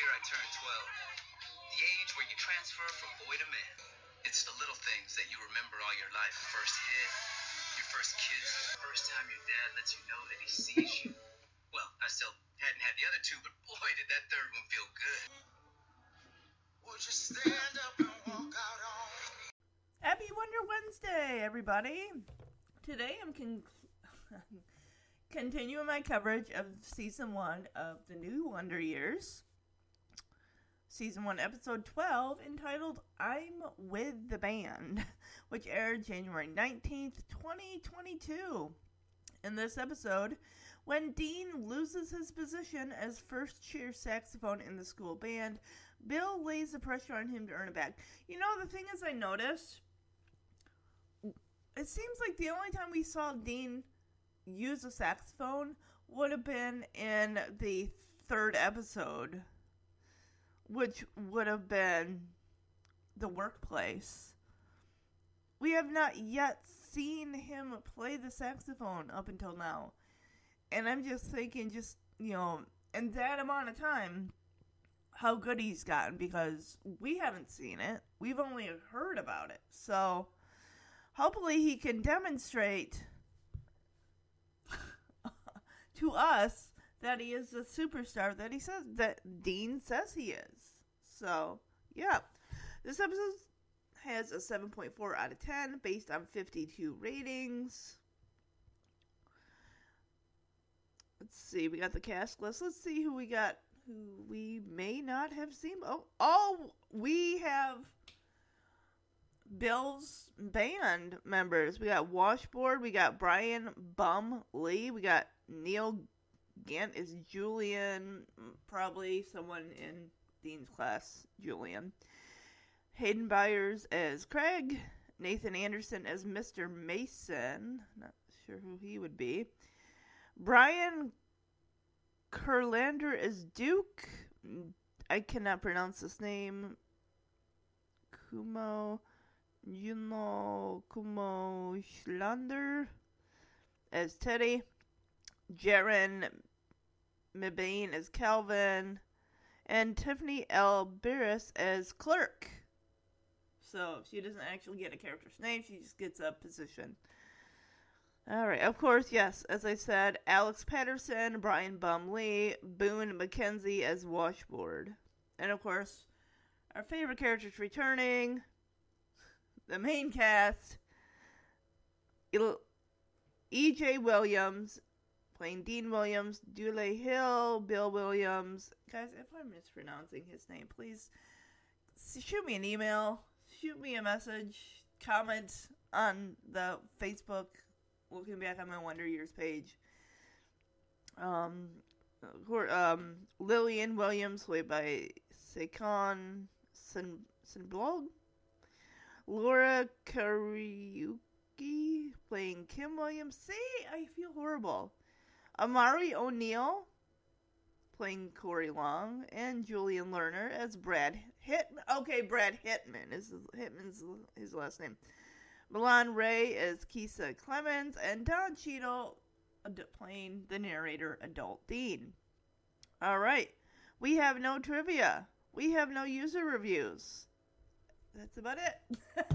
year I turned 12. The age where you transfer from boy to man. It's the little things that you remember all your life. First hit, your first kiss, first time your dad lets you know that he sees you. Well, I still hadn't had the other two, but boy, did that third one feel good. Would you stand up and walk out on me? Happy Wonder Wednesday, everybody! Today I'm con- continuing my coverage of season one of the new Wonder Years. Season 1, Episode 12, entitled I'm with the Band, which aired January 19th, 2022. In this episode, when Dean loses his position as first chair saxophone in the school band, Bill lays the pressure on him to earn it back. You know, the thing is, I noticed, it seems like the only time we saw Dean use a saxophone would have been in the third episode which would have been the workplace. We have not yet seen him play the saxophone up until now. And I'm just thinking, just, you know, in that amount of time, how good he's gotten because we haven't seen it. We've only heard about it. So hopefully he can demonstrate to us that he is the superstar that he says that Dean says he is. So, yeah. This episode has a 7.4 out of 10 based on 52 ratings. Let's see, we got the cast list. Let's see who we got who we may not have seen. Oh, oh, we have Bill's band members. We got Washboard, we got Brian Bum Lee, we got Neil Gant is Julian, probably someone in Dean's class, Julian. Hayden Byers as Craig. Nathan Anderson as Mr. Mason. Not sure who he would be. Brian Kurlander as Duke. I cannot pronounce this name. Kumo. Juno Kumo Schlander as Teddy. Jaron Mabane as Calvin, and Tiffany L. Barris as Clerk. So she doesn't actually get a character's name, she just gets a position. Alright, of course, yes, as I said, Alex Patterson, Brian Bumley, Boone McKenzie as Washboard. And of course, our favorite characters returning, the main cast, E.J. Williams playing Dean Williams, Dule Hill, Bill Williams. Guys, if I'm mispronouncing his name, please shoot me an email, shoot me a message, comment on the Facebook looking back on my Wonder Years page. Um, um, Lillian Williams, played by Saycon Sengbloh. Laura Kariuki, playing Kim Williams. See, I feel horrible. Amari O'Neil playing Corey Long, and Julian Lerner as Brad Hitman. Okay, Brad Hitman is Hitman's his last name. Milan Ray as Keisa Clemmons, and Don Cheadle playing the narrator, Adult Dean. All right, we have no trivia. We have no user reviews. That's about it.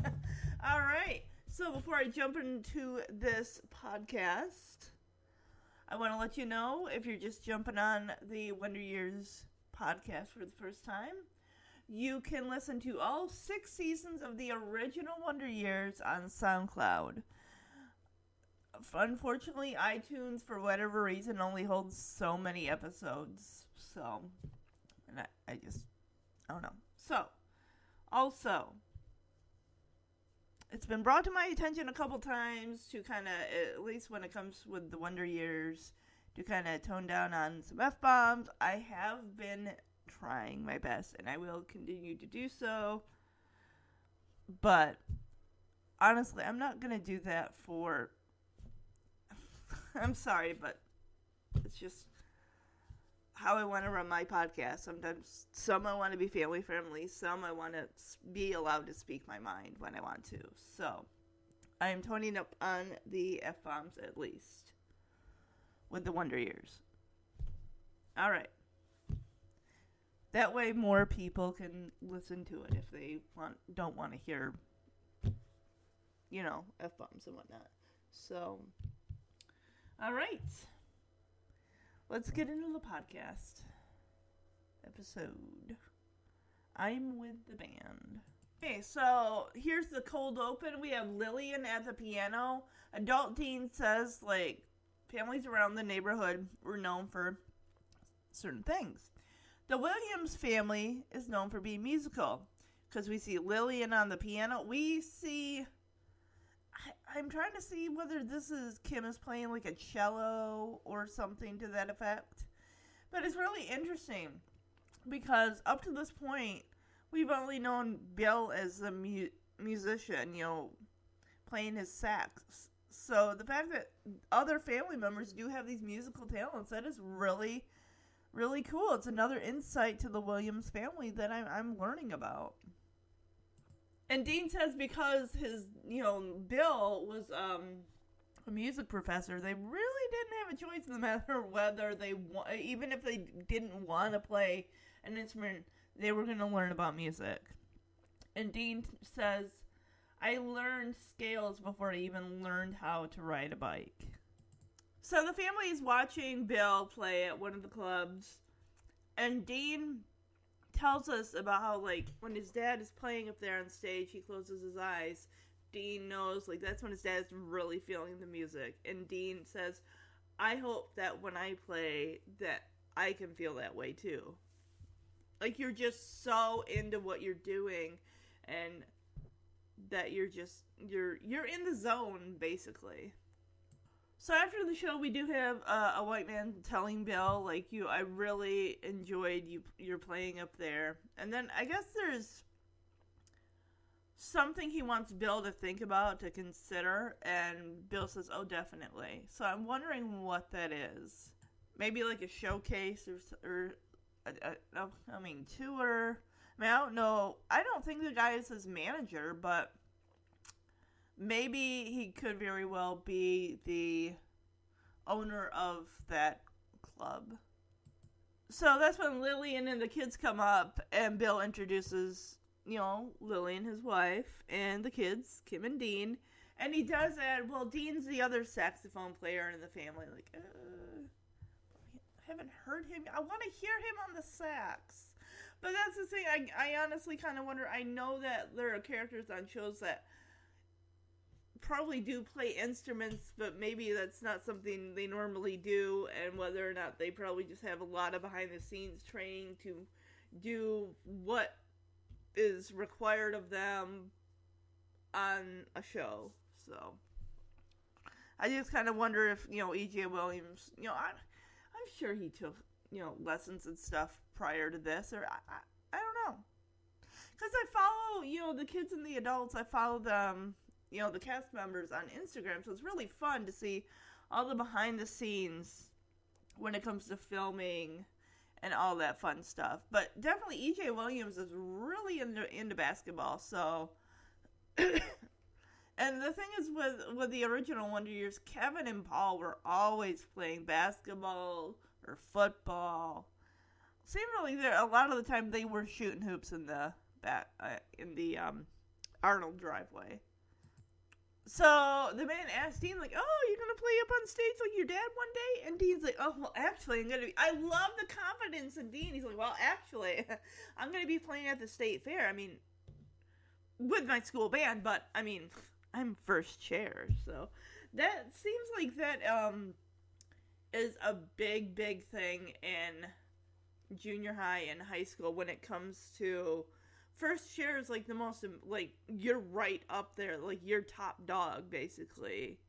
All right. So before I jump into this podcast, I want to let you know if you're just jumping on the Wonder Years podcast for the first time, you can listen to all six seasons of the original Wonder Years on SoundCloud. Unfortunately, iTunes, for whatever reason, only holds so many episodes. So, and I, I just, I don't know. So, also, it's been brought to my attention a couple times to kind of, at least when it comes with the Wonder Years, to kind of tone down on some F bombs. I have been trying my best and I will continue to do so. But honestly, I'm not going to do that for. I'm sorry, but it's just how I want to run my podcast. Sometimes some I want to be family friendly, some I want to be allowed to speak my mind when I want to. So I am toning up on the F bombs at least with the Wonder Years. All right. That way, more people can listen to it if they want don't want to hear, you know, f bombs and whatnot. So, all right, let's get into the podcast episode. I'm with the band. Okay, so here's the cold open. We have Lillian at the piano. Adult Dean says, like, families around the neighborhood were known for certain things. The Williams family is known for being musical because we see Lillian on the piano. We see. I, I'm trying to see whether this is Kim is playing like a cello or something to that effect. But it's really interesting because up to this point, we've only known Bill as a mu- musician, you know, playing his sax. So the fact that other family members do have these musical talents, that is really, really cool. It's another insight to the Williams family that I'm, I'm learning about. And Dean says because his, you know, Bill was um, a music professor, they really didn't have a choice no matter whether they, wa- even if they didn't want to play an instrument, they were going to learn about music. And Dean says, I learned scales before I even learned how to ride a bike. So the family is watching Bill play at one of the clubs, and Dean tells us about how, like, when his dad is playing up there on stage, he closes his eyes. Dean knows, like, that's when his dad's really feeling the music. And Dean says, I hope that when I play, that I can feel that way too. Like, you're just so into what you're doing, and that you're just you're you're in the zone basically. So after the show, we do have uh, a white man telling Bill like you, I really enjoyed you you're playing up there, and then I guess there's something he wants Bill to think about to consider, and Bill says, "Oh, definitely." So I'm wondering what that is. Maybe like a showcase or or a, a, I mean tour. I mean, I don't know. I don't think the guy is his manager, but maybe he could very well be the owner of that club. So that's when Lillian and the kids come up, and Bill introduces, you know, Lillian, his wife, and the kids, Kim and Dean. And he does add, well, Dean's the other saxophone player in the family. Like, uh, I haven't heard him. I want to hear him on the sax. But that's the thing. I, I honestly kind of wonder. I know that there are characters on shows that probably do play instruments, but maybe that's not something they normally do, and whether or not they probably just have a lot of behind the scenes training to do what is required of them on a show. So I just kind of wonder if you know E.J. Williams, you know, I'm, I'm sure he took you know lessons and stuff prior to this, or I, I, I don't know, because I follow you know the kids and the adults. I follow them you know the cast members on Instagram, so it's really fun to see all the behind the scenes when it comes to filming and all that fun stuff. But definitely EJ Williams is really into into basketball, so and the thing is with with the original Wonder Years, Kevin and Paul were always playing basketball or football. Seemingly, there a lot of the time they were shooting hoops in the uh, in the um, Arnold driveway. So the man asked Dean, like, "Oh, you're gonna play up on stage like your dad one day?" And Dean's like, "Oh, well, actually, I'm gonna be." I love the confidence in Dean. He's like, "Well, actually, I'm gonna be playing at the state fair. I mean, with my school band, but I mean, I'm first chair, so that seems like that um is a big, big thing in junior high and high school when it comes to first chair is like the most like you're right up there like your top dog basically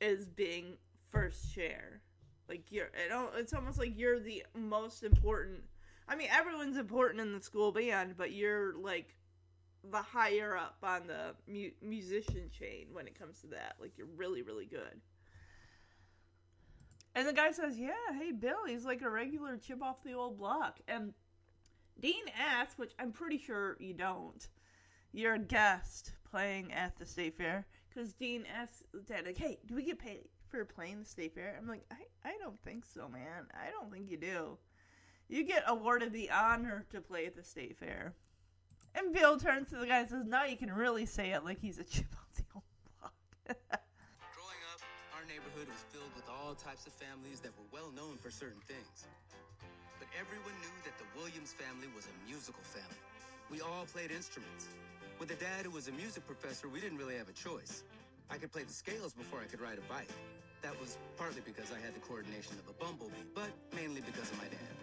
is being first chair like you're it, it's almost like you're the most important i mean everyone's important in the school band but you're like the higher up on the mu- musician chain when it comes to that. Like you're really really good. And the guy says yeah hey bill he's like a regular chip off the old block. And Dean asks, which I'm pretty sure you don't. You're a guest playing at the state fair because Dean asks Dad, like, "Hey, do we get paid for playing the state fair?" I'm like, "I, I don't think so, man. I don't think you do." You get awarded the honor to play at the state fair. And Bill turns to the guy and says, Now you can really say it like he's a chip off the old block. Growing up, our neighborhood was filled with all types of families that were well known for certain things. Everyone knew that the Williams family was a musical family. We all played instruments. With a dad who was a music professor, we didn't really have a choice. I could play the scales before I could ride a bike. That was partly because I had the coordination of a bumblebee, but mainly because of my dad.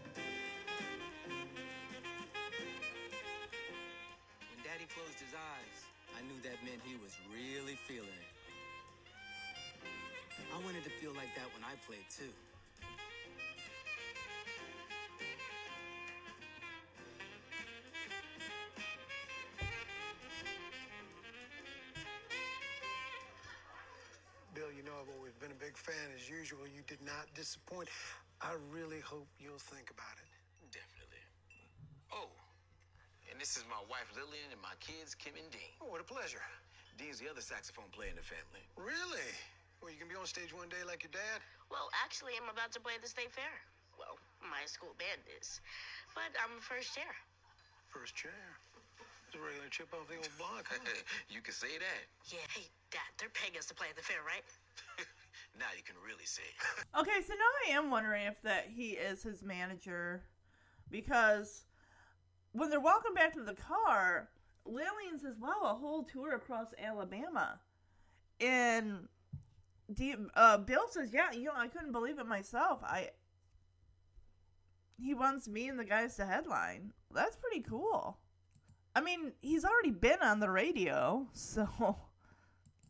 When Daddy closed his eyes, I knew that meant he was really feeling it. I wanted to feel like that when I played too. I've been a big fan. As usual, you did not disappoint. I really hope you'll think about it. Definitely. Oh, and this is my wife Lillian and my kids Kim and Dean. Oh, what a pleasure. Dean's the other saxophone player in the family. Really? Well, you can be on stage one day like your dad? Well, actually, I'm about to play at the state fair. Well, my school band is. But I'm first chair. First chair. It's a regular chip off the old block. huh? you can say that. Yeah, hey, Dad, they're paying us to play at the fair, right? Now you can really it. okay, so now I am wondering if that he is his manager because when they're walking back to the car, Lillian says, "Wow, a whole tour across Alabama," and D- uh, Bill says, "Yeah, you know, I couldn't believe it myself. I he wants me and the guys to headline. That's pretty cool. I mean, he's already been on the radio, so."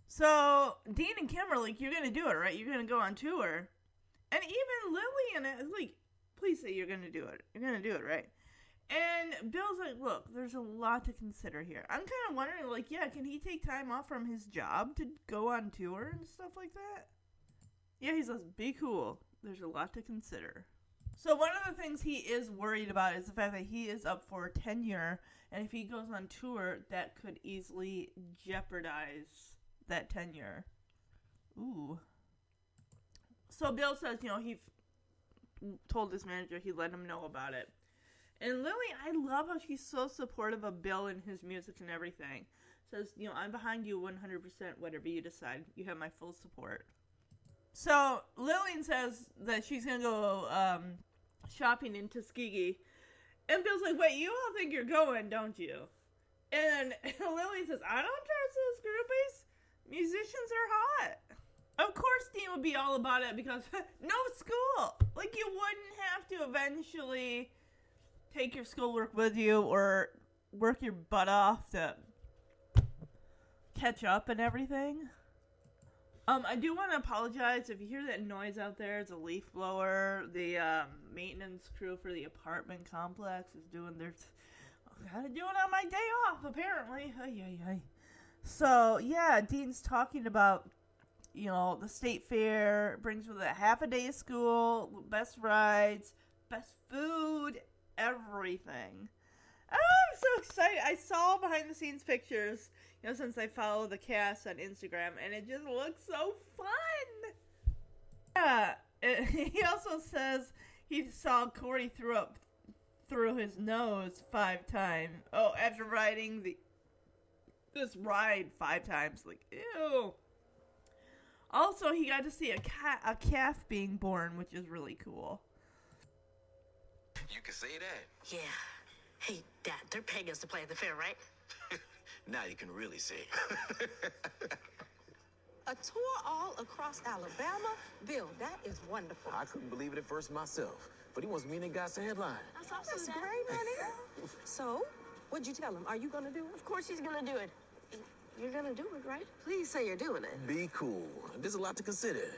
So Dean and Kim are like, "You're gonna do it, right? You're gonna go on tour," and even Lillian is like, "Please say you're gonna do it. You're gonna do it, right?" And Bill's like, "Look, there's a lot to consider here. I'm kind of wondering, like, yeah, can he take time off from his job to go on tour and stuff like that?" Yeah, he says, "Be cool. There's a lot to consider." So one of the things he is worried about is the fact that he is up for tenure, and if he goes on tour, that could easily jeopardize that tenure. Ooh. So Bill says, you know, he told his manager he let him know about it. And Lily, I love how she's so supportive of Bill and his music and everything. Says, you know, I'm behind you 100%, whatever you decide. You have my full support. So Lillian says that she's going to go um, shopping in Tuskegee. And Bill's like, wait, you all think you're going, don't you? And Lillian says, I don't trust those groupies. Musicians are hot. Of course, Dean would be all about it because no school. Like, you wouldn't have to eventually take your schoolwork with you or work your butt off to catch up and everything. Um, I do want to apologize if you hear that noise out there. It's a leaf blower. The um, maintenance crew for the apartment complex is doing their. Gotta do it on my day off, apparently. Ay, ay, ay. So yeah, Dean's talking about you know the state fair brings with it half a day of school, best rides, best food, everything. I'm so excited! I saw behind the scenes pictures, you know, since I follow the cast on Instagram, and it just looks so fun. Yeah, it- he also says he saw Corey throw up through his nose five times. Oh, after riding the this ride five times. Like, ew. Also, he got to see a cat, a calf being born, which is really cool. You can say that. Yeah. Hey, Dad, they're paying us to play at the fair, right? Now you can really say it. A tour all across Alabama? Bill, that is wonderful. I couldn't believe it at first myself. But he wants me and the guys to headline. That's awesome, That's great, honey. So, what'd you tell him? Are you gonna do it? Of course he's gonna do it. You're gonna do it, right? Please say you're doing it. Be cool. There's a lot to consider.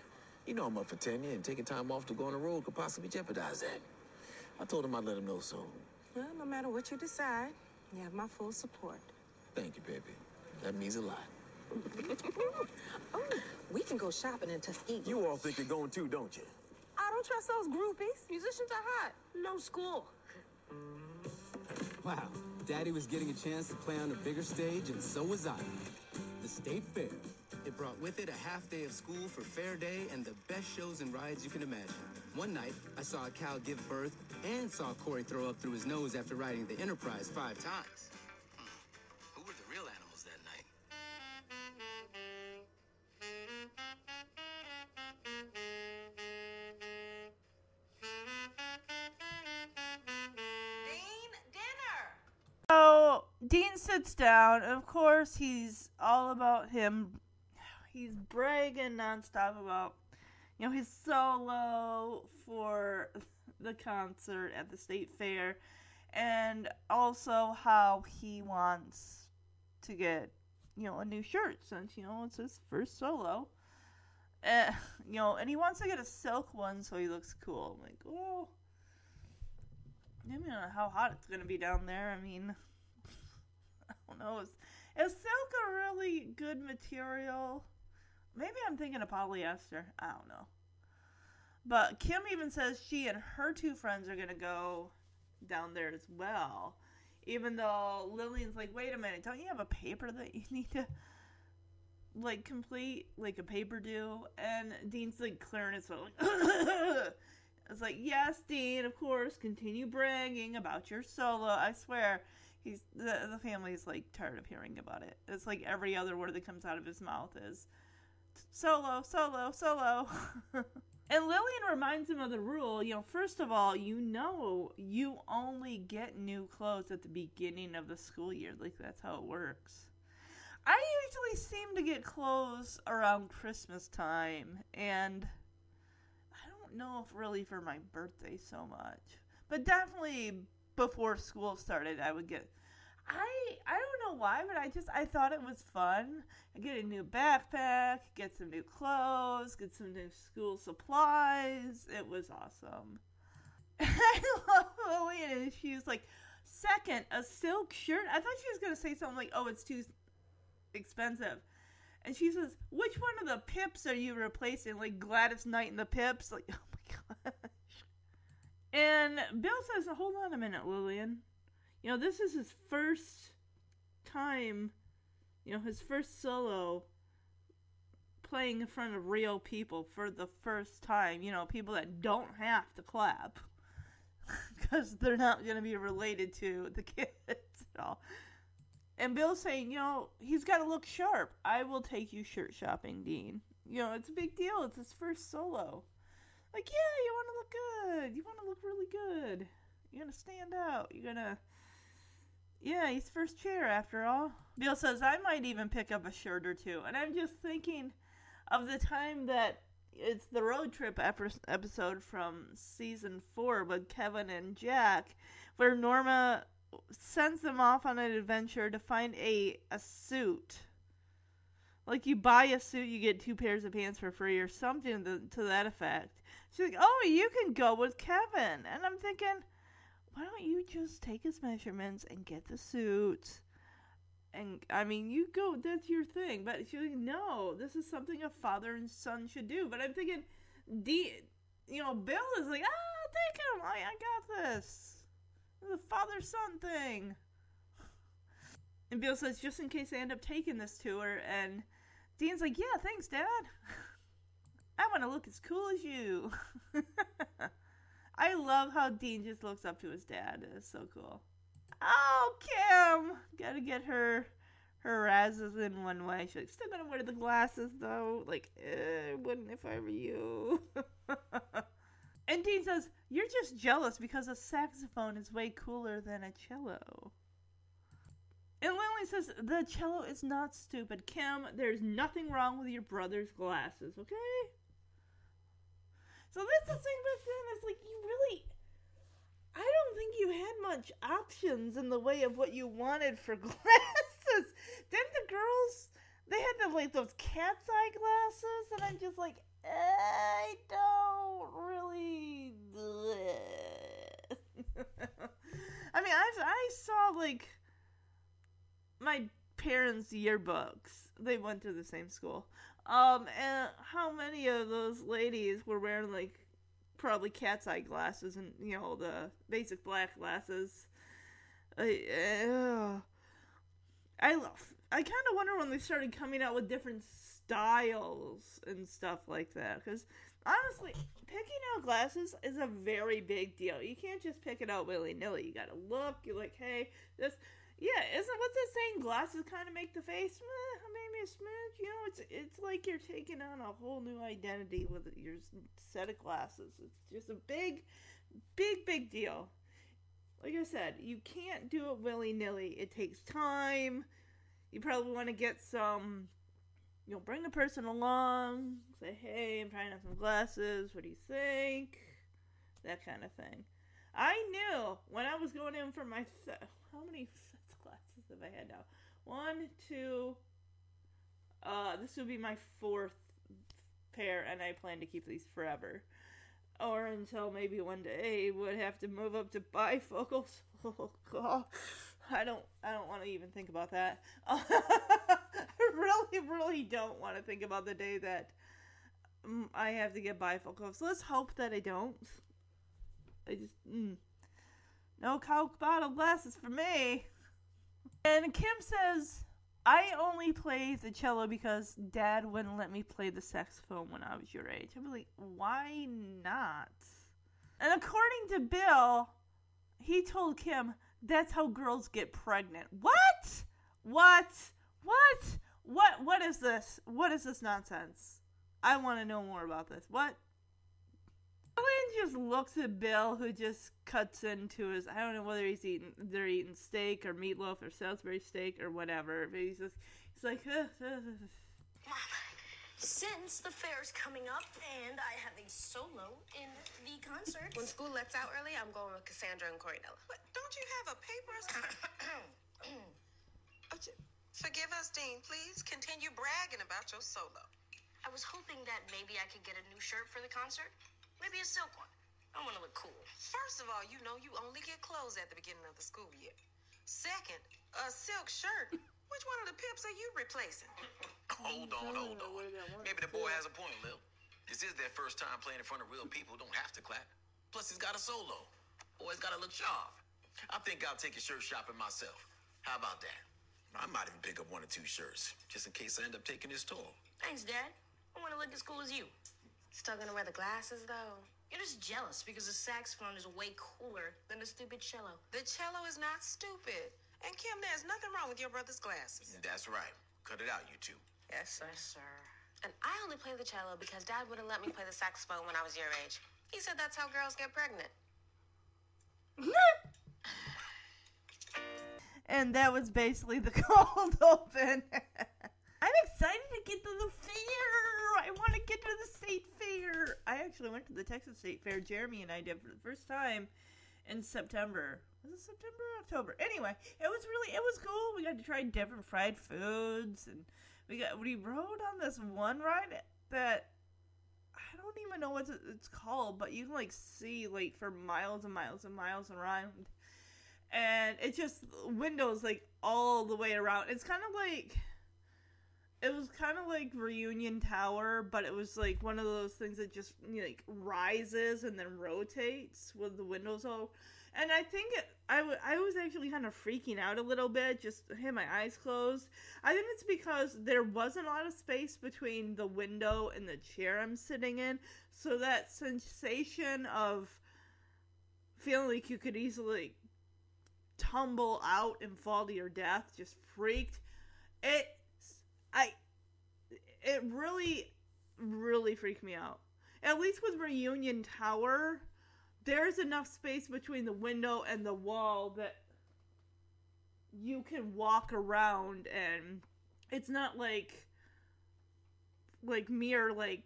You know I'm up for tenure, and taking time off to go on the road could possibly jeopardize that. I told him I'd let him know soon. Well, no matter what you decide, you have my full support. Thank you, baby. That means a lot. Oh, we can go shopping in Tuskegee. You all think you're going too, don't you? I don't trust those groupies. Musicians are hot. No school. Wow, Daddy was getting a chance to play on a bigger stage, and so was I. The State Fair. It brought with it a half day of school for Fair Day and the best shows and rides you can imagine. One night, I saw a cow give birth and saw Corey throw up through his nose after riding the Enterprise five times. Sits down. Of course, he's all about him. He's bragging nonstop about, you know, his solo for the concert at the state fair, and also how he wants to get, you know, a new shirt since you know it's his first solo. Uh, you know, and he wants to get a silk one so he looks cool. I'm like, well, I don't know how hot it's gonna be down there. I mean, I don't know. Is, silk a really good material? Maybe I'm thinking of polyester. I don't know. But Kim even says she and her two friends are gonna go down there as well. Even though Lillian's like, wait a minute, don't you have a paper that you need to like complete, like a paper due? And Dean's like clearing his throat, like, it's like, yes, Dean, of course, continue bragging about your solo. I swear, he's the the family's like tired of hearing about it. It's like every other word that comes out of his mouth is solo, solo, solo. and Lillian reminds him of the rule. You know, first of all, you know you only get new clothes at the beginning of the school year. Like that's how it works. I usually seem to get clothes around Christmas time, and I don't know if really for my birthday so much, but definitely before school started, I would get. I I don't know why, but I just I thought it was fun. I get a new backpack, get some new clothes, get some new school supplies. It was awesome. I love Lillian, and she was like, second, a silk shirt. I thought she was gonna say something like, "Oh, it's too expensive." And she says, "Which one of the Pips are you replacing? Like Gladys Knight and the Pips?" Like, oh my gosh. And Bill says, "Hold on a minute, Lillian. You know, this is his first time. You know, his first solo playing in front of real people for the first time. You know, people that don't have to clap because they're not going to be related to the kids at all." And Bill's saying, you know, he's got to look sharp. I will take you shirt shopping, Dean. You know, it's a big deal. It's his first solo. Like, yeah, you want to look good. You want to look really good. You're going to stand out. You're going to. Yeah, he's first chair after all. Bill says, I might even pick up a shirt or two. And I'm just thinking of the time that it's the road trip episode from season four with Kevin and Jack, where Norma sends them off on an adventure to find a a suit. Like you buy a suit, you get two pairs of pants for free, or something to, to that effect. She's like, "Oh, you can go with Kevin," and I'm thinking, why don't you just take his measurements and get the suit? And I mean, you go, that's your thing. But she's like, no, this is something a father and son should do. But I'm thinking, D, you know, Bill is like, ah, take him. I, I got this the father son thing. And Bill says, just in case I end up taking this to her. And Dean's like, yeah, thanks, Dad. I want to look as cool as you. I love how Dean just looks up to his dad. It's so cool. Oh, Kim! Gotta get her her razzes in one way. She's like, still gonna wear the glasses though. Like, eh, wouldn't if I were you. And Dean says, You're just jealous because a saxophone is way cooler than a cello. And Lily says, The cello is not stupid. Kim, there's nothing wrong with your brother's glasses, okay? So that's the thing back then. It's like, you really. I don't think you had much options in the way of what you wanted for glasses. Didn't the girls. They had the, like those cat's eye glasses, and I'm just like, I don't really. I mean, I I saw like my parents' yearbooks. They went to the same school. Um, and how many of those ladies were wearing like probably cat's eye glasses and you know the basic black glasses. I, uh, I love. I kind of wonder when they started coming out with different styles and stuff like that. Because honestly, picking out glasses is a very big deal. You can't just pick it out willy nilly. You gotta look. You're like, hey, this. Yeah, isn't what's it saying? Glasses kind of make the face maybe a smidge. You know, it's it's like you're taking on a whole new identity with your set of glasses. It's just a big, big, big deal. Like I said, you can't do it willy nilly. It takes time. You probably want to get some you know, bring the person along, say, hey, I'm trying out some glasses, what do you think? That kind of thing. I knew when I was going in for my how many of I had now? One, two, uh, this would be my fourth pair, and I plan to keep these forever. Or until maybe one day would have to move up to bifocals. Oh god. I don't I don't want to even think about that. I really really don't want to think about the day that mm, I have to get bifocals. Let's hope that I don't. I just mm. no Coke bottle glasses for me. And Kim says I only play the cello because Dad wouldn't let me play the saxophone when I was your age. I'm like, why not? And according to Bill, he told Kim that's how girls get pregnant. What? What? What? What what is this? What is this nonsense? I want to know more about this. What? Elaine just looks at Bill, who just cuts into his. I don't know whether he's eating. They're eating steak or meatloaf or Salisbury steak or whatever. But he's just. He's like. Uh, Mom, since the fair's coming up and I have a solo in the concert. When school lets out early, I'm going with Cassandra and Cornella. But don't you have a paper? Forgive us, Dean. Please continue bragging about your solo. I was hoping that maybe I could get a new shirt for the concert. Maybe a silk one. I want to look cool. First of all, you know you only get clothes at the beginning of the school year. Second, a silk shirt. Which one of the pips are you replacing? Hold on, hold on. Maybe the boy has a point, Lil. This is their first time playing in front of real people who don't have to clap. Plus, he's got a solo. Boy's got to look sharp. I think I'll take a shirt shopping myself. How about that? I might even pick up one or two shirts, just in case I end up taking this tour. Thanks, Dad. I want to look as cool as you. Still gonna wear the glasses though. You're just jealous because the saxophone is way cooler than the stupid cello. The cello is not stupid. And Kim, there's nothing wrong with your brother's glasses. That's right. Cut it out, you two. Yes, sir. Yes, sir. And I only play the cello because Dad wouldn't let me play the saxophone when I was your age. He said that's how girls get pregnant. and that was basically the cold open. I'm excited to get to the fair. I want to get to the state fair. I actually went to the Texas State Fair. Jeremy and I did for the first time in September. Was it September or October? Anyway, it was really it was cool. We got to try different fried foods and we got we rode on this one ride that I don't even know what it's called, but you can like see like for miles and miles and miles around. And it's just windows like all the way around. It's kind of like it was kind of like Reunion Tower, but it was like one of those things that just you know, like rises and then rotates with the windows all. And I think it, I, w- I was actually kind of freaking out a little bit, just had my eyes closed. I think it's because there wasn't a lot of space between the window and the chair I'm sitting in, so that sensation of feeling like you could easily tumble out and fall to your death just freaked. It I it really really freaked me out. At least with Reunion Tower, there's enough space between the window and the wall that you can walk around and it's not like like mere like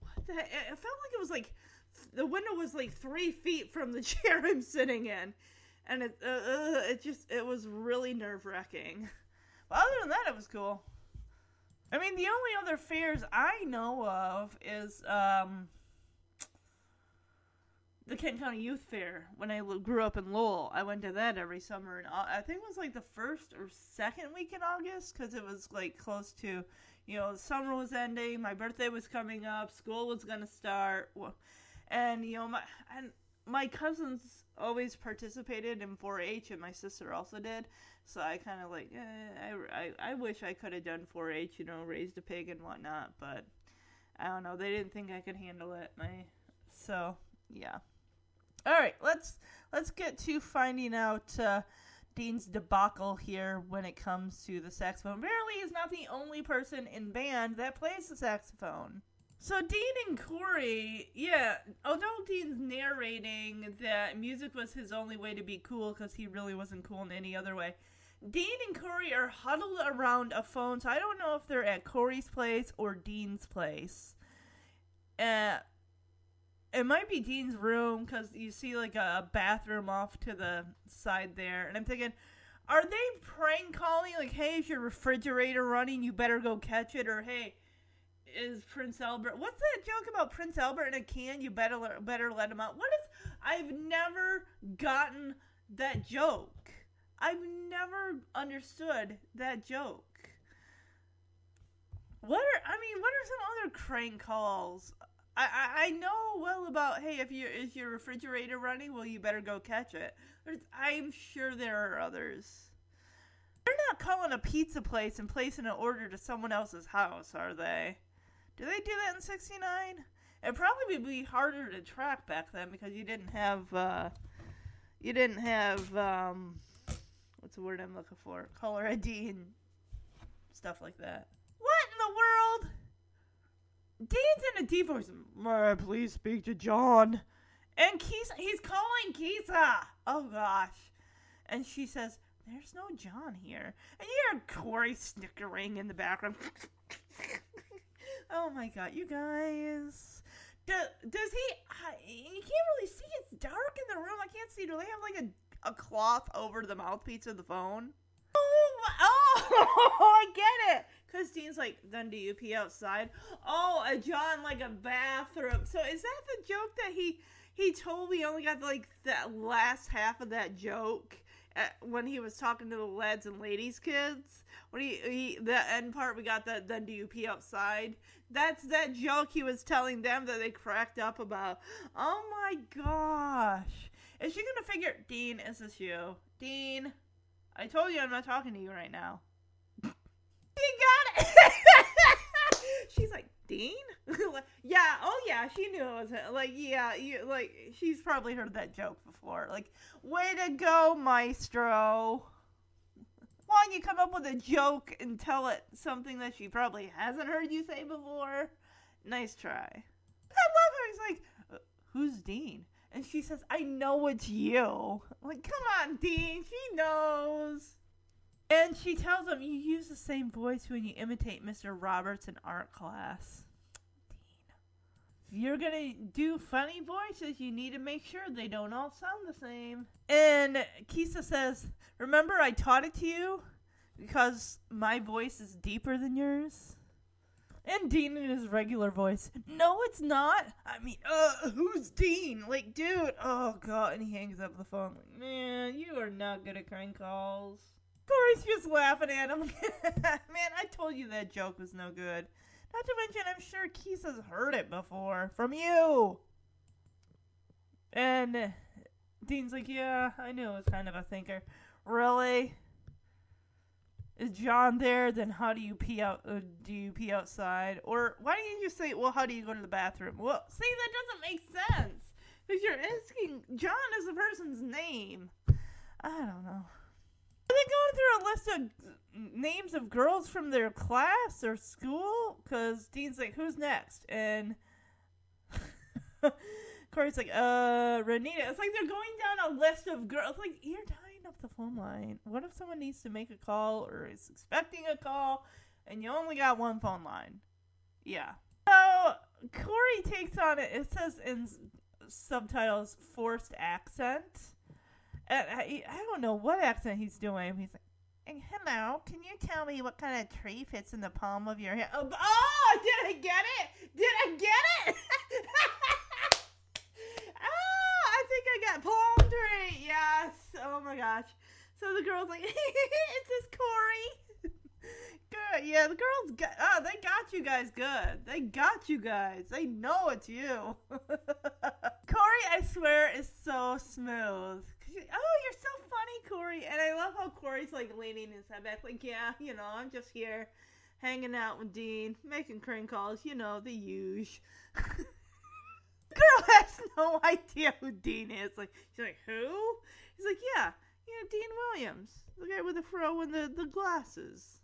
what the it felt like it was like the window was like three feet from the chair I'm sitting in and it uh, uh, it just it was really nerve wracking. Other than that, it was cool. I mean, the only other fairs I know of is um, the Kent County Youth Fair. When I grew up in Lowell, I went to that every summer, and I think it was like the first or second week in August because it was like close to, you know, summer was ending, my birthday was coming up, school was gonna start, and you know, my and my cousins always participated in 4-H, and my sister also did. So I kind of like, eh, I, I, I wish I could have done 4-H, you know, raised a pig and whatnot, but I don't know. They didn't think I could handle it. My, so yeah. All right, let's let's get to finding out uh, Dean's debacle here when it comes to the saxophone. Apparently, he's not the only person in band that plays the saxophone. So Dean and Corey, yeah, although Dean's narrating that music was his only way to be cool because he really wasn't cool in any other way, Dean and Corey are huddled around a phone. So I don't know if they're at Corey's place or Dean's place. Uh, it might be Dean's room because you see like a bathroom off to the side there, and I'm thinking, are they prank calling like, "Hey, is your refrigerator running? You better go catch it," or "Hey." Is Prince Albert. What's that joke about Prince Albert in a can? You better better let him out. What is? I've never gotten that joke. I've never understood that joke. What are I mean? What are some other crank calls? I, I, I know well about hey if you is your refrigerator running well you better go catch it. There's, I'm sure there are others. They're not calling a pizza place and placing an order to someone else's house, are they? Did they do that in '69? It'd probably be harder to track back then because you didn't have uh, you didn't have um, what's the word I'm looking for? Caller ID and stuff like that. What in the world? Dean's in a deep voice. May I please speak to John? And Keisa, he's calling Keisa. Oh gosh. And she says, "There's no John here." And you hear Corey snickering in the background. Oh my god, you guys. Does, does he? I, you can't really see. It's dark in the room. I can't see. Do they have like a, a cloth over the mouthpiece of the phone? Oh, oh, I get it. Christine's like, then do you pee outside? Oh, a John like a bathroom. So is that the joke that he he told me only got like that last half of that joke when he was talking to the lads and ladies kids? When he, he the end part we got that then do you pee outside? That's that joke he was telling them that they cracked up about. Oh my gosh. Is she gonna figure Dean, is this you? Dean, I told you I'm not talking to you right now. you got it. She's like, Dean? yeah, oh yeah, she knew it was him. Like, yeah, you like she's probably heard that joke before. Like, way to go, maestro. Why don't you come up with a joke and tell it something that she probably hasn't heard you say before? Nice try. I love how he's like, uh, "Who's Dean?" And she says, "I know it's you." like, come on, Dean. She knows. And she tells him, "You use the same voice when you imitate Mr. Roberts in art class." You're gonna do funny voices, you need to make sure they don't all sound the same. And Keisa says, Remember, I taught it to you because my voice is deeper than yours? And Dean in his regular voice, No, it's not. I mean, uh, who's Dean? Like, dude, oh god. And he hangs up the phone, like, Man, you are not good at crank calls. Corey's just laughing at him. Man, I told you that joke was no good. Not to mention, I'm sure Keith has heard it before from you. And Dean's like, Yeah, I knew it was kind of a thinker. Really? Is John there? Then how do you pee out? Uh, do you pee outside? Or why don't you just say, well, how do you go to the bathroom? Well, see, that doesn't make sense because you're asking John is the person's name. I don't know. They going through a list of names of girls from their class or school? Because Dean's like, who's next? And Corey's like, uh, Renita. It's like they're going down a list of girls. Like, you're tying up the phone line. What if someone needs to make a call or is expecting a call and you only got one phone line? Yeah. So, Corey takes on it. It says in subtitles, forced accent. I, I don't know what accent he's doing. He's like, hello, can you tell me what kind of tree fits in the palm of your hand? Oh, oh did I get it? Did I get it? Oh, I think I got palm tree. Yes. Oh my gosh. So the girl's like, "Is this Corey?" good. Yeah, the girls got. Oh, they got you guys good. They got you guys. They know it's you. Corey, I swear, is so smooth. Oh, you're so funny, Corey. And I love how Corey's like leaning his head back, like, yeah, you know, I'm just here hanging out with Dean, making crane calls, you know, the huge. Girl has no idea who Dean is. Like, she's like, who? He's like, yeah, yeah, Dean Williams, the guy with the fro and the, the glasses.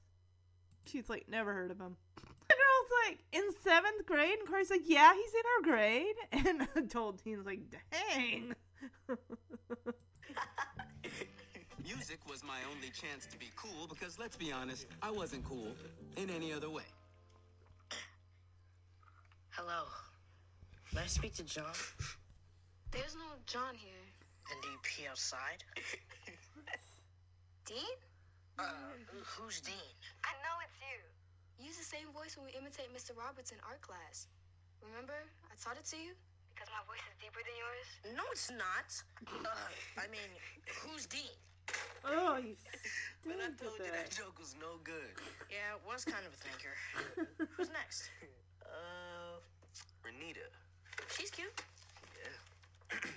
She's like, never heard of him. The girl's like, in seventh grade? And Corey's like, yeah, he's in our grade. And adult Dean's like, dang. Music was my only chance to be cool because let's be honest, I wasn't cool in any other way. Hello. May I speak to John? There's no John here. And do you pee outside? Dean? Uh, who's Dean? I know it's you. Use the same voice when we imitate Mr. Roberts in art class. Remember? I taught it to you? Because my voice is deeper than yours? No, it's not. Uh, I mean, who's Dean? Oh, you Man, I stupid. told you that joke was no good. Yeah, it was kind of a thinker. who's next? Uh, Renita. She's cute. Yeah.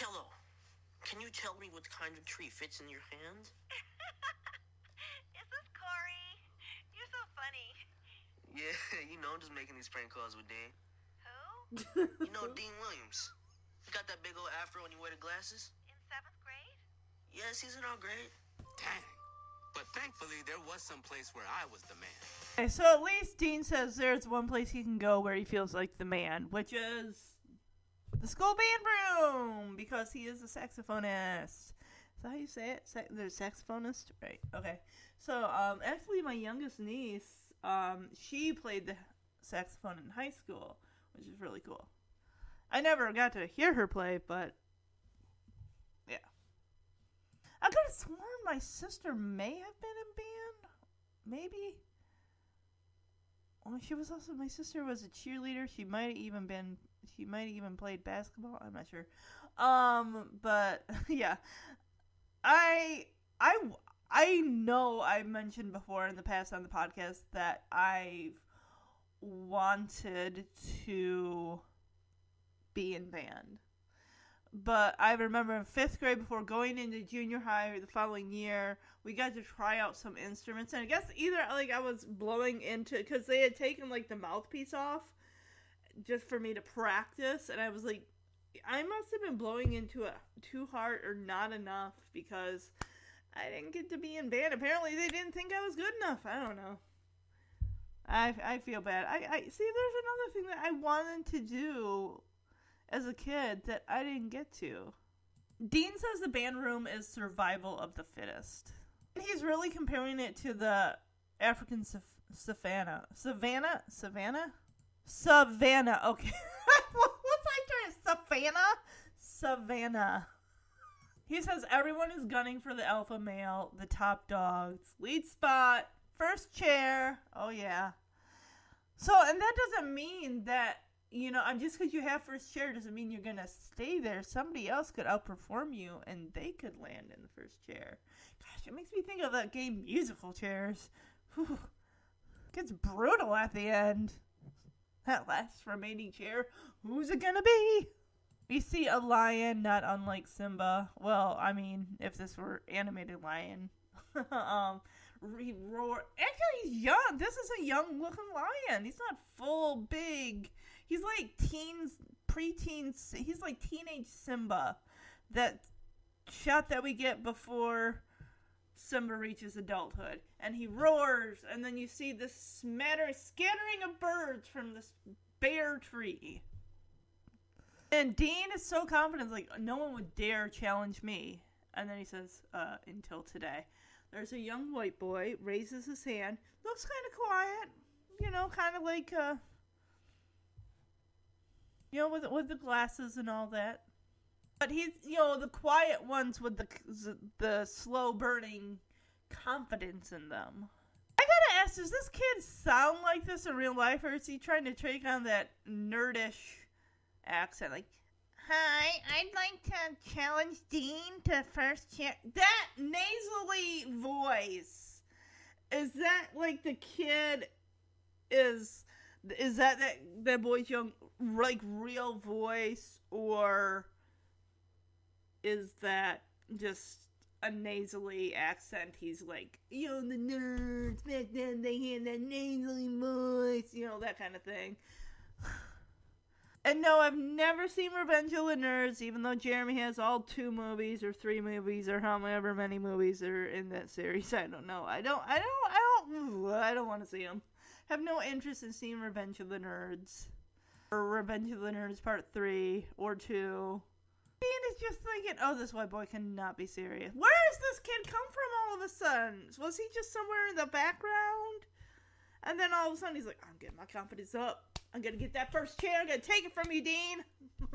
Hello. Can you tell me what kind of tree fits in your hand? This is Corey. You're so funny. Yeah, you know, I'm just making these prank calls with Dean. Who? You know Dean Williams. He got that big old afro and he wear the glasses? In seventh grade? Yes, he's in our grade. Dang. But thankfully, there was some place where I was the man. Okay, so at least Dean says there's one place he can go where he feels like the man, which is the school band room, because he is a saxophonist. Is that how you say it? Sa- the saxophonist? Right. Okay. So, um, actually, my youngest niece, um, she played the saxophone in high school, which is really cool. I never got to hear her play, but yeah. I could have sworn my sister may have been in band. Maybe. Well, she was also my sister was a cheerleader. She might have even been. She might have even played basketball. I'm not sure. Um, but yeah, I I I know I mentioned before in the past on the podcast that I've wanted to be in band. But I remember in fifth grade, before going into junior high the following year, we got to try out some instruments. And I guess either like I was blowing into because they had taken like the mouthpiece off just for me to practice, and I was like, I must have been blowing into it too hard or not enough because I didn't get to be in band. Apparently, they didn't think I was good enough. I don't know. I, I feel bad. I, I see. There's another thing that I wanted to do as a kid that I didn't get to. Dean says the band room is survival of the fittest. He's really comparing it to the African sav- savannah. Savannah? Savannah? Savannah. Okay. what was I trying? Savannah? Savannah. He says everyone is gunning for the alpha male, the top dogs, lead spot, first chair. Oh, yeah. So, and that doesn't mean that, you know, I'm just because you have first chair doesn't mean you're to stay there. Somebody else could outperform you and they could land in the first chair. Gosh, it makes me think of that game musical chairs. Whew. Gets brutal at the end. That last remaining chair, who's it to be? We see a lion, not unlike Simba. Well, I mean, if this were animated lion. um, he roar. Actually, he's young. This is a young looking lion. He's not full big. He's like teens, preteens. He's like teenage Simba. That shot that we get before Simba reaches adulthood, and he roars, and then you see this smattering, scattering of birds from this bare tree. And Dean is so confident, like no one would dare challenge me. And then he says, uh, "Until today." There's a young white boy raises his hand, looks kind of quiet, you know, kind of like uh, you know, with with the glasses and all that. But he's, you know, the quiet ones with the the slow burning confidence in them. I gotta ask, does this kid sound like this in real life, or is he trying to take on that nerdish accent? Like, hi, I'd like to challenge Dean to first chair. That nasally voice is that like the kid is Is that that that boy's young like real voice or is that just a nasally accent? He's like, you know, the nerds back then they had that nasally voice, you know, that kind of thing. And no, I've never seen Revenge of the Nerds, even though Jeremy has all two movies or three movies or however many movies are in that series. I don't know. I don't. I don't. I don't. I don't want to see them. Have no interest in seeing Revenge of the Nerds or Revenge of the Nerds Part Three or Two. Dean is just thinking, "Oh, this white boy cannot be serious. Where does this kid come from all of a sudden? Was he just somewhere in the background?" And then all of a sudden he's like, I'm getting my confidence up. I'm gonna get that first chair. I'm gonna take it from you, Dean.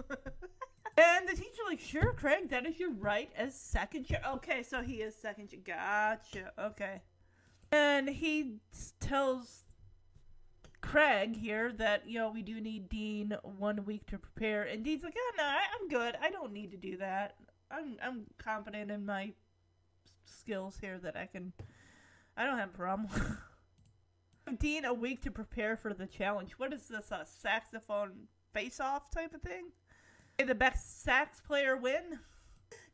and the teacher like, sure, Craig, that is your right as second chair. Okay, so he is second chair. Gotcha. Okay. And he tells Craig here that you know we do need Dean one week to prepare, and Dean's like, oh no, I, I'm good. I don't need to do that. I'm I'm confident in my skills here that I can. I don't have a problem. Dean a week to prepare for the challenge. What is this, a saxophone face off type of thing? The best sax player win?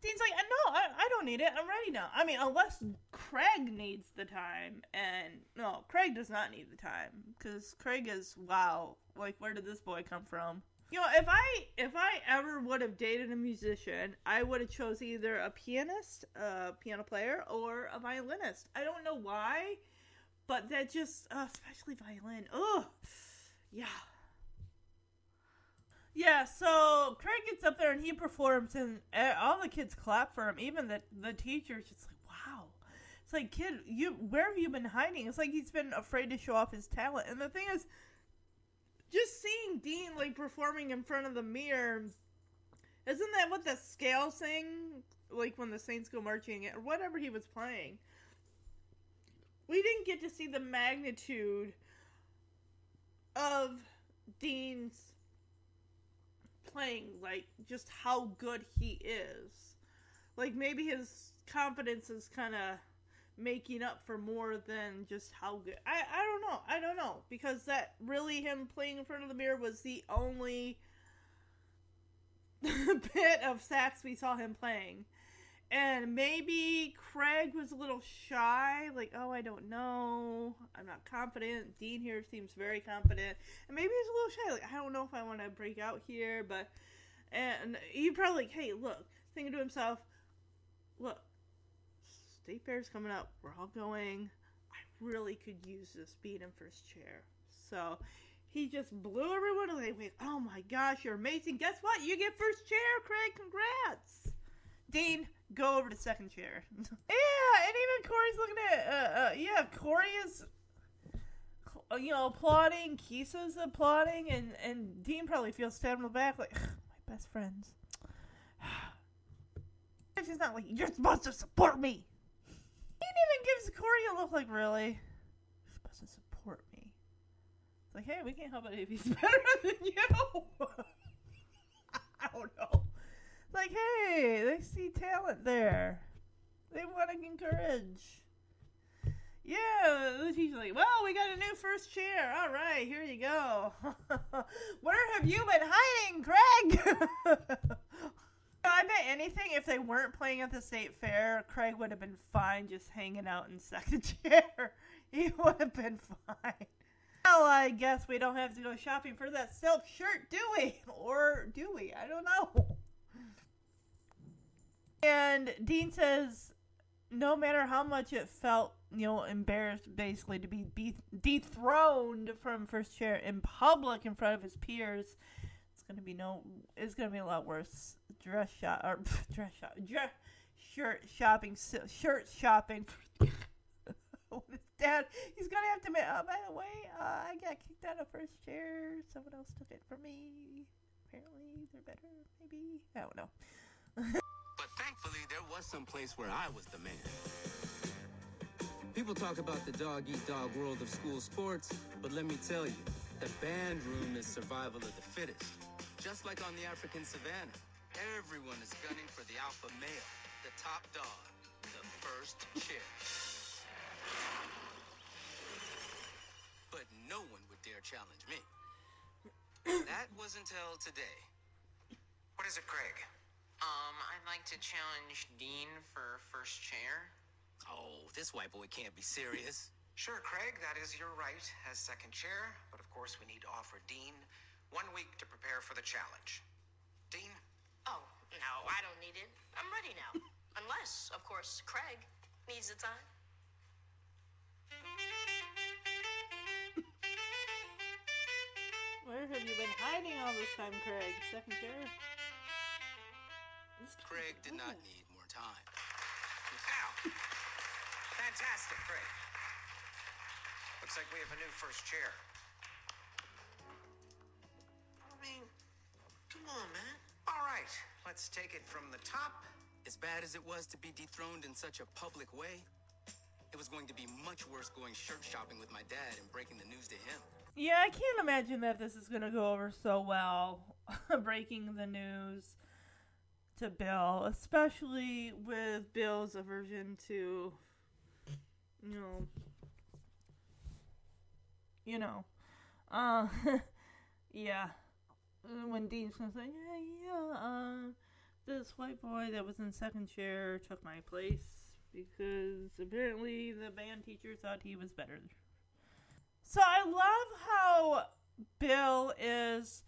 Dean's like, no, I, I don't need it. I'm ready now. I mean, unless Craig needs the time. And no, Craig does not need the time. Because Craig is, wow, like, where did this boy come from? You know, if I if I ever would have dated a musician, I would have chose either a pianist, a piano player, or a violinist. I don't know why but that just, uh, especially violin. Ugh. Yeah. Yeah, so Craig gets up there and he performs, and eh, all the kids clap for him. Even the the teacher's just like, "Wow!" It's like, kid, you where have you been hiding? It's like he's been afraid to show off his talent. And the thing is, just seeing Dean like performing in front of the mirror, isn't that what the scale sing? Like when the Saints go marching, or whatever he was playing we didn't get to see the magnitude of Dean's playing, like just how good he is. Like maybe his confidence is kind of making up for more than just how good. I I don't know. I don't know because that really him playing in front of the mirror was the only bit of sax we saw him playing and maybe Craig was a little shy, like, oh, I don't know, I'm not confident. Dean here seems very confident, and maybe he's a little shy, like, I don't know if I want to break out here, but, and he probably like, hey, look, thinking to himself, look, state fair's coming up, we're all going, I really could use this being in first chair, so he just blew everyone away. Oh my gosh, you're amazing! Guess what? You get first chair, Craig. Congrats, Dean go over to second chair. yeah, and even Corey's looking at, uh, uh, yeah, Corey is, uh, you know, applauding, Keisa's applauding, and, and Dean probably feels stabbed in the back, like, my best friends. She's not like, you're supposed to support me. He even gives Corey a look like, really? You're supposed to support me. It's like, hey, we can't help it if he's better than you. I don't know like, hey, they see talent there. They want to encourage. Yeah, the teacher's like, well, we got a new first chair. All right, here you go. Where have you been hiding, Craig? I bet anything, if they weren't playing at the state fair, Craig would have been fine just hanging out in second chair. He would have been fine. Well, I guess we don't have to go shopping for that silk shirt, do we? Or do we? I don't know. And Dean says, no matter how much it felt, you know, embarrassed basically to be, be dethroned from first chair in public in front of his peers, it's gonna be no, it's gonna be a lot worse. Dress shop or dress shop, dress shirt shopping, shirt shopping. dad, he's gonna have to admit. Oh, by the way, uh, I got kicked out of first chair. Someone else took it from me. Apparently, they're better. Maybe I don't know. But thankfully, there was some place where I was the man. People talk about the dog eat dog world of school sports, but let me tell you, the band room is survival of the fittest. Just like on the African savannah, everyone is gunning for the alpha male, the top dog, the first chair. But no one would dare dare challenge me. that was until today. What is it, Craig? Um, I'd like to challenge Dean for first chair. Oh, this white boy can't be serious. Sure, Craig, that is your right as second chair, but of course we need to offer Dean one week to prepare for the challenge. Dean? Oh, no, I don't need it. I'm ready now. Unless, of course, Craig needs the time. Where have you been hiding all this time, Craig? Second chair? This kid's Craig did not need more time. Ow! Fantastic, Craig. Looks like we have a new first chair. I mean, come on, man. All right, let's take it from the top. As bad as it was to be dethroned in such a public way, it was going to be much worse going shirt shopping with my dad and breaking the news to him. Yeah, I can't imagine that this is going to go over so well, breaking the news to Bill, especially with Bill's aversion to, you know, you know, uh, yeah. When Dean's gonna say, yeah, yeah, uh, this white boy that was in second chair took my place because apparently the band teacher thought he was better. So I love how Bill is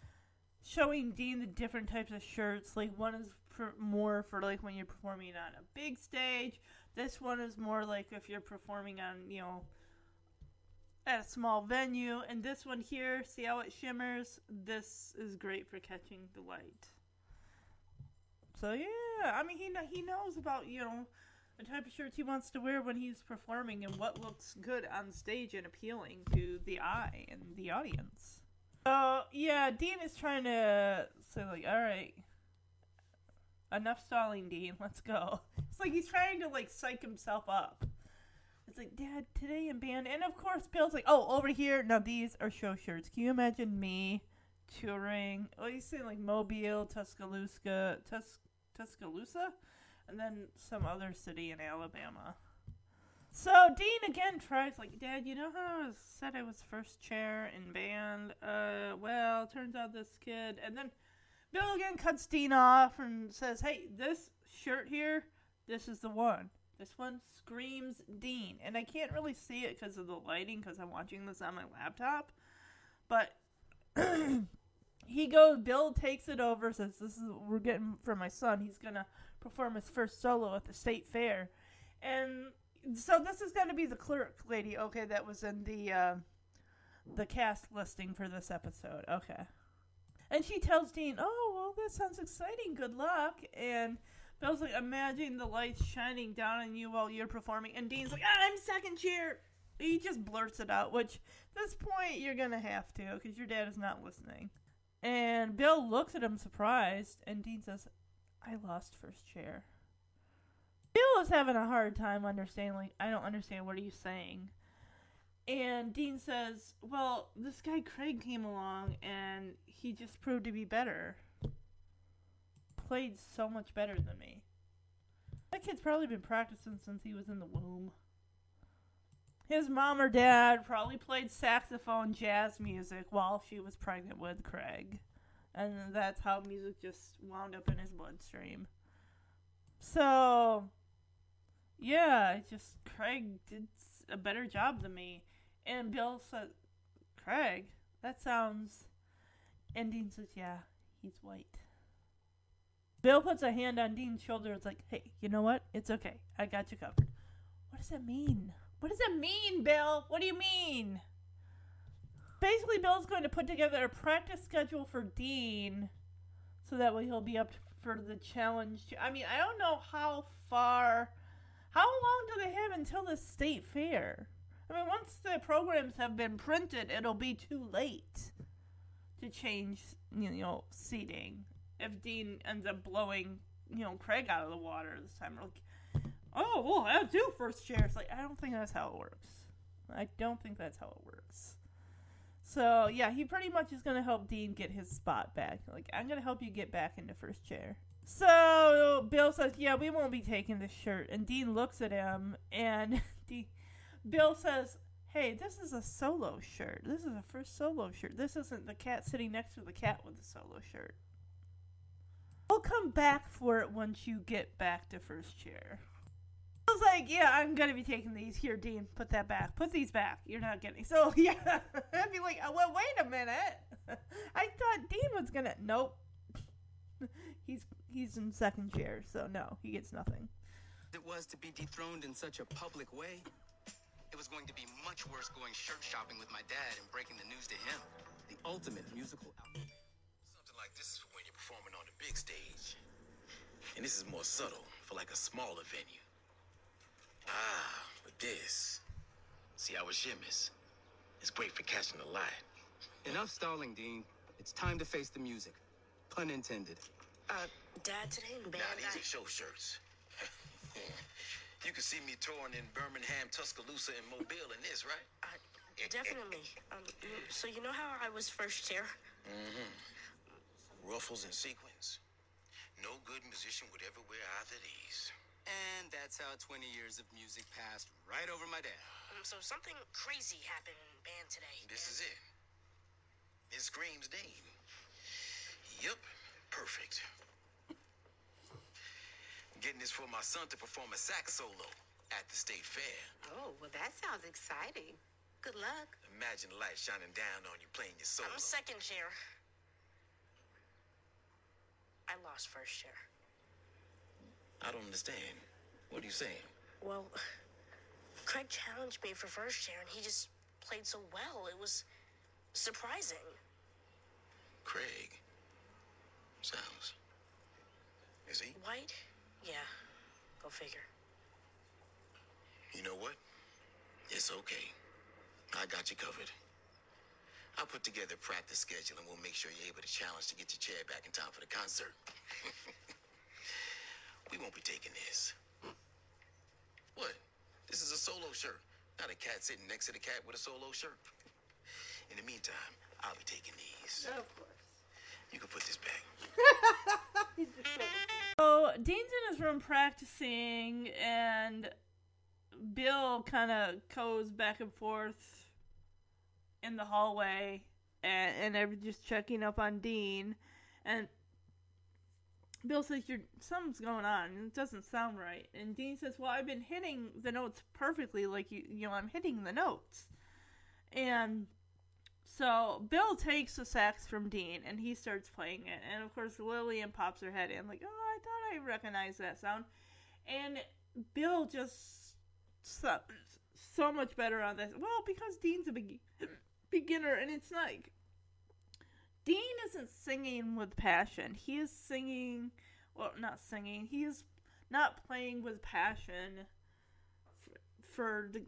showing Dean the different types of shirts. Like one is for more for like when you're performing on a big stage. This one is more like if you're performing on, you know, at a small venue. And this one here, see how it shimmers? This is great for catching the light. So yeah, I mean he he knows about, you know, the type of shirts he wants to wear when he's performing and what looks good on stage and appealing to the eye and the audience. So yeah, Dean is trying to say like, all right, enough stalling, Dean. Let's go. It's like he's trying to like psych himself up. It's like, Dad, today in band, and of course Bill's like, oh, over here. Now these are show shirts. Can you imagine me touring? Oh, he's saying like Mobile, Tuscaloosa, Tus- Tuscaloosa, and then some other city in Alabama. So Dean again tries like, Dad, you know how I said I was first chair in band? Uh, well, turns out this kid, and then Bill again cuts Dean off and says, Hey, this shirt here, this is the one. This one screams Dean, and I can't really see it because of the lighting because I'm watching this on my laptop. But he goes, Bill takes it over, says, This is we're getting for my son. He's gonna perform his first solo at the state fair, and so this is going to be the clerk lady, okay, that was in the uh, the cast listing for this episode, okay. And she tells Dean, "Oh, that sounds exciting. Good luck." And Bill's like, "Imagine the lights shining down on you while you're performing." And Dean's like, ah, "I'm second chair." He just blurts it out, which at this point you're gonna have to because your dad is not listening. And Bill looks at him surprised, and Dean says, "I lost first chair." Bill is having a hard time understanding. Like, I don't understand. What are you saying? And Dean says, "Well, this guy Craig came along, and he just proved to be better. Played so much better than me. That kid's probably been practicing since he was in the womb. His mom or dad probably played saxophone jazz music while she was pregnant with Craig, and that's how music just wound up in his bloodstream." So, yeah, just Craig did a better job than me. And Bill said, Craig, that sounds. Dean says, yeah, he's white. Bill puts a hand on Dean's shoulder. It's like, hey, you know what? It's okay. I got you covered. What does that mean? What does that mean, Bill? What do you mean? Basically, Bill's going to put together a practice schedule for Dean so that way he'll be up for the challenge. I mean, I don't know how far. How long do they have until the state fair? I mean, once the programs have been printed, it'll be too late to change, you know, seating. If Dean ends up blowing, you know, Craig out of the water this time, like, oh, well, I'll do first chairs. Like, I don't think that's how it works. I don't think that's how it works. So yeah, he pretty much is gonna help Dean get his spot back. Like I'm gonna help you get back into first chair. So Bill says, "Yeah, we won't be taking this shirt." And Dean looks at him, and Bill says, hey, this is a solo shirt. This is a first solo shirt. This isn't the cat sitting next to the cat with the solo shirt. We'll come back for it once you get back to first chair. I was like, yeah, I'm gonna be taking these. Here, Dean, put that back. Put these back. You're not getting. So yeah, I'd be like, oh, well, wait a minute. I thought Dean was gonna. Nope. he's he's in second chair, so no, he gets nothing. It was to be dethroned in such a public way. It was going to be much worse going shirt shopping with my dad and breaking the news to him. The ultimate musical outfit. Something like this is for when you're performing on the big stage. And this is more subtle for like a smaller venue. Ah, but this. See how it shimmers? It's great for catching the light. Enough stalling, Dean. It's time to face the music. Pun intended. Uh, Dad, today in band, Now, these I- are show shirts. you can see me touring in Birmingham, Tuscaloosa, and Mobile in this, right? Uh, definitely. Um, so you know how I was first chair? Mm-hmm. Ruffles and sequins. No good musician would ever wear either of these. And that's how 20 years of music passed right over my dad. Um, so something crazy happened in band today. This is it. It screams Dean. Yep, perfect. Getting this for my son to perform a sax solo at the state fair. Oh, well, that sounds exciting. Good luck. Imagine the light shining down on you playing your solo. I'm second chair. I lost first chair. I don't understand. What are you saying? Well, Craig challenged me for first chair, and he just played so well. It was surprising. Craig. Sounds. Is he? White? Yeah. Go figure. You know what? It's okay. I got you covered. I'll put together a practice schedule and we'll make sure you're able to challenge to get your chair back in time for the concert. we won't be taking this. What? This is a solo shirt, not a cat sitting next to the cat with a solo shirt. In the meantime, I'll be taking these. Of course. You can put this back. So Dean's in his room practicing, and Bill kind of goes back and forth in the hallway, and, and they're just checking up on Dean. And Bill says, "Your something's going on. It doesn't sound right." And Dean says, "Well, I've been hitting the notes perfectly, like you, you know, I'm hitting the notes." And so Bill takes the sax from Dean and he starts playing it. And of course, Lillian pops her head in, like, oh, I thought I recognized that sound. And Bill just so, so much better on this. Well, because Dean's a beg- beginner and it's like. Dean isn't singing with passion. He is singing, well, not singing. He is not playing with passion for, for the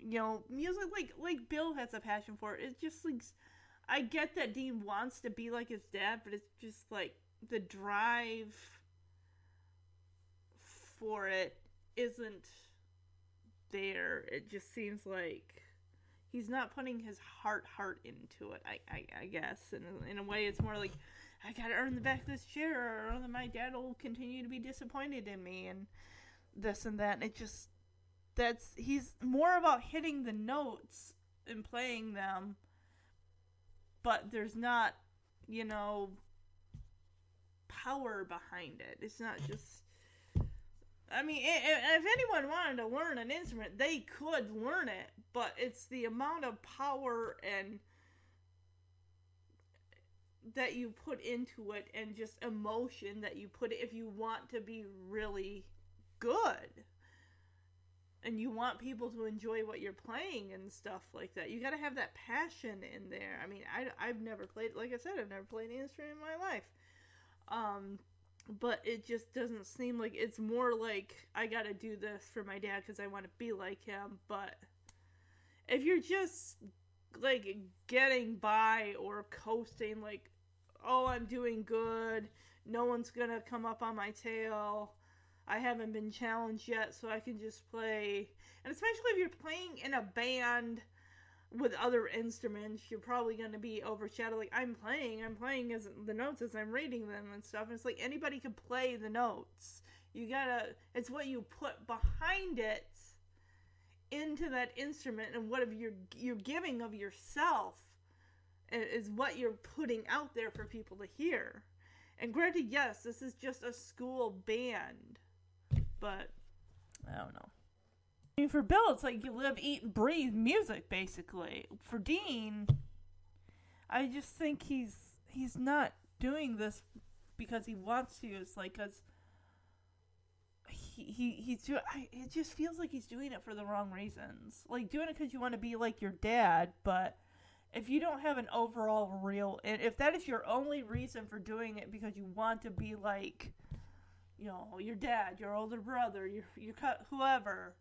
you know, music like like Bill has a passion for it. It's just like I get that Dean wants to be like his dad, but it's just like the drive for it isn't there. It just seems like he's not putting his heart heart into it. I I, I guess in a, in a way, it's more like I gotta earn the back of this chair, or my dad will continue to be disappointed in me, and this and that. And it just that's he's more about hitting the notes and playing them but there's not you know power behind it it's not just i mean if anyone wanted to learn an instrument they could learn it but it's the amount of power and that you put into it and just emotion that you put if you want to be really good and you want people to enjoy what you're playing and stuff like that. You got to have that passion in there. I mean, I, I've never played, like I said, I've never played an instrument in my life. Um, but it just doesn't seem like it's more like I got to do this for my dad because I want to be like him. But if you're just like getting by or coasting, like, oh, I'm doing good, no one's gonna come up on my tail. I haven't been challenged yet, so I can just play. And especially if you're playing in a band with other instruments, you're probably going to be overshadowed. Like I'm playing, I'm playing as the notes as I'm reading them and stuff. And it's like anybody can play the notes. You gotta. It's what you put behind it into that instrument and what of your you're giving of yourself is what you're putting out there for people to hear. And granted, yes, this is just a school band, but I don't know. I mean, for Bill, it's like you live, eat, and breathe music, basically. For Dean, I just think he's he's not doing this because he wants to. It's like because he, he he's doing. It just feels like he's doing it for the wrong reasons. Like doing it because you want to be like your dad, but if you don't have an overall real, and if that is your only reason for doing it because you want to be like, you know, your dad, your older brother, your your whoever,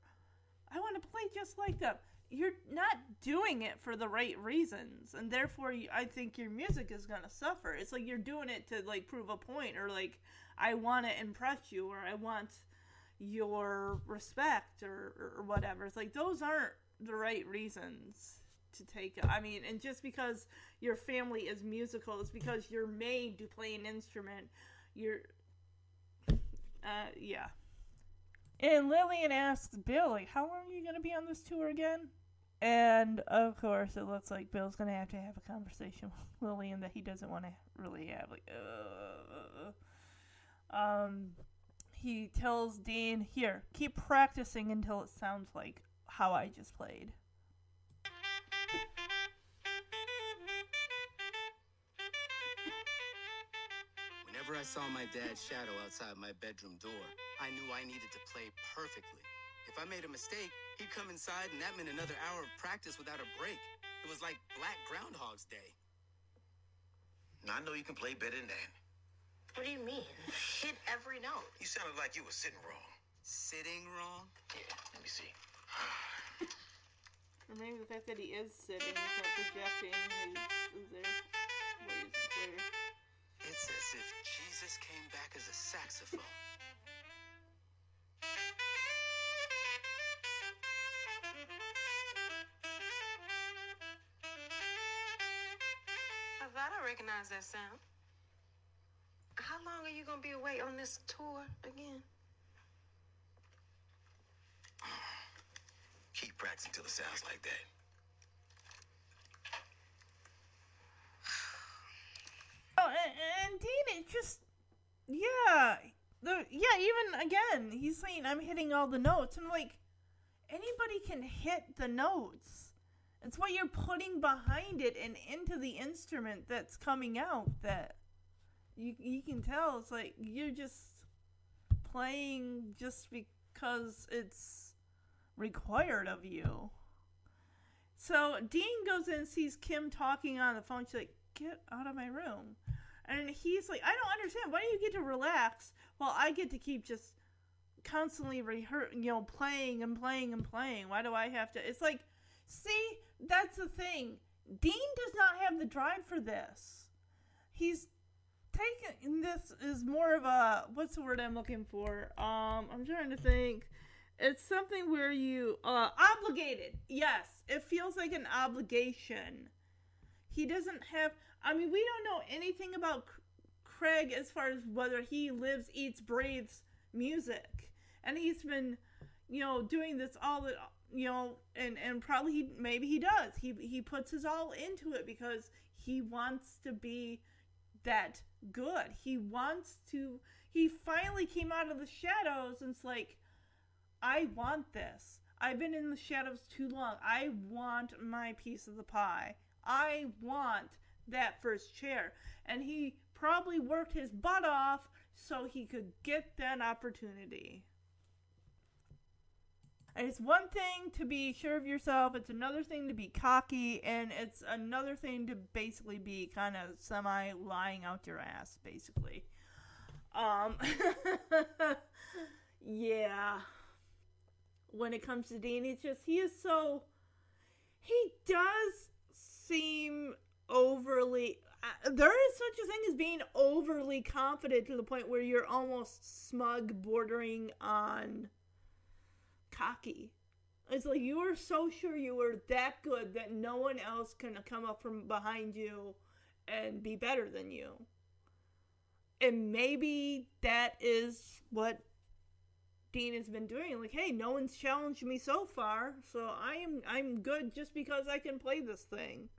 I want to play just like them. You're not doing it for the right reasons, and therefore, you, I think your music is gonna suffer. It's like you're doing it to like prove a point, or like I want to impress you, or I want your respect, or, or whatever. It's like those aren't the right reasons to take I mean, and just because your family is musical, it's because you're made to play an instrument. You're, uh, yeah. And Lillian asks Bill, like, how long are you going to be on this tour again? And of course, it looks like Bill's going to have to have a conversation with Lillian that he doesn't want to really have. Like, um, he tells Dean, here, keep practicing until it sounds like how I just played. Whenever I saw my dad's shadow outside my bedroom door, I knew I needed to play perfectly. If I made a mistake, he'd come inside and that meant another hour of practice without a break. It was like Black Groundhog's Day. Now, I know you can play better than that. What do you mean? Hit every note. You sounded like you were sitting wrong. Sitting wrong? Yeah, let me see. or maybe the fact that he is sitting is not projecting his, his there. What is clear. It's as if Jesus came back as a saxophone. I thought I recognized that sound. How long are you going to be away on this tour again? Keep practicing till it sounds like that. Oh, Dean, it just, yeah, the yeah. Even again, he's saying I'm hitting all the notes, and like anybody can hit the notes. It's what you're putting behind it and into the instrument that's coming out that you you can tell. It's like you're just playing just because it's required of you. So Dean goes in and sees Kim talking on the phone. She's like, "Get out of my room." And he's like, I don't understand. Why do you get to relax while I get to keep just constantly rehear, you know, playing and playing and playing? Why do I have to? It's like, see, that's the thing. Dean does not have the drive for this. He's taking this is more of a what's the word I'm looking for? Um, I'm trying to think. It's something where you uh obligated. Yes, it feels like an obligation. He doesn't have I mean, we don't know anything about Craig as far as whether he lives, eats, breathes music, and he's been, you know, doing this all the, you know, and and probably he maybe he does. He he puts his all into it because he wants to be that good. He wants to. He finally came out of the shadows and it's like, I want this. I've been in the shadows too long. I want my piece of the pie. I want that first chair. And he probably worked his butt off so he could get that opportunity. And it's one thing to be sure of yourself, it's another thing to be cocky, and it's another thing to basically be kind of semi lying out your ass, basically. Um, yeah. When it comes to Dean, it's just, he is so. He does seem overly uh, there is such a thing as being overly confident to the point where you're almost smug bordering on cocky it's like you are so sure you are that good that no one else can come up from behind you and be better than you and maybe that is what Dean has been doing. Like, hey, no one's challenged me so far, so I am I'm good just because I can play this thing.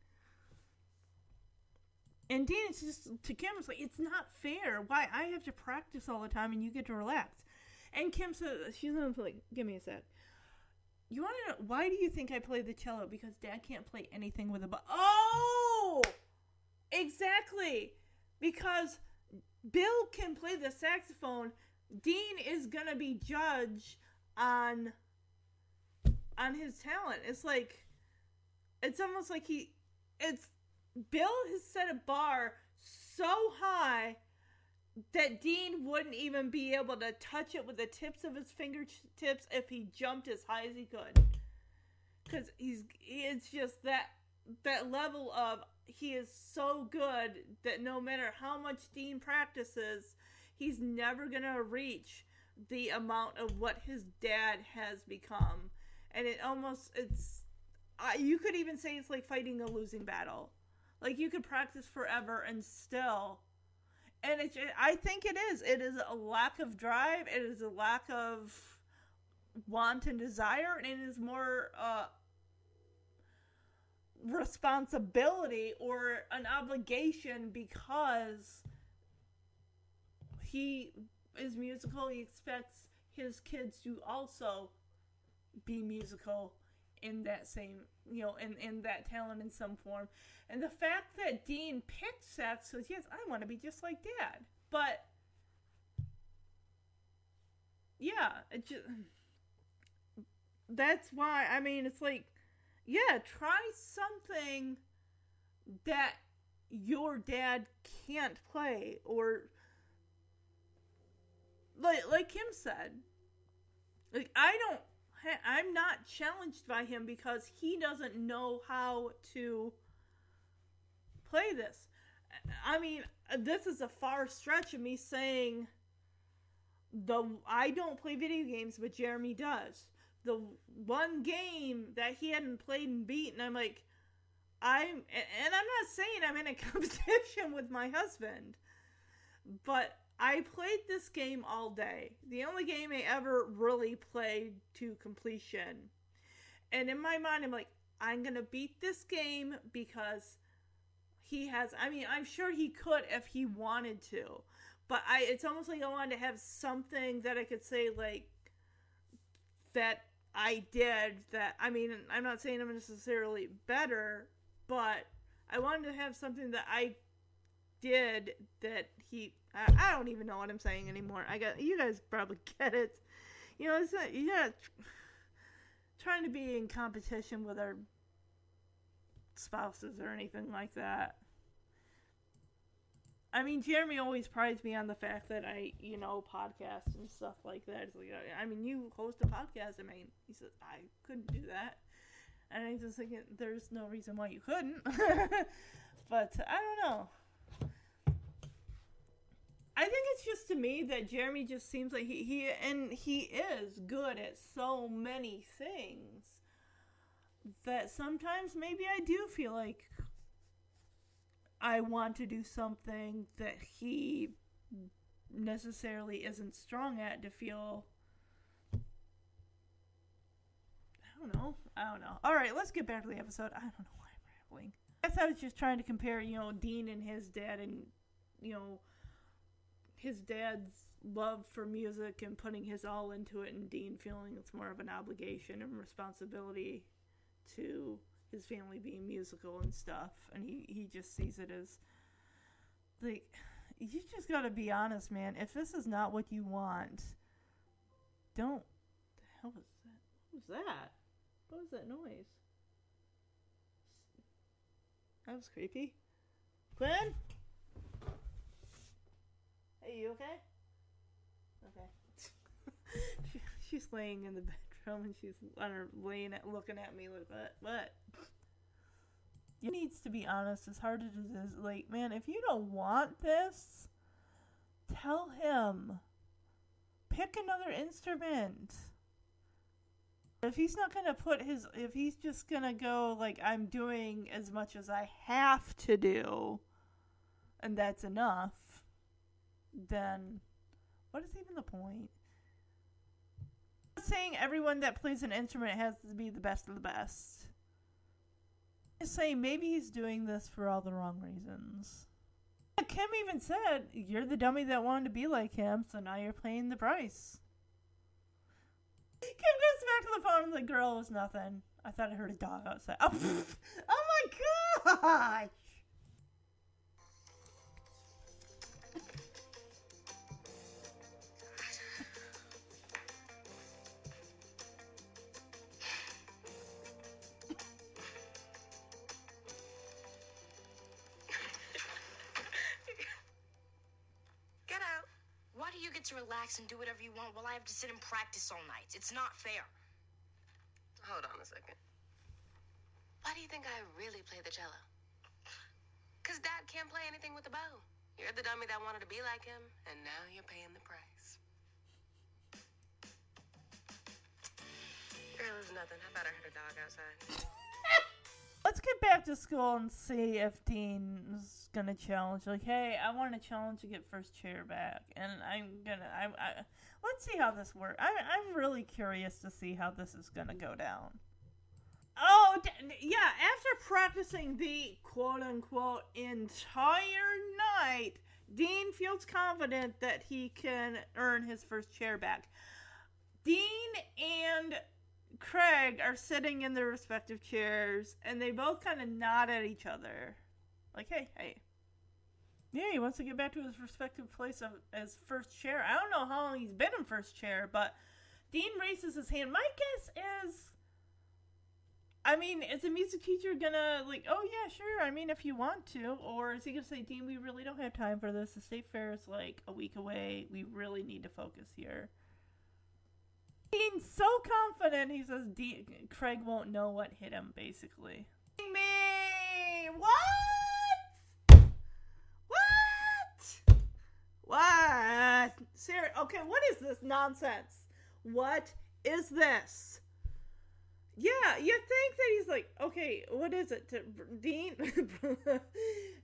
And Dean is just to Kim it's like it's not fair. Why I have to practice all the time and you get to relax. And Kim says she's like, give me a sec. You want to know why do you think I play the cello? Because Dad can't play anything with a bow. Oh, exactly. Because Bill can play the saxophone. Dean is gonna be judged on on his talent. It's like it's almost like he it's Bill has set a bar so high that Dean wouldn't even be able to touch it with the tips of his fingertips if he jumped as high as he could. Cuz he's it's just that that level of he is so good that no matter how much Dean practices, he's never going to reach the amount of what his dad has become. And it almost it's uh, you could even say it's like fighting a losing battle. Like you could practice forever and still and it's I think it is. It is a lack of drive, it is a lack of want and desire, and it is more uh responsibility or an obligation because he is musical. He expects his kids to also be musical in that same, you know, in, in that talent in some form. And the fact that Dean picked sax says, yes, I want to be just like dad. But, yeah, it just, that's why, I mean, it's like, yeah, try something that your dad can't play or like like Kim said like I don't I'm not challenged by him because he doesn't know how to play this. I mean, this is a far stretch of me saying the I don't play video games but Jeremy does the one game that he hadn't played and beaten, I'm like, I'm, and I'm not saying I'm in a competition with my husband, but I played this game all day. The only game I ever really played to completion. And in my mind, I'm like, I'm going to beat this game because he has, I mean, I'm sure he could if he wanted to. But I, it's almost like I wanted to have something that I could say, like, that I did that. I mean, I'm not saying I'm necessarily better, but I wanted to have something that I did that he. I, I don't even know what I'm saying anymore. I got you guys probably get it. You know, it's not, you're not trying to be in competition with our spouses or anything like that. I mean, Jeremy always prides me on the fact that I, you know, podcast and stuff like that. Like, I mean, you host a podcast. I mean, he says I couldn't do that, and I just think there's no reason why you couldn't. but I don't know. I think it's just to me that Jeremy just seems like he, he and he is good at so many things that sometimes maybe I do feel like I want to do something that he necessarily isn't strong at to feel I don't know. I don't know. All right, let's get back to the episode. I don't know why I'm rambling. I guess I was just trying to compare, you know, Dean and his dad and you know his dad's love for music and putting his all into it and Dean feeling it's more of an obligation and responsibility to his family being musical and stuff, and he he just sees it as like you just got to be honest, man. If this is not what you want, don't. The hell was that? What was that? What was that noise? That was creepy. Gwen? Hey, you okay? Okay. she, she's laying in the bedroom and she's on her laying at looking at me like that. What? You needs to be honest. As hard as it is, like man, if you don't want this, tell him. Pick another instrument. If he's not gonna put his, if he's just gonna go like I'm doing as much as I have to do, and that's enough, then what is even the point? saying everyone that plays an instrument has to be the best of the best. Just saying maybe he's doing this for all the wrong reasons. Kim even said, You're the dummy that wanted to be like him, so now you're paying the price. Kim goes back to the phone and the girl was nothing. I thought I heard a dog outside. Oh, oh my gosh! Relax and do whatever you want while I have to sit and practice all night? It's not fair. Hold on a second. Why do you think I really play the cello? Because Dad can't play anything with a bow. You're the dummy that wanted to be like him, and now you're paying the price. Girl, it's nothing. I heard a dog outside. Let's get back to school and see if Dean's gonna challenge. Like, hey, I want to challenge to get first chair back, and I'm gonna. I, I let's see how this works. I, I'm really curious to see how this is gonna go down. Oh, yeah. After practicing the quote unquote entire night, Dean feels confident that he can earn his first chair back. Dean and Craig are sitting in their respective chairs, and they both kind of nod at each other, like, "Hey, hey." Yeah, he wants to get back to his respective place of as first chair. I don't know how long he's been in first chair, but Dean raises his hand. My guess is, I mean, is a music teacher gonna like, oh yeah, sure. I mean, if you want to, or is he gonna say, Dean, we really don't have time for this. The state fair is like a week away. We really need to focus here. Dean's so confident, he says D- Craig won't know what hit him, basically. Me! What? What? What? Sarah, okay, what is this nonsense? What is this? Yeah, you think that he's like, okay, what is it? Dean?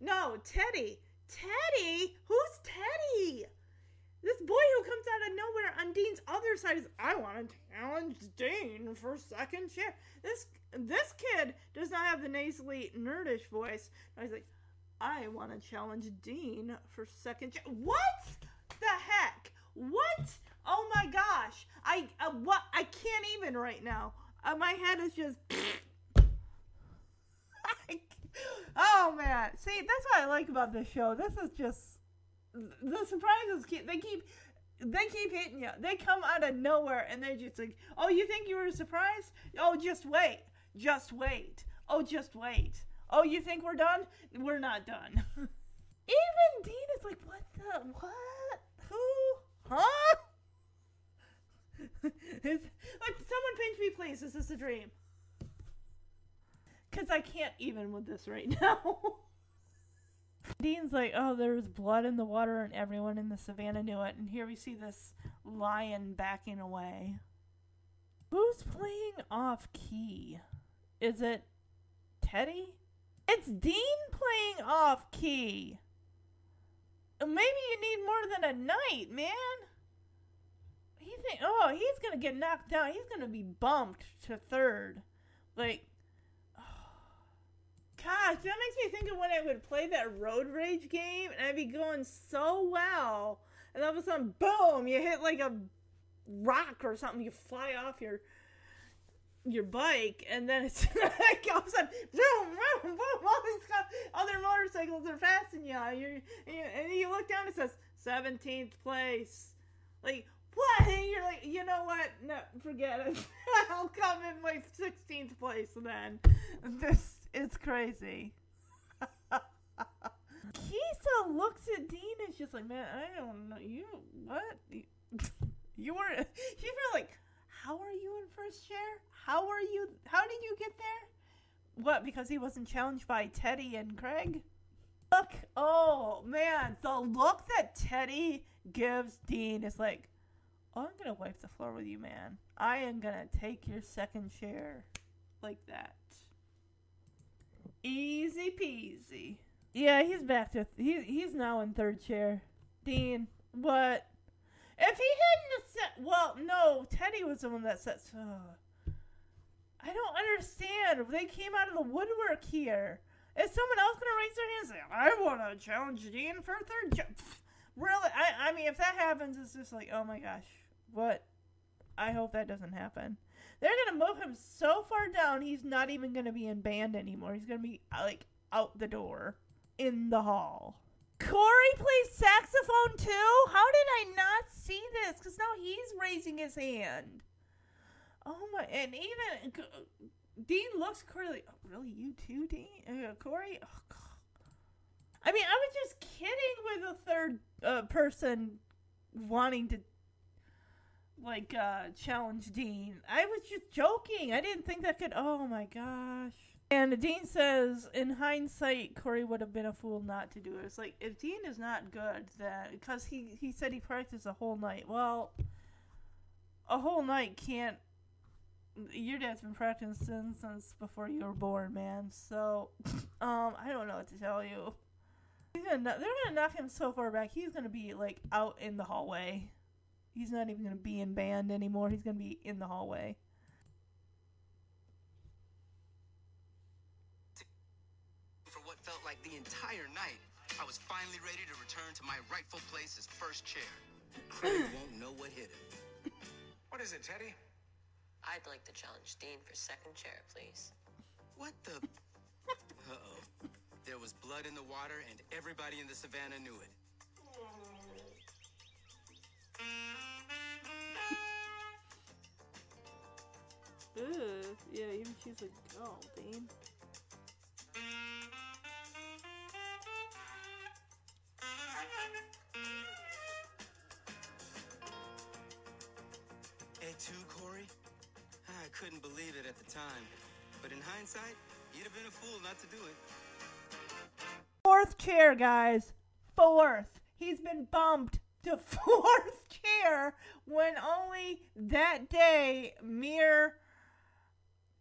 no, Teddy. Teddy? Who's Teddy? This boy who comes out of nowhere on Dean's other side is, I want to challenge Dean for second chair. This this kid does not have the nasally nerdish voice. He's like, I want to challenge Dean for second chair. What the heck? What? Oh my gosh! I uh, what? I can't even right now. Uh, my head is just. oh man! See, that's what I like about this show. This is just the surprises keep they keep they keep hitting you. They come out of nowhere and they just like, oh, you think you were surprised? Oh, just wait, just wait. Oh, just wait. Oh, you think we're done? We're not done. Even Dean is like, what the what? Who? Huh? Like, someone pinch me, please. Is this a dream? Because I can't even with this right now. Dean's like, oh, there was blood in the water, and everyone in the savannah knew it. And here we see this lion backing away. Who's playing off key? Is it Teddy? It's Dean playing off key. Maybe you need more than a night, man. He think, oh, he's gonna get knocked down. He's gonna be bumped to third. Like, Gosh, that makes me think of when I would play that road rage game and I'd be going so well, and all of a sudden, boom, you hit like a rock or something, you fly off your your bike, and then it's like all of a sudden, boom, boom, boom, all these other motorcycles are passing you. You're, and you look down, it says 17th place. Like, what? And you're like, you know what? No, forget it. I'll come in like 16th place then. This is crazy. Keisa looks at Dean and she's like, man, I don't know. You, what? You were, she's like, how are you in first chair? How are you, how did you get there? What, because he wasn't challenged by Teddy and Craig? Look, oh man, the look that Teddy gives Dean is like, oh, I'm gonna wipe the floor with you, man. I am gonna take your second chair. Like that. Easy peasy. Yeah, he's back to he, he's now in third chair. Dean, what? If he hadn't set, well, no, Teddy was the one that said. Uh, I don't understand. They came out of the woodwork here. Is someone else gonna raise their hand and say, "I want to challenge Dean for a third job"? Really? I I mean, if that happens, it's just like, oh my gosh, what? I hope that doesn't happen. They're gonna move him so far down, he's not even gonna be in band anymore. He's gonna be like out the door, in the hall. Corey plays saxophone too. How did I not see this? Because now he's raising his hand. Oh my! And even Dean looks Corey like, oh, really, you too, Dean? Uh, Corey? Oh. I mean, I was just kidding with a third uh, person wanting to like uh challenge Dean. I was just joking. I didn't think that could. Oh my gosh. And Dean says, in hindsight, Corey would have been a fool not to do it. It's like if Dean is not good, then because he he said he practiced a whole night. Well, a whole night can't. Your dad's been practicing since before you were born, man. So, um, I don't know what to tell you. Gonna, they're gonna knock him so far back. He's gonna be like out in the hallway. He's not even gonna be in band anymore. He's gonna be in the hallway. For what felt like the entire night, I was finally ready to return to my rightful place as first chair. Craig won't know what hit him. What is it, Teddy? I'd like to challenge Dean for second chair, please. What the? Uh oh. There was blood in the water, and everybody in the savannah knew it. Ugh. Yeah, even she's like, oh, Dean. Et tu, Corey? Ah, I couldn't believe it at the time, but in hindsight, you'd have been a fool not to do it. Fourth chair, guys. Fourth. He's been bumped to fourth chair when only that day, mere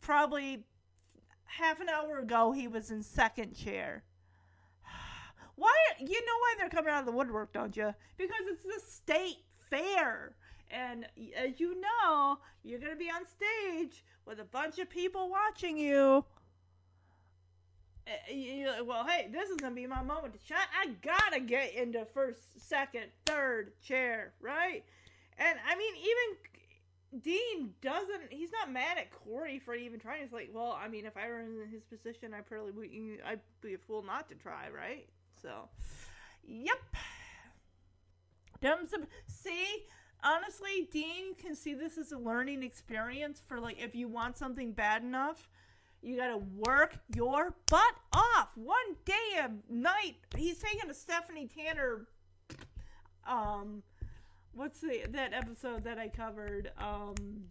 probably half an hour ago, he was in second chair. Why? You know why they're coming out of the woodwork, don't you? Because it's the state fair. And as you know, you're going to be on stage with a bunch of people watching you. Uh, you're like, well, hey, this is gonna be my moment to shine. I gotta get into first, second, third chair, right? And I mean, even Dean doesn't. He's not mad at Corey for even trying. He's like, well, I mean, if I were in his position, I probably would. I'd be a fool not to try, right? So, yep. Dumb See, honestly, Dean can see this as a learning experience for like if you want something bad enough you gotta work your butt off. One day a night. He's taking a Stephanie Tanner. Um, what's the that episode that I covered? Um,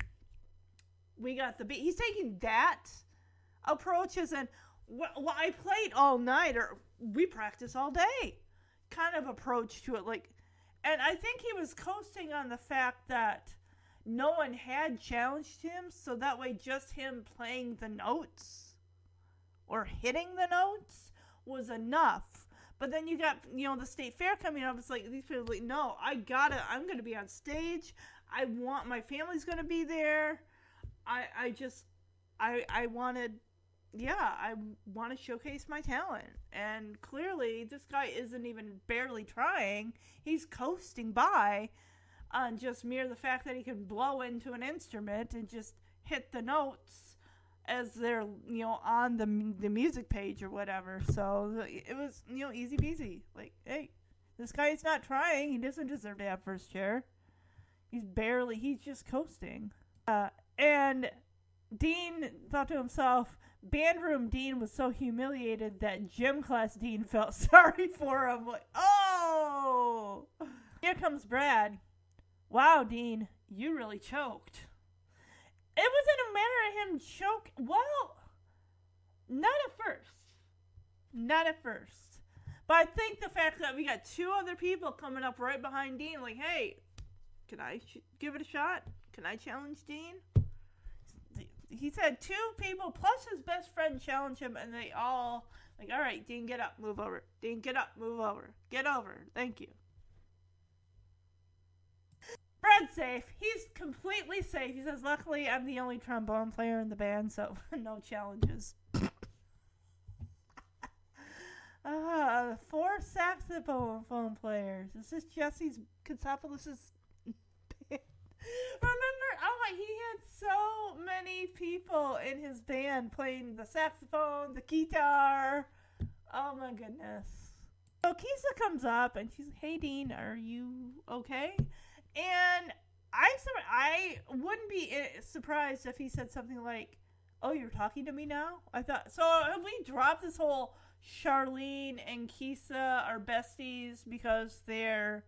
we got the beat. He's taking that approaches and well, I played all night or we practice all day kind of approach to it. Like, and I think he was coasting on the fact that no one had challenged him, so that way just him playing the notes or hitting the notes was enough. But then you got, you know, the state fair coming up. It's like these people like, no, I gotta, I'm gonna be on stage. I want my family's gonna be there. I, I just, I, I wanted, yeah, I want to showcase my talent. And clearly, this guy isn't even barely trying. He's coasting by on just mere the fact that he can blow into an instrument and just hit the notes as they're you know on the the music page or whatever. So it was you know easy peasy. Like hey, this guy is not trying. He doesn't deserve to have first chair. He's barely. He's just coasting. Uh, and Dean thought to himself, bandroom Dean was so humiliated that gym class Dean felt sorry for him. Like, oh, here comes Brad. Wow, Dean, you really choked. It wasn't a matter of him choke. Well, not at first. Not at first. But I think the fact that we got two other people coming up right behind Dean, like, hey, can I sh- give it a shot? Can I challenge Dean? He said two people plus his best friend challenge him, and they all like, all right, Dean, get up, move over. Dean, get up, move over. Get over. Thank you. Brad's safe. He's completely safe. He says, "Luckily, I'm the only trombone player in the band, so no challenges." uh, four saxophone phone players. This is Jesse's Katsopoulos' band? Remember, oh my, he had so many people in his band playing the saxophone, the guitar. Oh my goodness. So Keisa comes up and she's, "Hey Dean, are you okay?" And I I wouldn't be eh, surprised if he said something like, "Oh, you're talking to me now?" I thought so. Have we dropped this whole Charlene and Keisa are besties because they're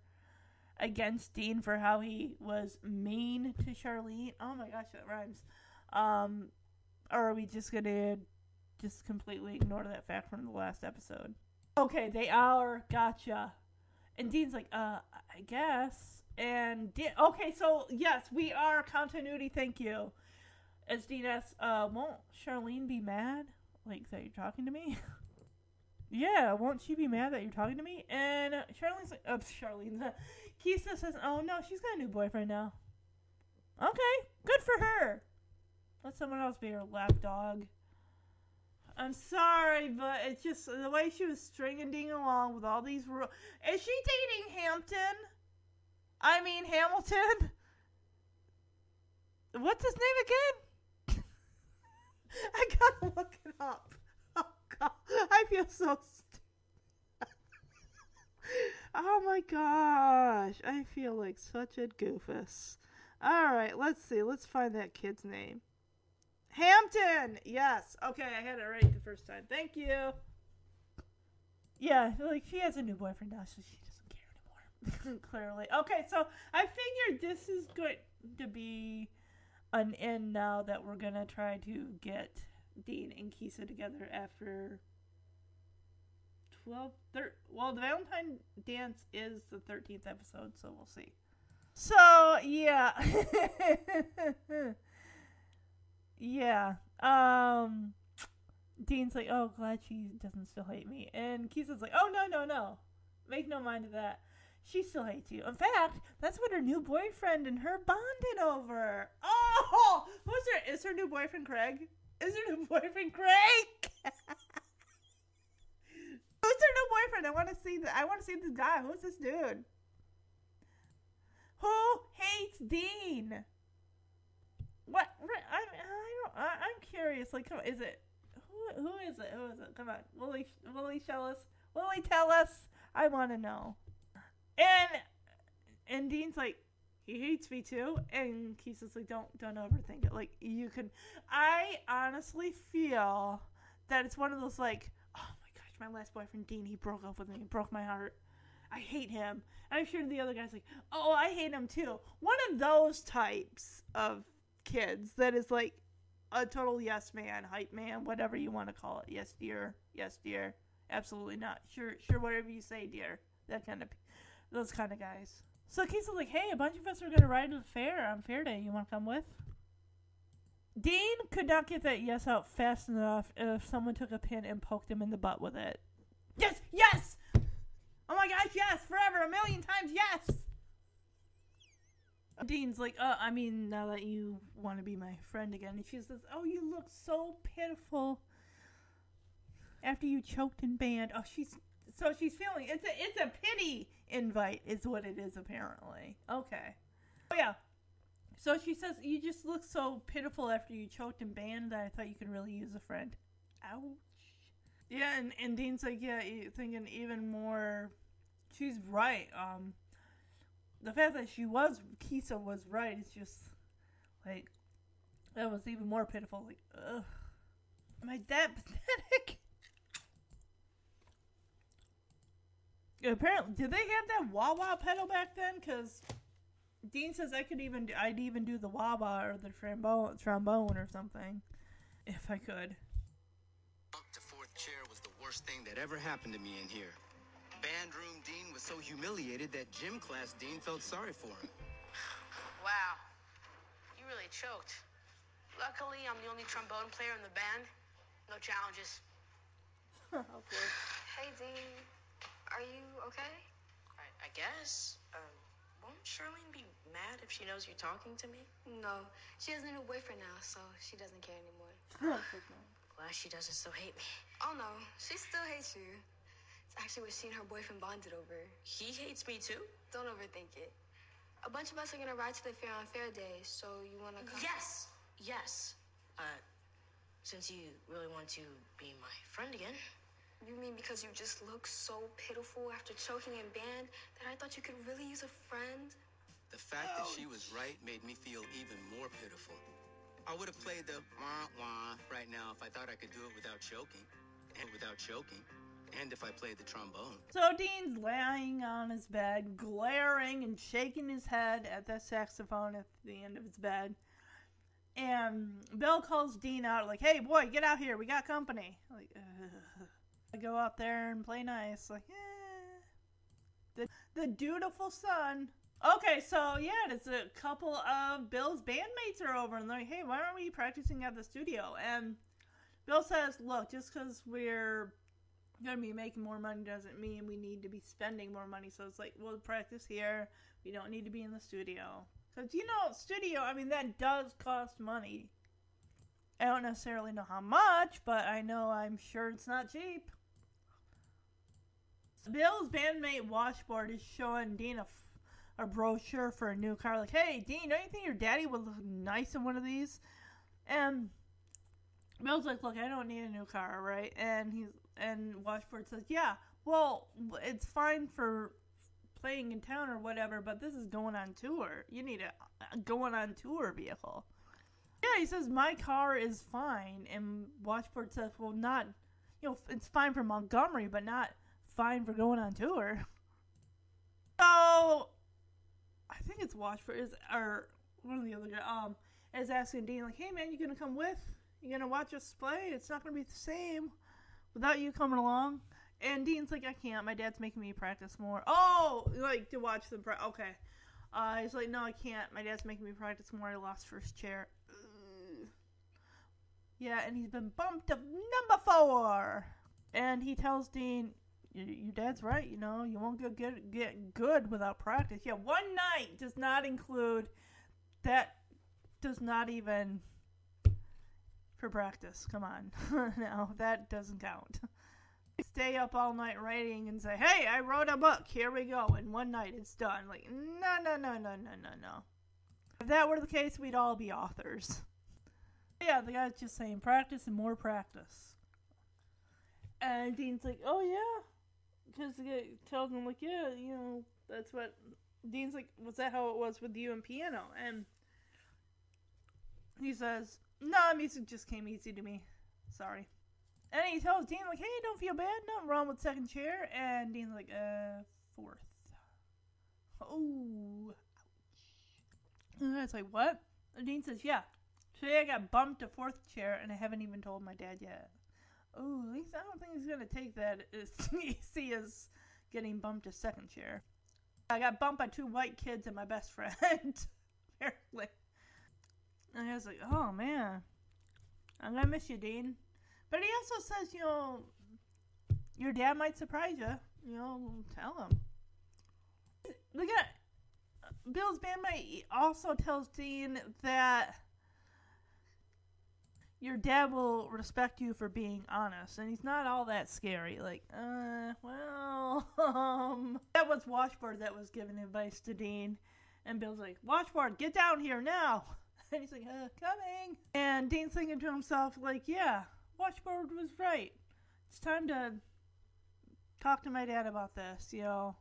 against Dean for how he was mean to Charlene. Oh my gosh, that rhymes. Um, or are we just gonna just completely ignore that fact from the last episode? Okay, they are. Gotcha. And Dean's like, uh, I guess. And De- okay, so yes, we are continuity. Thank you. As asks, uh, won't Charlene be mad like that you're talking to me? yeah, won't she be mad that you're talking to me? And Charlene's like, uh, Charlene. Keisa says, "Oh no, she's got a new boyfriend now." Okay, good for her. Let someone else be her lapdog. I'm sorry, but it's just the way she was stringing Dean along with all these rules. Is she dating Hampton? I mean Hamilton. What's his name again? I gotta look it up. Oh god, I feel so Oh my gosh, I feel like such a goofus. Alright, let's see. Let's find that kid's name. Hampton! Yes. Okay, I had it right the first time. Thank you. Yeah, like she has a new boyfriend now, so she. Clearly. Okay, so I figured this is going to be an end now that we're gonna try to get Dean and Keisa together after 12 thir- well the valentine dance is the 13th episode so we'll see. So yeah. Yeah um dean's like oh glad she doesn't still hate me. And Keisa's like oh no no no. Make no mind of that she still hates you in fact that's what her new boyfriend and her bonded over oh who's her is her new boyfriend craig is her new boyfriend craig Who's her new boyfriend? I want to see the, I want to see this guy. Who's this dude? Who hates Dean? What? I, I don't. I, I'm curious. Like, come on, is it? Who? Who is it? Who is it? Come on, will he? Will he tell us? Will he tell us? I want to know. And and Dean's like, he hates me too. And Keisa's like, don't don't overthink it. Like you can. I honestly feel that it's one of those like oh my gosh, my last boyfriend Dean, he broke up with me. Broke my heart. I hate him. And I'm sure the other guy's like, oh, I hate him too. One of those types of kids that is like a total yes man, hype man, whatever you want to call it. Yes, dear. Yes, dear. Absolutely not. Sure, sure, whatever you say, dear. That kind of, those kind of guys. So Keisa's like, hey, a bunch of us are gonna ride to the fair on Fair Day. You want to come with? Dean could not get that yes out fast enough if someone took a pin and poked him in the butt with it. Yes, yes! Oh my gosh, yes! Forever, a million times, yes! Dean's like, uh, I mean, now that you want to be my friend again, and she says, Oh, you look so pitiful after you choked and band. Oh, she's so she's feeling it's a it's a pity invite, is what it is apparently. Okay. Oh yeah, so she says, You just look so pitiful after you choked and banned that I thought you could really use a friend. Ouch. Yeah, and, and Dean's like, Yeah, thinking even more. She's right. Um, the fact that she was, Keisa was right, it's just like, that was even more pitiful. Like, ugh. Am I that pathetic? Apparently, did they have that wah wah pedal back then? Because Dean says I could even do, I'd even do the wah wah or the trombone trombone or something if I could. Up to fourth chair was the worst thing that ever happened to me in here. Band room Dean was so humiliated that gym class Dean felt sorry for him. Wow. You really choked. Luckily, I'm the only trombone player in the band. No challenges. Okay. Hey, Dean. Are you okay? I, I guess. Uh, Won't Charlene be mad if she knows you're talking to me? No, she has a new boyfriend now, so she doesn't care anymore. Glad she doesn't still hate me. Oh no, she still hates you. It's actually what she and her boyfriend bonded over. He hates me too? Don't overthink it. A bunch of us are gonna ride to the fair on fair day, so you wanna come? Yes! Yes. Uh, since you really want to be my friend again. You mean because you just look so pitiful after choking and band that I thought you could really use a friend? The fact that she was right made me feel even more pitiful. I would have played the wah wah right now if I thought I could do it without choking. And without choking. And if I played the trombone. So Dean's lying on his bed, glaring and shaking his head at the saxophone at the end of his bed. And Bill calls Dean out, like, "Hey, boy, get out here. We got company." Like, Ugh. Go out there and play nice. Like, eh. The the dutiful son. Okay, so yeah, it's a couple of Bill's bandmates are over, and they're like, "Hey, why aren't we practicing at the studio?" And Bill says, "Look, just because we're gonna be making more money doesn't mean we need to be spending more money. So it's like we'll practice here. We don't need to be in the studio because you know studio. I mean that does cost money. I don't necessarily know how much, but I know I'm sure it's not cheap. Bill's bandmate Washboard is showing Dean a, f- a brochure for a new car. Like, hey, Dean, don't you think your daddy would look nice in one of these? And Bill's like, look, I don't need a new car, right? And he's and Washboard says, yeah, well, it's fine for playing in town or whatever, but this is going on tour. You need a, a going on tour vehicle. Yeah, he says my car is fine, and Washboard says, well, not, you know, it's fine for Montgomery, but not fine for going on tour. So, I think it's Washboard is or one of the other guys um is asking Dean like, hey man, you gonna come with? You gonna watch us play? It's not gonna be the same without you coming along. And Dean's like, I can't. My dad's making me practice more. Oh, like to watch them. Pra- okay. Uh, he's like, no, I can't. My dad's making me practice more. I lost first chair. Ugh. Yeah, and he's been bumped to number four. And he tells Dean, your, your dad's right. You know, you won't get, get get good without practice. Yeah, one night does not include. That does not even for practice. Come on, no, that doesn't count. Stay up all night writing and say, "Hey, I wrote a book. Here we go." And one night it's done. Like, no, no, no, no, no, no, no. If that were the case, we'd all be authors. Yeah, the guy's just saying practice and more practice. And Dean's like, "Oh yeah," because guy tells him like, "Yeah, you know, that's what." Dean's like, "Was that how it was with you and piano?" And he says, "No, music just came easy to me. Sorry." And he tells Dean like, "Hey, don't feel bad. Nothing wrong with second chair." And Dean's like, "Uh, fourth. Oh, ouch." And it's like, "What?" And Dean says, "Yeah, today I got bumped to fourth chair, and I haven't even told my dad yet." Oh, at least I don't think he's gonna take that see as getting bumped to second chair. I got bumped by two white kids and my best friend. Apparently. And I was like, oh man, I'm gonna miss you, Dean. But he also says, you know, your dad might surprise you. You know, tell him. Look at Bill's bandmate also tells Dean that your dad will respect you for being honest, and he's not all that scary. Like, uh, well, um, that was Washboard that was giving advice to Dean, and Bill's like, Washboard, get down here now. And he's like, uh, coming. And Dean's thinking to himself, like, yeah, Washboard was right. It's time to talk to my dad about this, you know.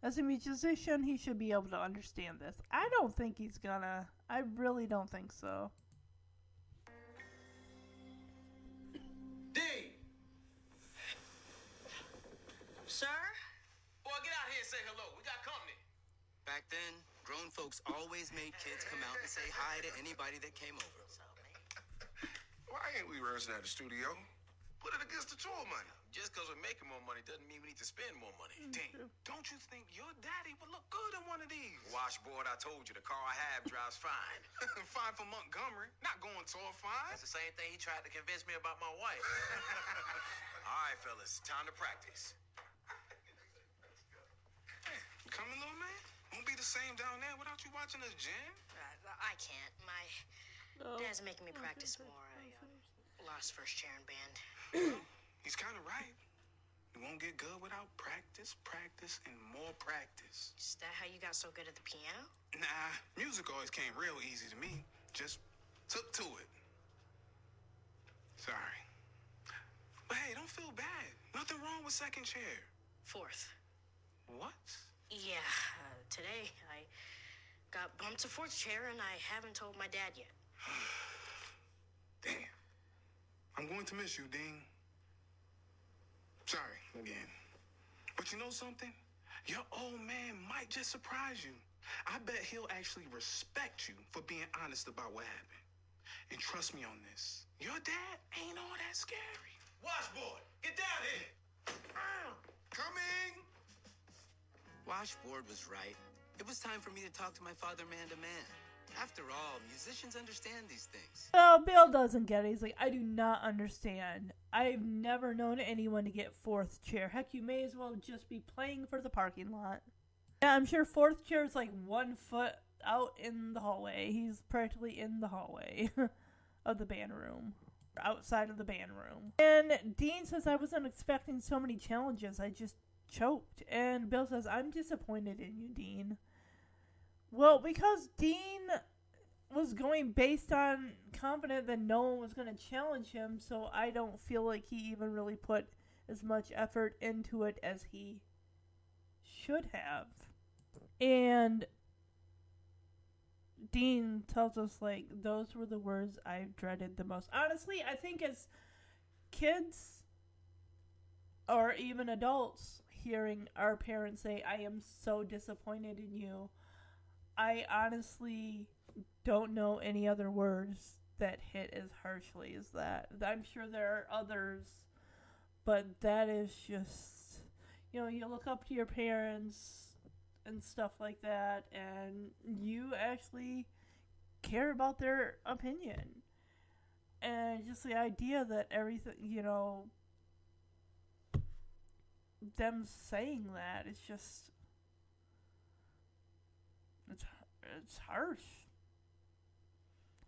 As a musician, he should be able to understand this. I don't think he's gonna. I really don't think so. Back then, grown folks always made kids come out and say hi to anybody that came over. Why ain't we rehearsing at the studio? Put it against the tour money. Just because we're making more money doesn't mean we need to spend more money. Mm-hmm. Dean, don't you think your daddy would look good in one of these? Washboard, I told you, the car I have drives fine. fine for Montgomery, not going tour fine. That's the same thing he tried to convince me about my wife. All right, fellas, time to practice. You coming, little man? Won't be the same down there without you watching us jam. Uh, I can't. My dad's making me practice more. I uh, lost first chair in band. He's kind of right. You won't get good without practice, practice, and more practice. Is that how you got so good at the piano? Nah, music always came real easy to me. Just took to it. Sorry. But hey, don't feel bad. Nothing wrong with second chair. Fourth. What? Yeah, uh, today I got bumped to fourth chair and I haven't told my dad yet. Damn. I'm going to miss you, Dean. Sorry again. But you know something? Your old man might just surprise you. I bet he'll actually respect you for being honest about what happened. And trust me on this. Your dad ain't all that scary. Washboard, get down here. Ah, coming. Washboard was right. It was time for me to talk to my father man to man. After all, musicians understand these things. Well, Bill doesn't get it. He's like, I do not understand. I've never known anyone to get fourth chair. Heck, you may as well just be playing for the parking lot. Yeah, I'm sure fourth chair is like one foot out in the hallway. He's practically in the hallway of the band room, outside of the band room. And Dean says, I wasn't expecting so many challenges. I just choked. And Bill says, I'm disappointed in you, Dean. Well, because Dean was going based on confident that no one was going to challenge him, so I don't feel like he even really put as much effort into it as he should have. And Dean tells us like those were the words I dreaded the most. Honestly, I think as kids or even adults hearing our parents say I am so disappointed in you, I honestly don't know any other words that hit as harshly as that. I'm sure there are others, but that is just you know, you look up to your parents and stuff like that and you actually care about their opinion. And just the idea that everything, you know, them saying that it's just it's it's harsh.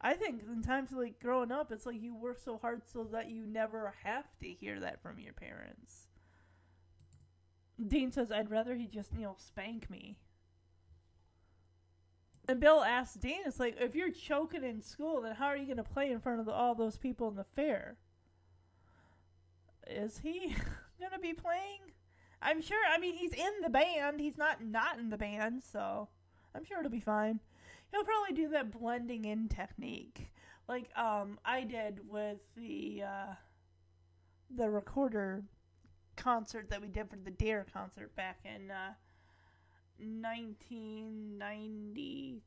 I think in times like growing up, it's like you work so hard so that you never have to hear that from your parents. Dean says, I'd rather he just, you know, spank me. And Bill asks Dean, it's like, if you're choking in school, then how are you going to play in front of the, all those people in the fair? Is he going to be playing? I'm sure, I mean, he's in the band. He's not not in the band, so I'm sure it'll be fine. He'll probably do that blending in technique. Like um I did with the uh the recorder concert that we did for the Dare concert back in uh 1993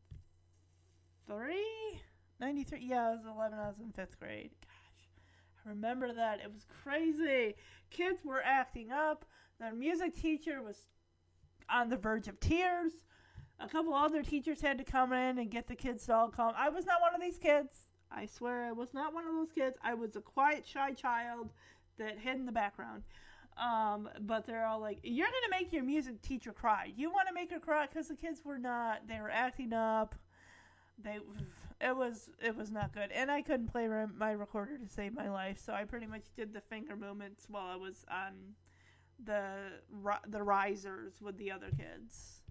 93 yeah, I was 11 I was in 5th grade. Gosh. I remember that. It was crazy. Kids were acting up. The music teacher was on the verge of tears. A couple other teachers had to come in and get the kids to all calm. I was not one of these kids. I swear I was not one of those kids. I was a quiet, shy child that hid in the background. Um, but they're all like, "You're gonna make your music teacher cry. You want to make her cry?" Because the kids were not. They were acting up. They, it was it was not good, and I couldn't play my recorder to save my life. So I pretty much did the finger movements while I was on the the risers with the other kids.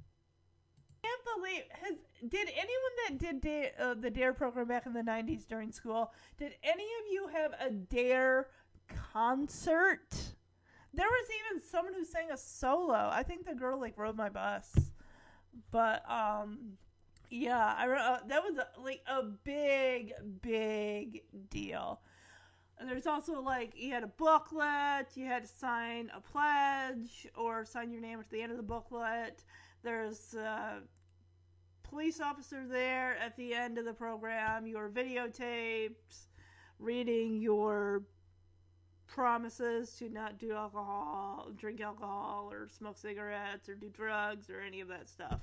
I can't believe has did anyone that did dare, uh, the dare program back in the 90s during school did any of you have a dare concert? There was even someone who sang a solo. I think the girl like rode my bus. But um yeah i uh, that was a, like a big big deal and there's also like you had a booklet, you had to sign a pledge or sign your name at the end of the booklet. There's a police officer there at the end of the program. You were videotaped reading your promises to not do alcohol, drink alcohol, or smoke cigarettes, or do drugs, or any of that stuff.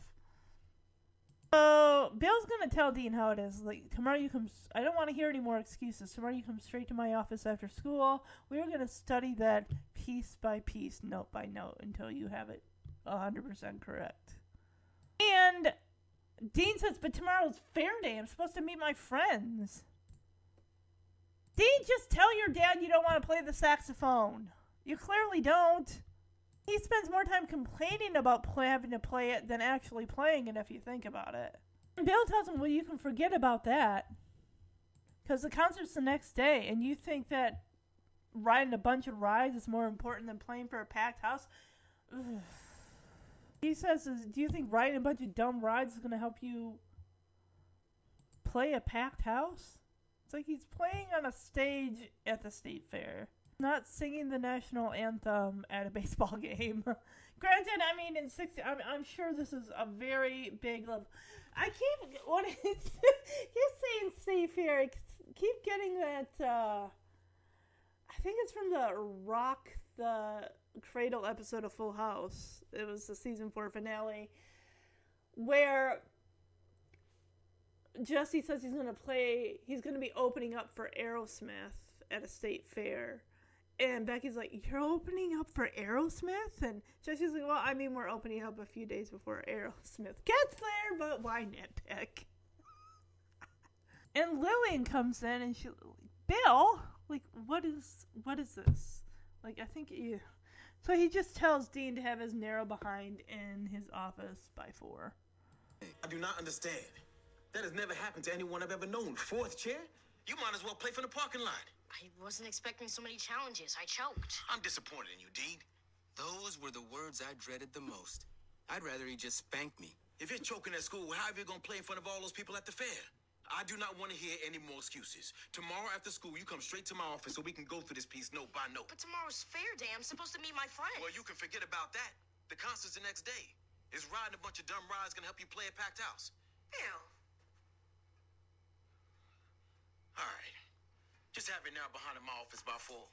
So Bill's gonna tell Dean how it is. Like tomorrow, you come. I don't want to hear any more excuses. Tomorrow, you come straight to my office after school. We are gonna study that piece by piece, note by note, until you have it hundred percent correct. And Dean says, but tomorrow's fair day. I'm supposed to meet my friends. Dean, just tell your dad you don't want to play the saxophone. You clearly don't. He spends more time complaining about play, having to play it than actually playing it if you think about it. And Bill tells him, well, you can forget about that. Because the concert's the next day, and you think that riding a bunch of rides is more important than playing for a packed house? Ugh. He says, Do you think riding a bunch of dumb rides is going to help you play a packed house? It's like he's playing on a stage at the state fair, not singing the national anthem at a baseball game. Granted, I mean, in 60, I'm, I'm sure this is a very big level. I keep, what is, keep saying state fair, I keep getting that, uh, I think it's from the Rock the Cradle episode of Full House. It was the season four finale where Jesse says he's going to play, he's going to be opening up for Aerosmith at a state fair. And Becky's like, You're opening up for Aerosmith? And Jesse's like, Well, I mean, we're opening up a few days before Aerosmith gets there, but why nitpick? and Lillian comes in and she, Bill, like, what is, what is this? Like, I think you. So he just tells Dean to have his narrow behind in his office by four. I do not understand. That has never happened to anyone I've ever known. Fourth chair? You might as well play from the parking lot. I wasn't expecting so many challenges. I choked. I'm disappointed in you, Dean. Those were the words I dreaded the most. I'd rather he just spanked me. If you're choking at school, how are you gonna play in front of all those people at the fair? I do not want to hear any more excuses. Tomorrow after school, you come straight to my office so we can go through this piece note by note. But tomorrow's fair day. I'm supposed to meet my friends. Well, you can forget about that. The concert's the next day. Is riding a bunch of dumb rides gonna help you play a packed house? Bill. All right. Just have it now behind my office by four.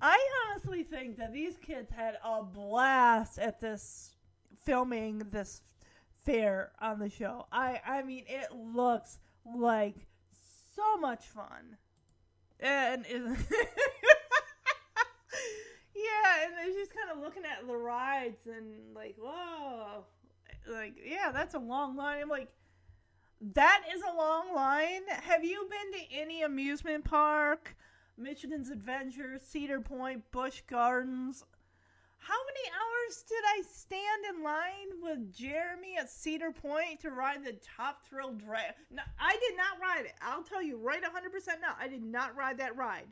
I honestly think that these kids had a blast at this filming this fair on the show. I I mean it looks like so much fun. And Yeah, and they're just kind of looking at the rides and like, whoa. Like, yeah, that's a long line. I'm like, that is a long line. Have you been to any amusement park? Michigan's Adventure, Cedar Point, Busch Gardens. How many hours did I stand in line with Jeremy at Cedar Point to ride the Top Thrill Drag? No, I did not ride it. I'll tell you right 100% now. I did not ride that ride.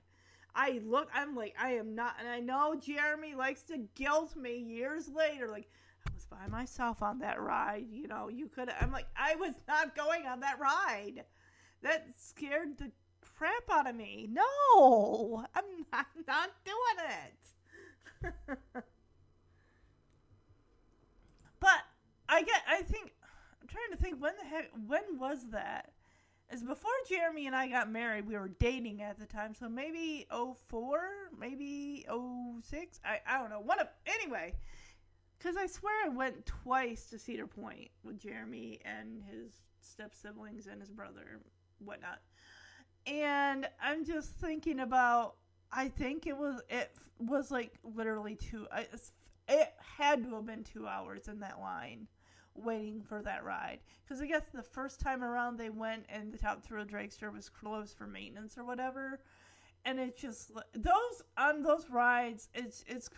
I look, I'm like, I am not, and I know Jeremy likes to guilt me years later, like, by myself on that ride, you know, you could, I'm like, I was not going on that ride. That scared the crap out of me. No, I'm not, not doing it. but I get, I think, I'm trying to think, when the heck, when was that? is before Jeremy and I got married, we were dating at the time, so maybe 04, maybe 06. I, I don't know. One of anyway, because I swear I went twice to Cedar Point with Jeremy and his step siblings and his brother, whatnot. And I'm just thinking about. I think it was it was like literally two. It had to have been two hours in that line waiting for that ride. Because I guess the first time around they went and the Top Thrill Dragster was closed for maintenance or whatever. And it's just those on those rides. It's it's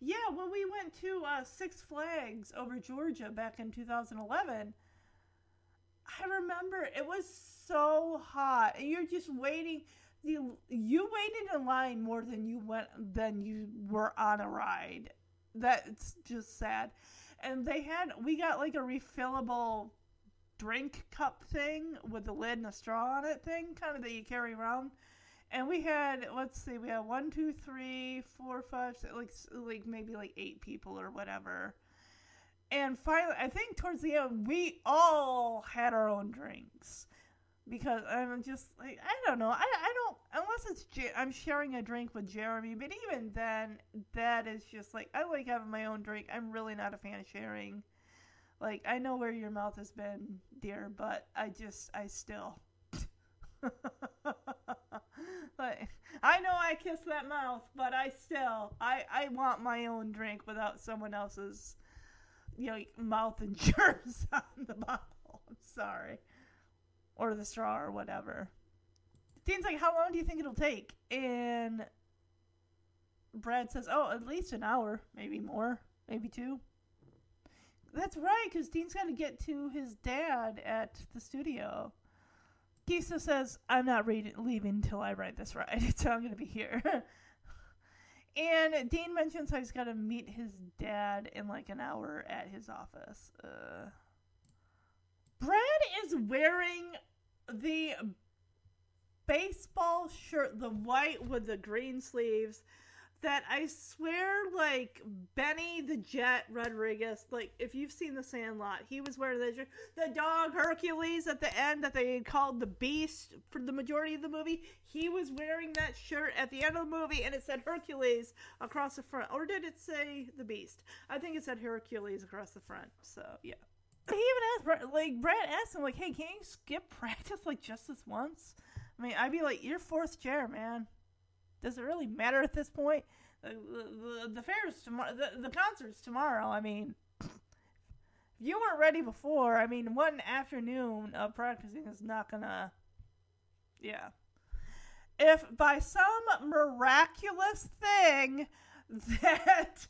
yeah. When we went to uh, Six Flags over Georgia back in 2011, I remember it was so hot, and you're just waiting. You you waited in line more than you went than you were on a ride. That's just sad and they had we got like a refillable drink cup thing with the lid and a straw on it thing, kind of that you carry around. And we had let's see, we had one, two, three, four, five, six, like like maybe like eight people or whatever. And finally, I think towards the end, we all had our own drinks because I'm just like I don't know. I, I don't unless it's I'm sharing a drink with Jeremy, but even then, that is just like I like having my own drink. I'm really not a fan of sharing. Like I know where your mouth has been, dear, but I just I still. like I know I kissed that mouth, but I still I I want my own drink without someone else's you know, mouth and germs on the bottle. I'm sorry. Or the straw or whatever. Dean's like, How long do you think it'll take? And Brad says, Oh, at least an hour. Maybe more. Maybe two. That's right, because Dean's got to get to his dad at the studio. Keisa says, I'm not reading, leaving until I ride this ride, so I'm going to be here. and Dean mentions how he's got to meet his dad in like an hour at his office. Uh, Brad is wearing the baseball shirt, the white with the green sleeves that I swear, like Benny the Jet Rodriguez, like if you've seen The Sandlot, he was wearing the the dog Hercules at the end that they called the Beast for the majority of the movie. He was wearing that shirt at the end of the movie, and it said Hercules across the front, or did it say the Beast? I think it said Hercules across the front. So yeah. He even asked, like Brad asked him, like, "Hey, can you skip practice like just this once?" I mean, I'd be like, "You're fourth chair, man." Does it really matter at this point? The, the, the fair's tomorrow. The, the concert's tomorrow. I mean, if you weren't ready before, I mean, one afternoon of practicing is not gonna. Yeah. If by some miraculous thing that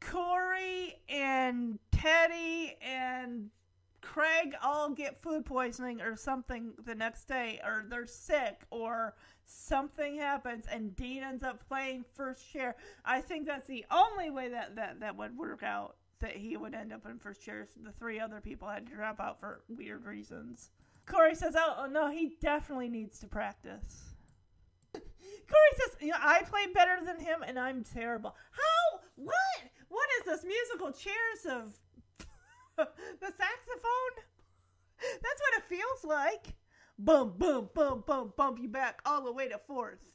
Corey and Teddy and Craig all get food poisoning or something the next day, or they're sick, or something happens and Dean ends up playing first chair. I think that's the only way that, that, that would work out that he would end up in first chair. The three other people had to drop out for weird reasons. Corey says, Oh, oh no, he definitely needs to practice. Corey says, you know, I play better than him and I'm terrible. How? What? What is this musical chairs of the saxophone? That's what it feels like boom, boom, boom, boom, bump you back all the way to fourth.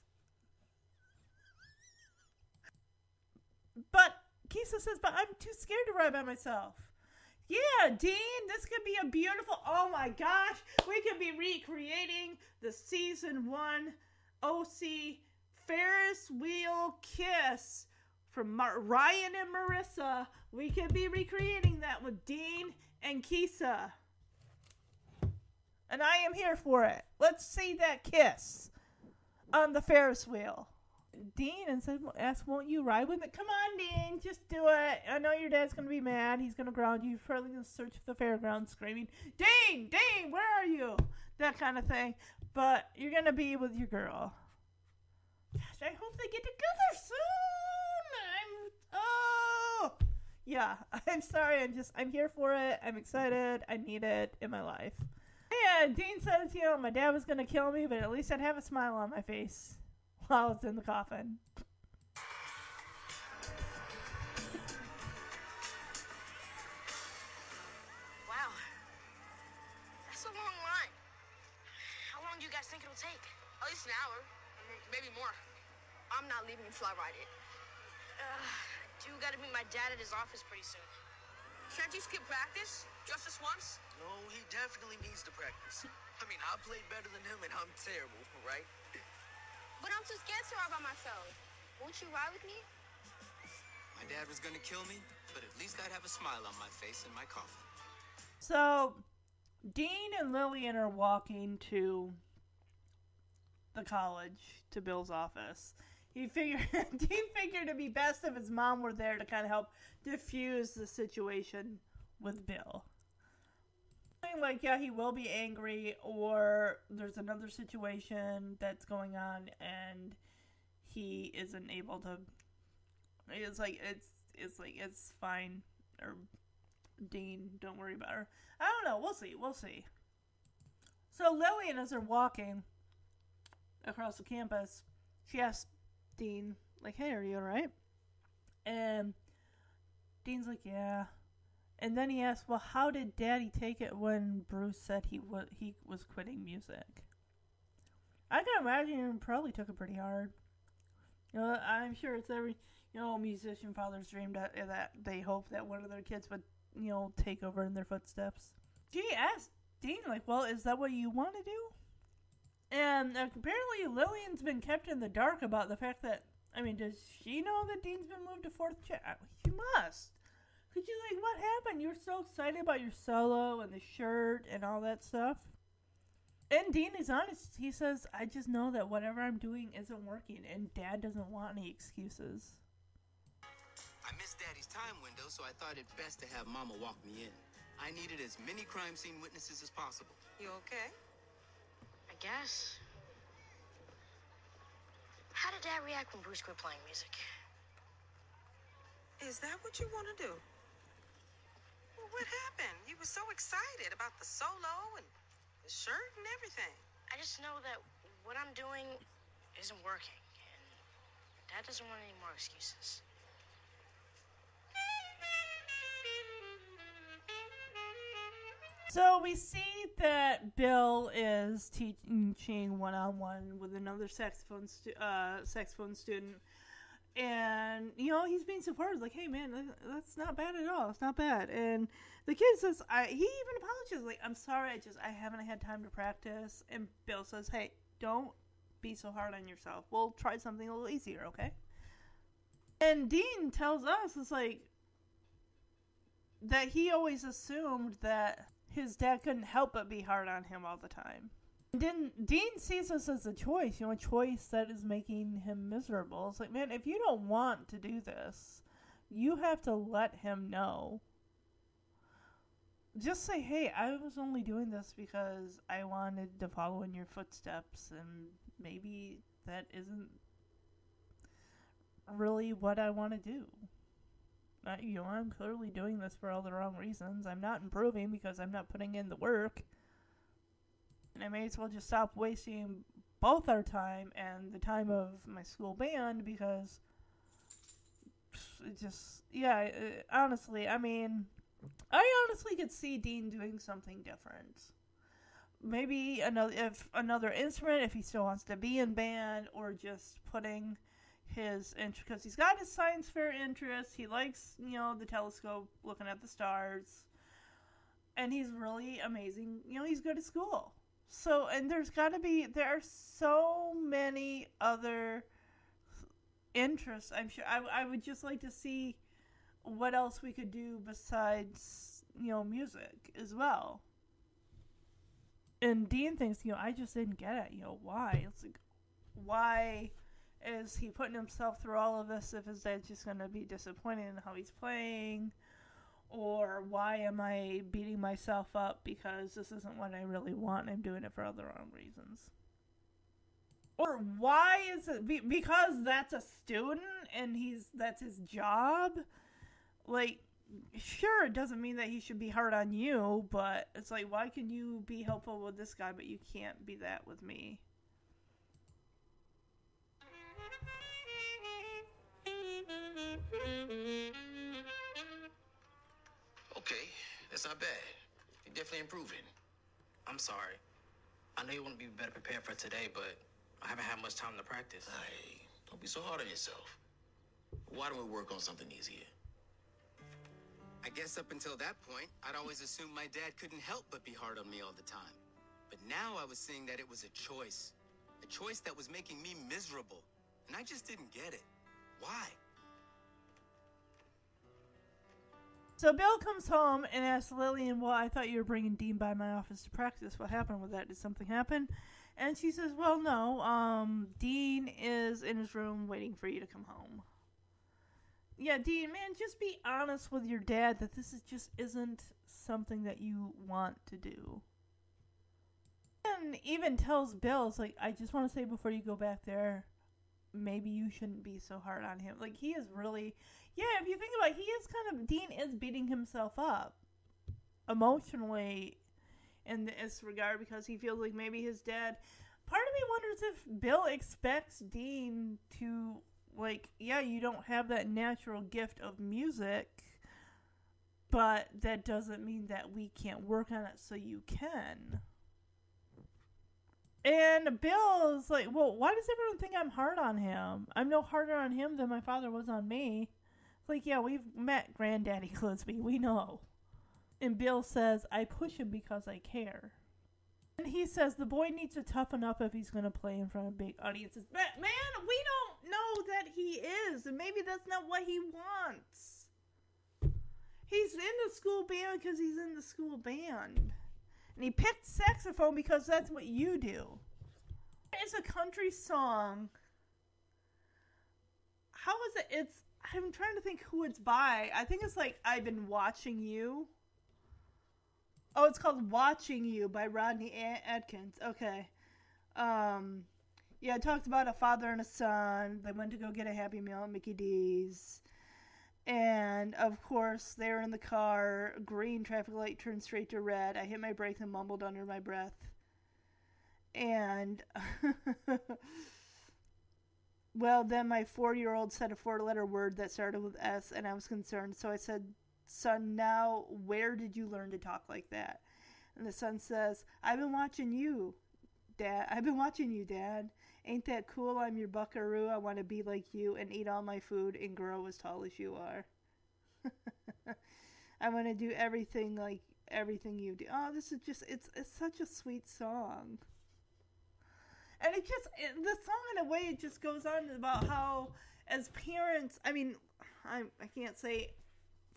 But Keisa says, but I'm too scared to ride by myself. Yeah, Dean, this could be a beautiful. Oh my gosh, we could be recreating the season one OC Ferris wheel kiss from Mar- Ryan and Marissa. We could be recreating that with Dean and Keisa and I am here for it. Let's see that kiss on the Ferris wheel. Dean and said, "Ask, won't you ride with me? Come on, Dean, just do it. I know your dad's gonna be mad. He's gonna ground you. You're probably gonna search the fairgrounds, screaming, Dean, Dean, where are you? That kind of thing. But you're gonna be with your girl. Gosh, I hope they get together soon. Yeah. I'm sorry. I'm just I'm here for it. I'm excited. I need it in my life." Yeah, Dean says, you know, my dad was going to kill me, but at least I'd have a smile on my face while it's in the coffin. Wow. That's a long line. How long do you guys think it'll take? At least an hour. Maybe more. I'm not leaving until I ride it. Uh, I do gotta meet my dad at his office pretty soon. Can't you skip practice? Just this once? No, he definitely needs to practice. I mean, I played better than him and I'm terrible, right? But I'm too scared to ride by myself. Won't you ride with me? My dad was gonna kill me, but at least I'd have a smile on my face in my coffin. So, Dean and Lillian are walking to the college to Bill's office. He figured Dean figured it'd be best if his mom were there to kind of help diffuse the situation with Bill. Like, yeah, he will be angry, or there's another situation that's going on, and he isn't able to. It's like it's it's like it's fine, or Dean, don't worry about her. I don't know. We'll see. We'll see. So Lillian, as they're walking across the campus, she asks Dean, like, "Hey, are you alright?" And Dean's like, "Yeah." And then he asks, "Well, how did Daddy take it when Bruce said he was he was quitting music?" I can imagine he probably took it pretty hard. You know, I'm sure it's every you know musician father's dream that that they hope that one of their kids would you know take over in their footsteps. She asked Dean, like, "Well, is that what you want to do?" And apparently, Lillian's been kept in the dark about the fact that. I mean, does she know that Dean's been moved to fourth chair? She must. Cause you're like, what happened? You were so excited about your solo and the shirt and all that stuff. And Dean is honest. He says, I just know that whatever I'm doing isn't working, and Dad doesn't want any excuses. I missed Daddy's time window, so I thought it best to have Mama walk me in. I needed as many crime scene witnesses as possible. You okay? Guess. How did Dad react when Bruce quit playing music? Is that what you want to do? Well, what happened? You were so excited about the solo and the shirt and everything. I just know that what I'm doing isn't working, and Dad doesn't want any more excuses. So we see that Bill is teaching one on one with another saxophone stu- uh, saxophone student, and you know he's being supportive, like, "Hey man, that's not bad at all. It's not bad." And the kid says, "I." He even apologizes, like, "I'm sorry, I just I haven't had time to practice." And Bill says, "Hey, don't be so hard on yourself. We'll try something a little easier, okay?" And Dean tells us, "It's like." that he always assumed that his dad couldn't help but be hard on him all the time. Dean, Dean sees this as a choice, you know, a choice that is making him miserable. It's like, man, if you don't want to do this, you have to let him know. Just say, hey, I was only doing this because I wanted to follow in your footsteps, and maybe that isn't really what I want to do. Uh, you know, I'm clearly doing this for all the wrong reasons. I'm not improving because I'm not putting in the work. And I may as well just stop wasting both our time and the time of my school band because it just, yeah, uh, honestly, I mean, I honestly could see Dean doing something different. Maybe another if another instrument if he still wants to be in band or just putting his interest because he's got his science fair interest. He likes, you know, the telescope, looking at the stars, and he's really amazing. You know, he's good at school. So, and there's got to be there are so many other interests. I'm sure I, I would just like to see what else we could do besides you know music as well. And Dean thinks, you know, I just didn't get it. You know, why? It's like, why? Is he putting himself through all of this if his dad's just going to be disappointed in how he's playing? Or why am I beating myself up because this isn't what I really want? I'm doing it for all the wrong reasons. Or why is it be, because that's a student and he's that's his job? Like sure it doesn't mean that he should be hard on you, but it's like why can you be helpful with this guy but you can't be that with me? Okay, that's not bad. You're definitely improving. I'm sorry. I know you want to be better prepared for today, but I haven't had much time to practice. Hey, don't be so hard on yourself. Why don't we work on something easier? I guess up until that point, I'd always assumed my dad couldn't help but be hard on me all the time. But now I was seeing that it was a choice. A choice that was making me miserable. And I just didn't get it. Why? So Bill comes home and asks Lillian, Well, I thought you were bringing Dean by my office to practice. What happened with that? Did something happen? And she says, Well, no. Um, Dean is in his room waiting for you to come home. Yeah, Dean, man, just be honest with your dad that this is just isn't something that you want to do. And even tells Bill, it's like, I just want to say before you go back there, maybe you shouldn't be so hard on him. Like he is really yeah, if you think about it, he is kind of Dean is beating himself up emotionally in this regard because he feels like maybe his dad part of me wonders if Bill expects Dean to like yeah, you don't have that natural gift of music, but that doesn't mean that we can't work on it so you can. And Bill's like, well, why does everyone think I'm hard on him? I'm no harder on him than my father was on me. Like, yeah, we've met Granddaddy Clisby. We know. And Bill says, I push him because I care. And he says the boy needs to toughen up if he's going to play in front of big audiences. But, man, we don't know that he is. And maybe that's not what he wants. He's in the school band because he's in the school band. And he picked saxophone because that's what you do. It's a country song. How is it? It's. I'm trying to think who it's by. I think it's like I've been watching you. Oh, it's called "Watching You" by Rodney Atkins. Okay. Um, yeah, it talks about a father and a son. They went to go get a Happy Meal at Mickey D's. And of course, they're in the car. Green traffic light turned straight to red. I hit my brakes and mumbled under my breath. And, well, then my four year old said a four letter word that started with S, and I was concerned. So I said, Son, now where did you learn to talk like that? And the son says, I've been watching you, Dad. I've been watching you, Dad. Ain't that cool? I'm your buckaroo. I want to be like you and eat all my food and grow as tall as you are. I want to do everything like everything you do. Oh, this is just it's it's such a sweet song. And it just it, the song in a way it just goes on about how as parents, I mean, I I can't say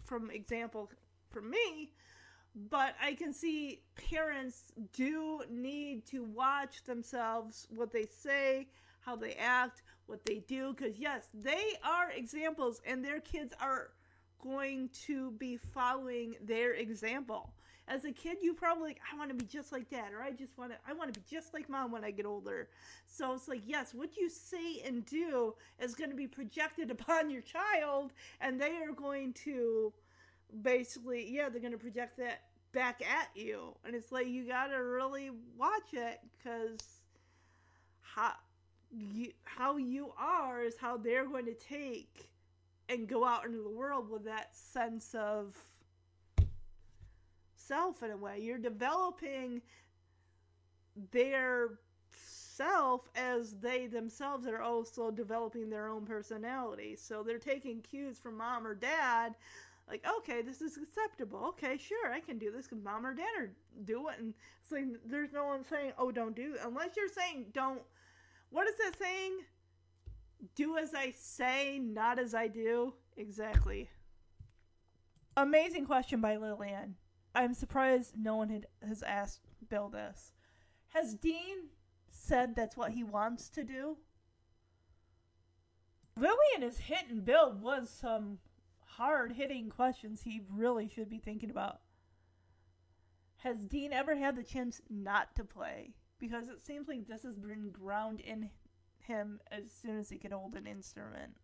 from example for me, but I can see parents do need to watch themselves, what they say, how they act, what they do, because yes, they are examples, and their kids are going to be following their example. As a kid, you probably like, I want to be just like dad, or I just want to, I want to be just like mom when I get older. So it's like, yes, what you say and do is going to be projected upon your child, and they are going to basically, yeah, they're going to project that back at you. And it's like, you got to really watch it because how you, how you are is how they're going to take and go out into the world with that sense of self in a way. You're developing their self as they themselves are also developing their own personality. So they're taking cues from mom or dad like, okay, this is acceptable. Okay, sure, I can do this because mom or dad are do it. And it's like, there's no one saying, oh, don't do it. Unless you're saying, don't. What is that saying? Do as I say, not as I do. Exactly. Amazing question by Lillian. I'm surprised no one had, has asked Bill this. Has Dean said that's what he wants to do? Lillian is hitting Bill with some hard hitting questions he really should be thinking about. Has Dean ever had the chance not to play? Because it seems like this has been ground in him as soon as he could hold an instrument.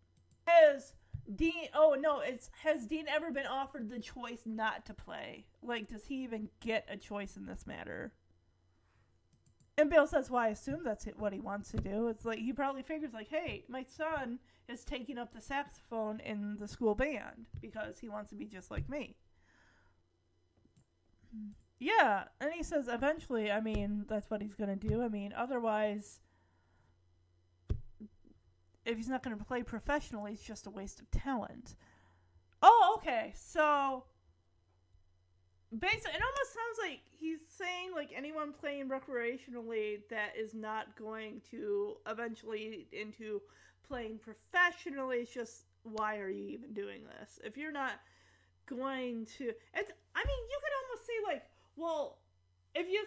Has Dean oh no, it's has Dean ever been offered the choice not to play? Like does he even get a choice in this matter? And Bill says, "Well, I assume that's what he wants to do. It's like he probably figures, like, hey, my son is taking up the saxophone in the school band because he wants to be just like me." Yeah, and he says, eventually, I mean, that's what he's gonna do. I mean, otherwise, if he's not gonna play professionally, it's just a waste of talent. Oh, okay, so basically it almost sounds like he's saying like anyone playing recreationally that is not going to eventually into playing professionally it's just why are you even doing this? If you're not going to it's i mean you could almost say like well if your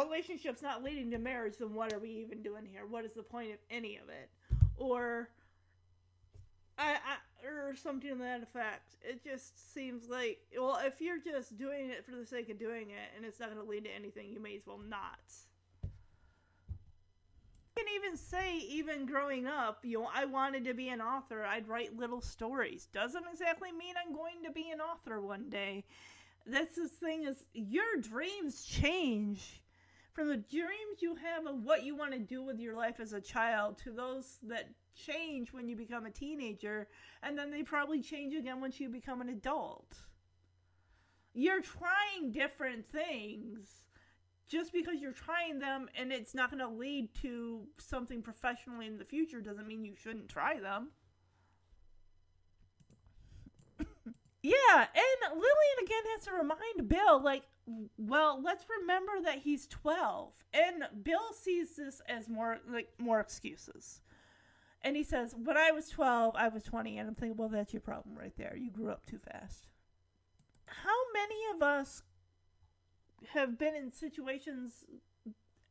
relationship's not leading to marriage then what are we even doing here? What is the point of any of it or I, I or something to that effect. It just seems like well, if you're just doing it for the sake of doing it and it's not going to lead to anything, you may as well not. Can even say, even growing up, you know, I wanted to be an author. I'd write little stories. Doesn't exactly mean I'm going to be an author one day. That's the thing is, your dreams change from the dreams you have of what you want to do with your life as a child to those that change when you become a teenager, and then they probably change again once you become an adult. You're trying different things. Just because you're trying them and it's not going to lead to something professionally in the future doesn't mean you shouldn't try them. yeah, and Lillian again has to remind Bill, like, well, let's remember that he's 12. And Bill sees this as more like more excuses. And he says, When I was 12, I was 20. And I'm thinking, Well, that's your problem right there. You grew up too fast. how many of us have been in situations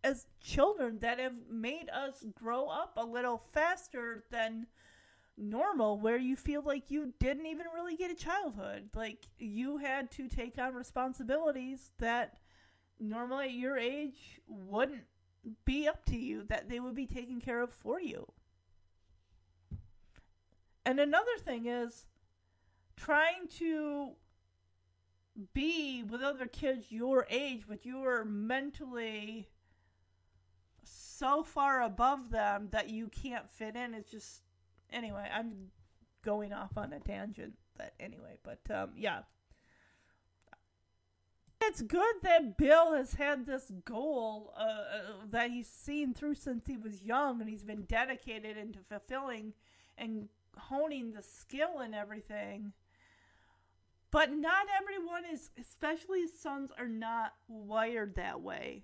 as children that have made us grow up a little faster than normal where you feel like you didn't even really get a childhood like you had to take on responsibilities that normally at your age wouldn't be up to you that they would be taken care of for you and another thing is trying to be with other kids your age, but you are mentally so far above them that you can't fit in. It's just anyway. I'm going off on a tangent. That anyway, but um, yeah. It's good that Bill has had this goal uh, uh, that he's seen through since he was young, and he's been dedicated into fulfilling and honing the skill and everything. But not everyone is, especially sons, are not wired that way.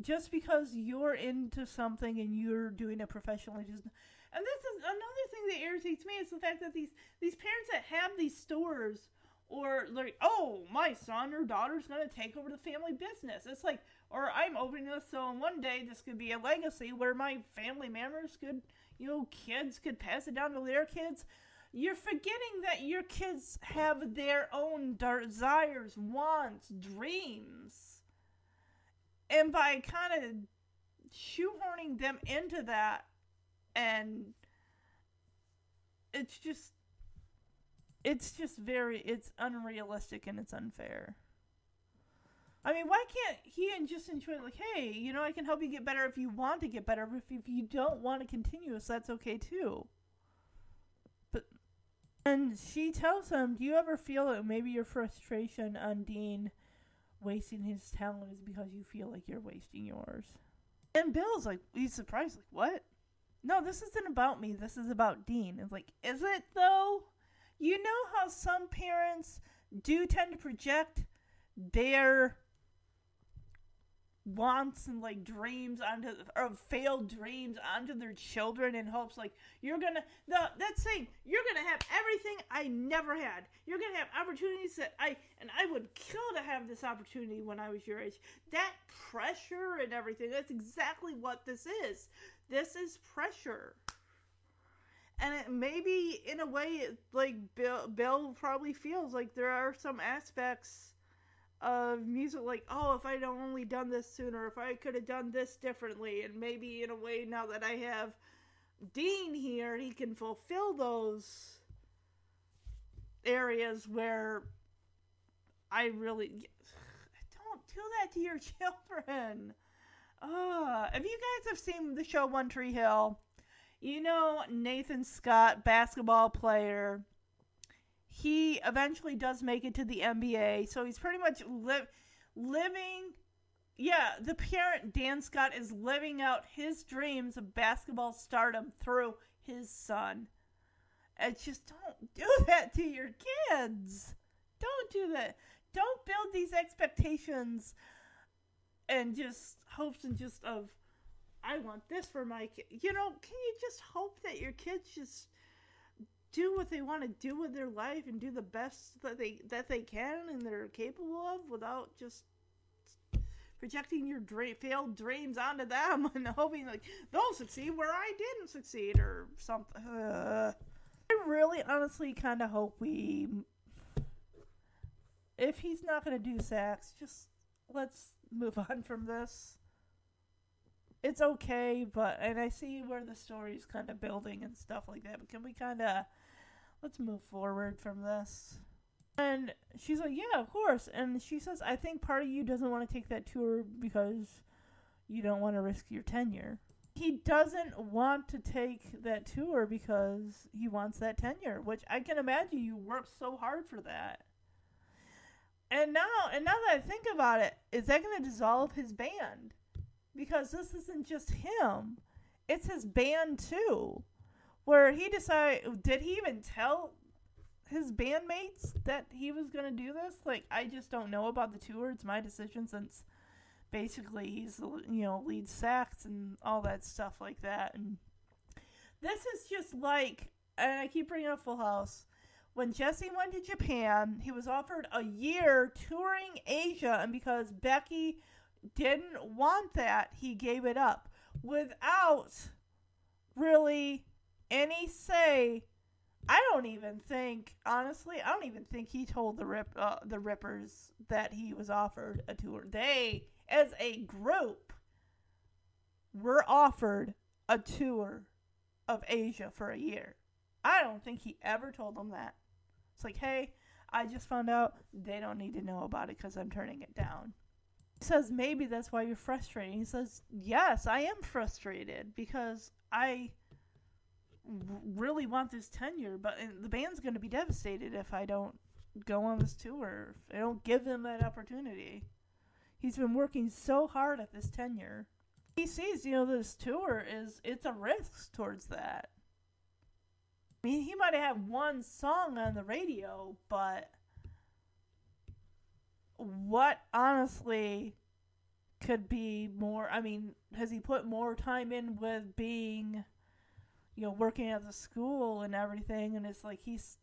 Just because you're into something and you're doing it professionally, just and this is another thing that irritates me is the fact that these these parents that have these stores or like, oh, my son or daughter's gonna take over the family business. It's like, or I'm opening this so one day this could be a legacy where my family members could, you know, kids could pass it down to their kids you're forgetting that your kids have their own desires, wants, dreams. And by kind of shoehorning them into that, and it's just, it's just very, it's unrealistic and it's unfair. I mean, why can't he and just enjoy like, hey, you know, I can help you get better if you want to get better. If, if you don't want to continue, so that's okay too. But and she tells him, Do you ever feel that maybe your frustration on Dean wasting his talent is because you feel like you're wasting yours? And Bill's like, he's surprised, like, what? No, this isn't about me. This is about Dean. It's like, is it though? You know how some parents do tend to project their wants and like dreams onto or failed dreams onto their children in hopes like you're gonna the that saying you're gonna have everything I never had. You're gonna have opportunities that I and I would kill to have this opportunity when I was your age. That pressure and everything. That's exactly what this is. This is pressure. And it maybe in a way like Bill Bill probably feels like there are some aspects of music like oh if i'd only done this sooner if i could have done this differently and maybe in a way now that i have dean here he can fulfill those areas where i really don't do that to your children. Uh, if you guys have seen the show one tree hill? You know nathan scott basketball player he eventually does make it to the NBA. So he's pretty much li- living. Yeah, the parent, Dan Scott, is living out his dreams of basketball stardom through his son. And just don't do that to your kids. Don't do that. Don't build these expectations and just hopes and just of, I want this for my kid. You know, can you just hope that your kids just do what they want to do with their life and do the best that they that they can and they're capable of without just projecting your dream, failed dreams onto them and hoping like they'll succeed where I didn't succeed or something. Uh, I really honestly kind of hope we if he's not going to do sax, just let's move on from this. It's okay, but and I see where the story's kind of building and stuff like that. But can we kind of let's move forward from this. And she's like, yeah, of course. And she says, I think part of you doesn't want to take that tour because you don't want to risk your tenure. He doesn't want to take that tour because he wants that tenure, which I can imagine you worked so hard for that. And now, and now that I think about it, is that going to dissolve his band? Because this isn't just him; it's his band too. Where he decided did he even tell his bandmates that he was going to do this? Like i just don't know about the tour. It's my decision since basically he's you know lead sax and all that stuff like that. And this is just like and i keep bringing up full house. When Jesse went to Japan, he was offered a year touring Asia, and because Becky didn't want that, he gave it up without really any say. I don't even think, honestly, I don't even think he told the rip uh, the Rippers that he was offered a tour. They, as a group, were offered a tour of Asia for a year. I don't think he ever told them that. It's like, hey, I just found out they don't need to know about it because I'm turning it down. He says, maybe that's why you're frustrated. He says, yes, I am frustrated because I really want this tenure, but the band's going to be devastated if I don't go on this tour. If I don't give them that opportunity. He's been working so hard at this tenure. He sees, you know, this tour is it's a risk towards that. I mean, he might have had one song on the radio, but what honestly could be more? I mean, has he put more time in with being, you know, working at the school and everything? And it's like he's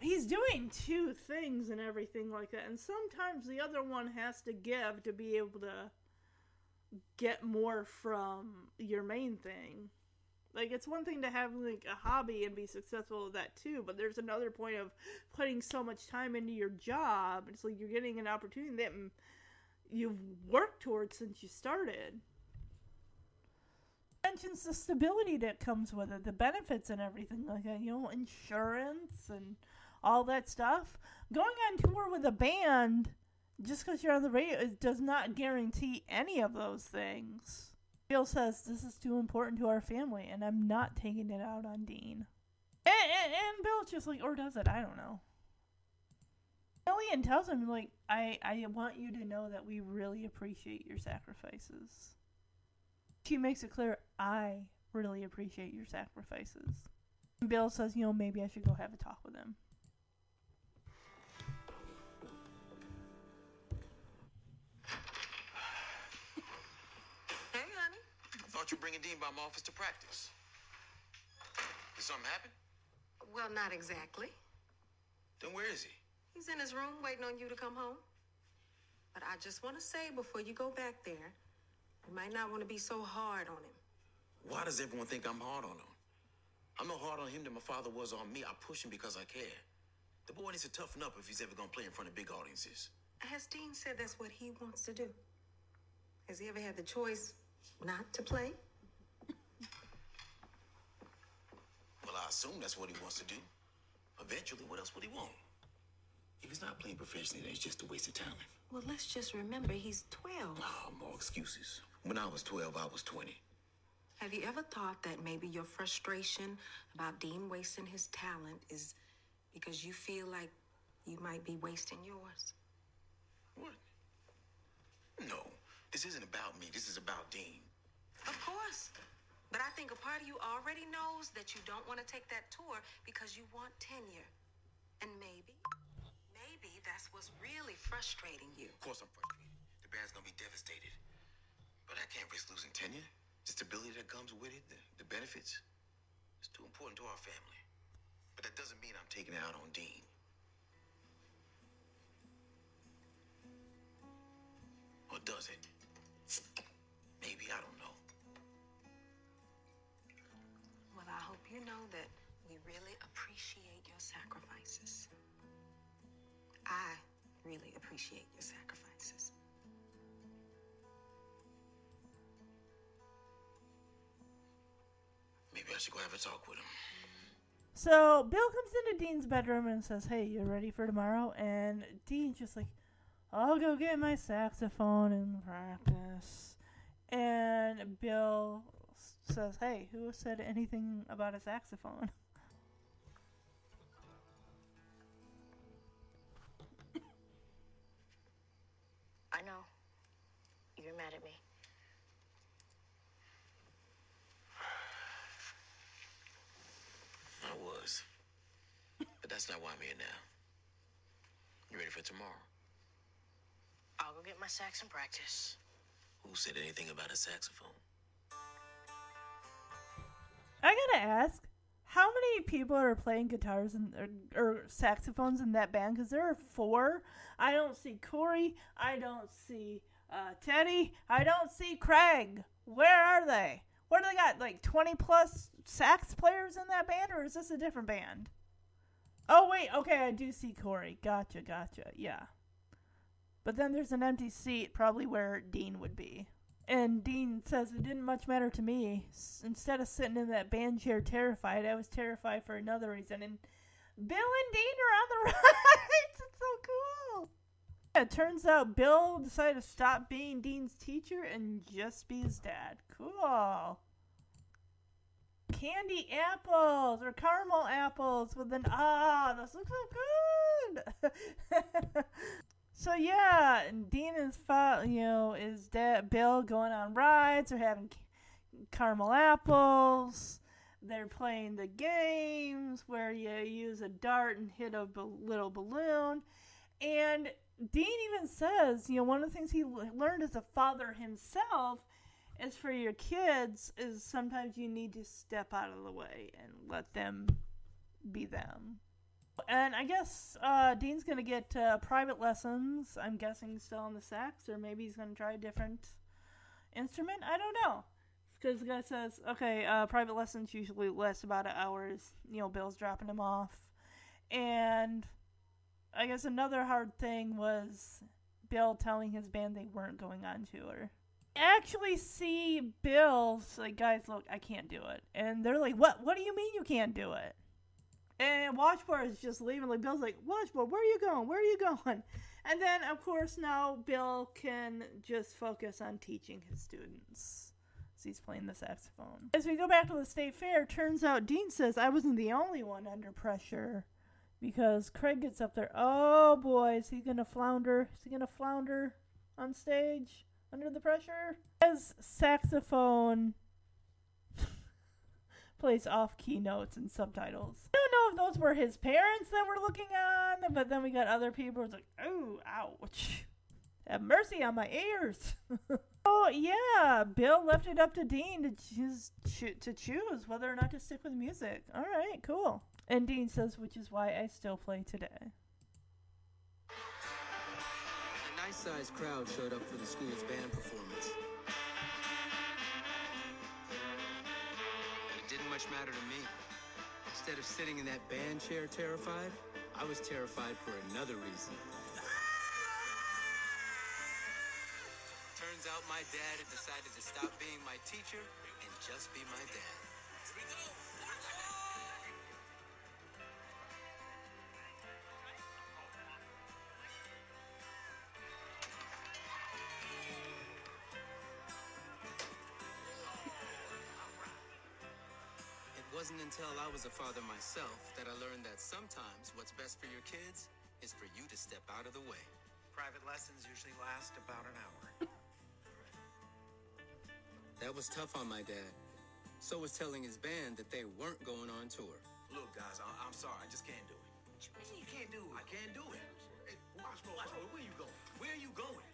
he's doing two things and everything like that, and sometimes the other one has to give to be able to get more from your main thing. Like it's one thing to have like a hobby and be successful at that too, but there's another point of putting so much time into your job. It's like you're getting an opportunity that you've worked towards since you started. Mentions the stability that comes with it, the benefits and everything like that. You know, insurance and all that stuff. Going on tour with a band just because you're on the radio it does not guarantee any of those things. Bill says this is too important to our family, and I'm not taking it out on Dean. And, and, and just like, or does it? I don't know. Lillian tells him, like, I, I want you to know that we really appreciate your sacrifices. She makes it clear, I really appreciate your sacrifices. And Bill says, you know, maybe I should go have a talk with him. Thought you were bringing Dean by my office to practice. Did something happen? Well, not exactly. Then where is he? He's in his room waiting on you to come home. But I just want to say before you go back there, you might not want to be so hard on him. Why does everyone think I'm hard on him? I'm no hard on him than my father was on me. I push him because I care. The boy needs to toughen up if he's ever going to play in front of big audiences. Has Dean said that's what he wants to do? Has he ever had the choice not to play? Well, I assume that's what he wants to do. Eventually, what else would he want? If he's not playing professionally, then it's just a waste of talent. Well, let's just remember he's 12. Oh, more excuses. When I was 12, I was 20. Have you ever thought that maybe your frustration about Dean wasting his talent is because you feel like you might be wasting yours? What? No. This isn't about me. This is about Dean. Of course. But I think a part of you already knows that you don't want to take that tour because you want tenure. And maybe, maybe that's what's really frustrating you. Of course I'm frustrated. The band's gonna be devastated. But I can't risk losing tenure. The stability that comes with it, the, the benefits. It's too important to our family. But that doesn't mean I'm taking it out on Dean. Or does it? Maybe, I don't know. Well, I hope you know that we really appreciate your sacrifices. I really appreciate your sacrifices. Maybe I should go have a talk with him. So Bill comes into Dean's bedroom and says, "Hey, you ready for tomorrow?" And Dean's just like, "I'll go get my saxophone and practice." And Bill says, "Hey, who said anything about a saxophone?" I know. You're mad at me. I was. But that's not why I'm here now. You ready for tomorrow? I'll go get my sax and practice. Who said anything about a saxophone? I gotta ask, how many many people are playing guitars and or, or saxophones in that band? Because there are four. I don't see Corey. I don't see uh, Teddy. I don't see Craig. Where are they? What do they got? Like twenty plus sax players in that band, or is this a different band? Oh wait, okay, I do see Corey. Gotcha, gotcha. Yeah. But then there's an empty seat, probably where Dean would be. And Dean says it didn't much matter to me. S- Instead of sitting in that band chair terrified, I was terrified for another reason. And Bill and Dean are on the rides. It's so cool. Yeah, it turns out Bill decided to stop being Dean's teacher and just be his dad. Cool. Candy apples or caramel apples with an ah, those look so good. So yeah, and Dean is you know is dad Bill going on rides. They're having caramel apples. They're playing the games where you use a dart and hit a little balloon. And Dean even says, you know, one of the things he learned as a father himself is for your kids is sometimes you need to step out of the way and let them be them. And I guess uh, Dean's to get uh, private lessons. I'm guessing still on the sax, or maybe he's to try a different instrument. I don't know. Because the guy says, okay, uh, private lessons usually last about an hour. You know, Bill's dropping him off. And I guess another hard thing was Bill telling his band they weren't going on tour. Actually, see Bill's like, guys, look, I can't do it, and they're like, what? What do you mean you can't do it? And Watchboard is just leaving. Like Bill's like, Watchboard, where are you going? Where are you going? And then, of course, now Bill can just focus on teaching his students. So he's playing the saxophone. As we go back to the state fair, turns out Dean says I wasn't the only one under pressure because Craig gets up there. Oh boy, is he gonna flounder? Is he gonna flounder on stage under the pressure? As saxophone plays off key notes and subtitles. I don't know if those were his parents that were looking on, but then we got other people who's like, oh, ouch. Have mercy on my ears. oh yeah, Bill left it up to Dean to choose cho- to choose whether or not to stick with music. All right, cool. And Dean says, which is why I still play today. A nice sized crowd showed up for the school's band performance. Didn't much matter to me. Instead of sitting in that band chair terrified, I was terrified for another reason. Turns out my dad had decided to stop being my teacher and just be my dad. Wasn't until I was a father myself that I learned that sometimes what's best for your kids is for you to step out of the way. Private lessons usually last about an hour. That was tough on my dad. So was telling his band that they weren't going on tour. Look, guys, I- I'm sorry. I just can't do it. What you mean you can't do it? I can't do it. Hey, watch, bro, watch, bro. Where you going? Where are you going?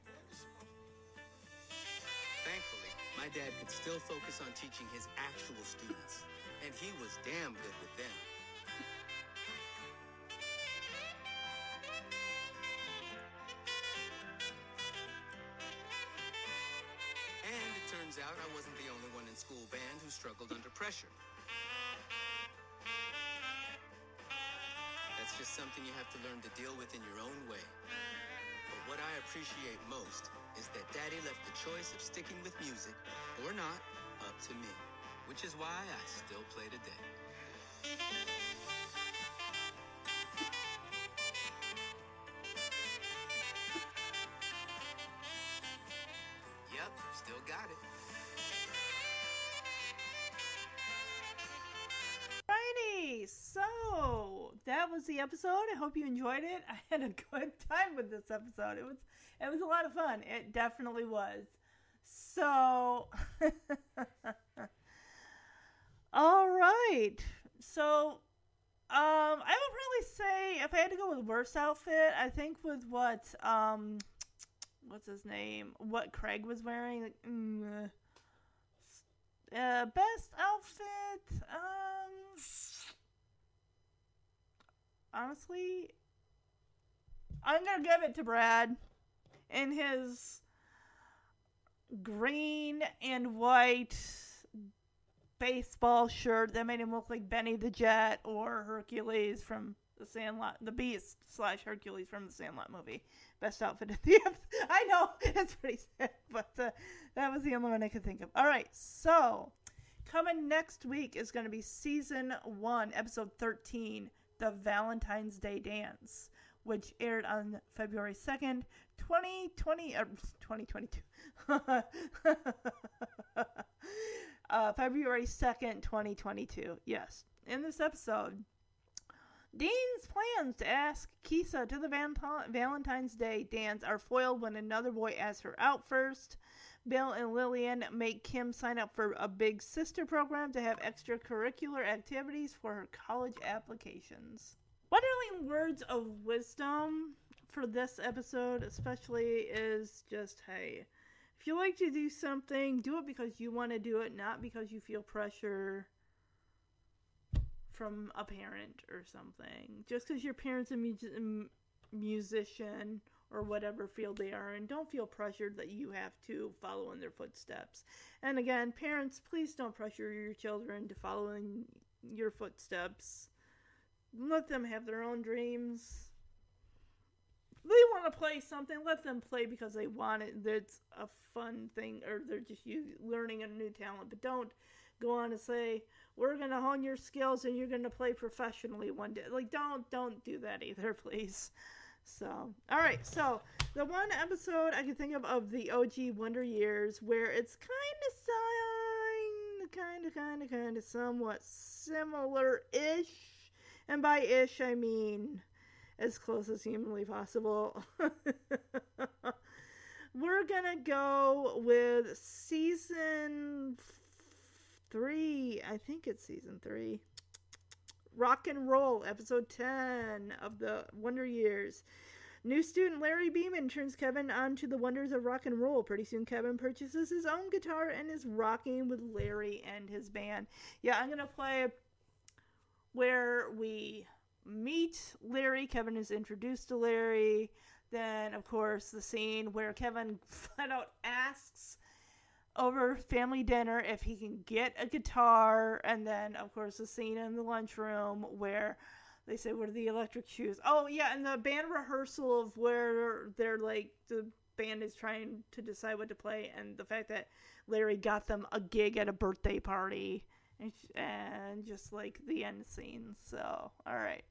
Thankfully, my dad could still focus on teaching his actual students, and he was damn good with them. And it turns out I wasn't the only one in school band who struggled under pressure. That's just something you have to learn to deal with in your own way. But what I appreciate most is that Daddy left the choice of sticking with music or not up to me, which is why I still play today. Yep, still got it. So that was the episode. I hope you enjoyed it. I had a good time with this episode. It was it was a lot of fun. It definitely was. So All right. So um I would probably say if I had to go with worst outfit, I think with what um what's his name? What Craig was wearing. mm, uh, best outfit. Um, honestly, I'm gonna give it to Brad in his green and white baseball shirt that made him look like Benny the Jet or Hercules from the Sandlot, the Beast slash Hercules from the Sandlot movie. Best outfit of the episode. I know it's pretty sad, but uh, that was the only one I could think of. All right, so coming next week is going to be season one, episode thirteen, the Valentine's Day Dance, which aired on February second, twenty twenty, uh, twenty twenty two. uh, February 2nd, 2022. Yes. In this episode, Dean's plans to ask Keisa to the Valentine's Day dance are foiled when another boy asks her out first. Bill and Lillian make Kim sign up for a big sister program to have extracurricular activities for her college applications. Wonderling words of wisdom for this episode, especially, is just hey, if you like to do something, do it because you want to do it, not because you feel pressure from a parent or something. Just because your parent's a mu- musician or whatever field they are in, don't feel pressured that you have to follow in their footsteps. And again, parents, please don't pressure your children to follow in your footsteps. Let them have their own dreams they want to play something, let them play because they want it. That's a fun thing, or they're just you learning a new talent. But don't go on and say we're going to hone your skills and you're going to play professionally one day. Like don't don't do that either, please. So, all right. So, the one episode I can think of of the OG Wonder Years where it's kind of kind of kind of kind of somewhat similar-ish. And by ish I mean as close as humanly possible. We're gonna go with season three. I think it's season three. Rock and Roll, episode 10 of the Wonder Years. New student Larry Beeman turns Kevin on to the wonders of rock and roll. Pretty soon, Kevin purchases his own guitar and is rocking with Larry and his band. Yeah, I'm going to play where we meet Larry. Kevin is introduced to Larry. Then, of course, the scene where Kevin flat out asks over family dinner if he can get a guitar. And then, of course, the scene in the lunchroom where they say, What are the electric shoes? Oh, yeah, and the band rehearsal of where they're like, the band is trying to decide what to play, and the fact that Larry got them a gig at a birthday party. And, and just like the end scene. So, all right.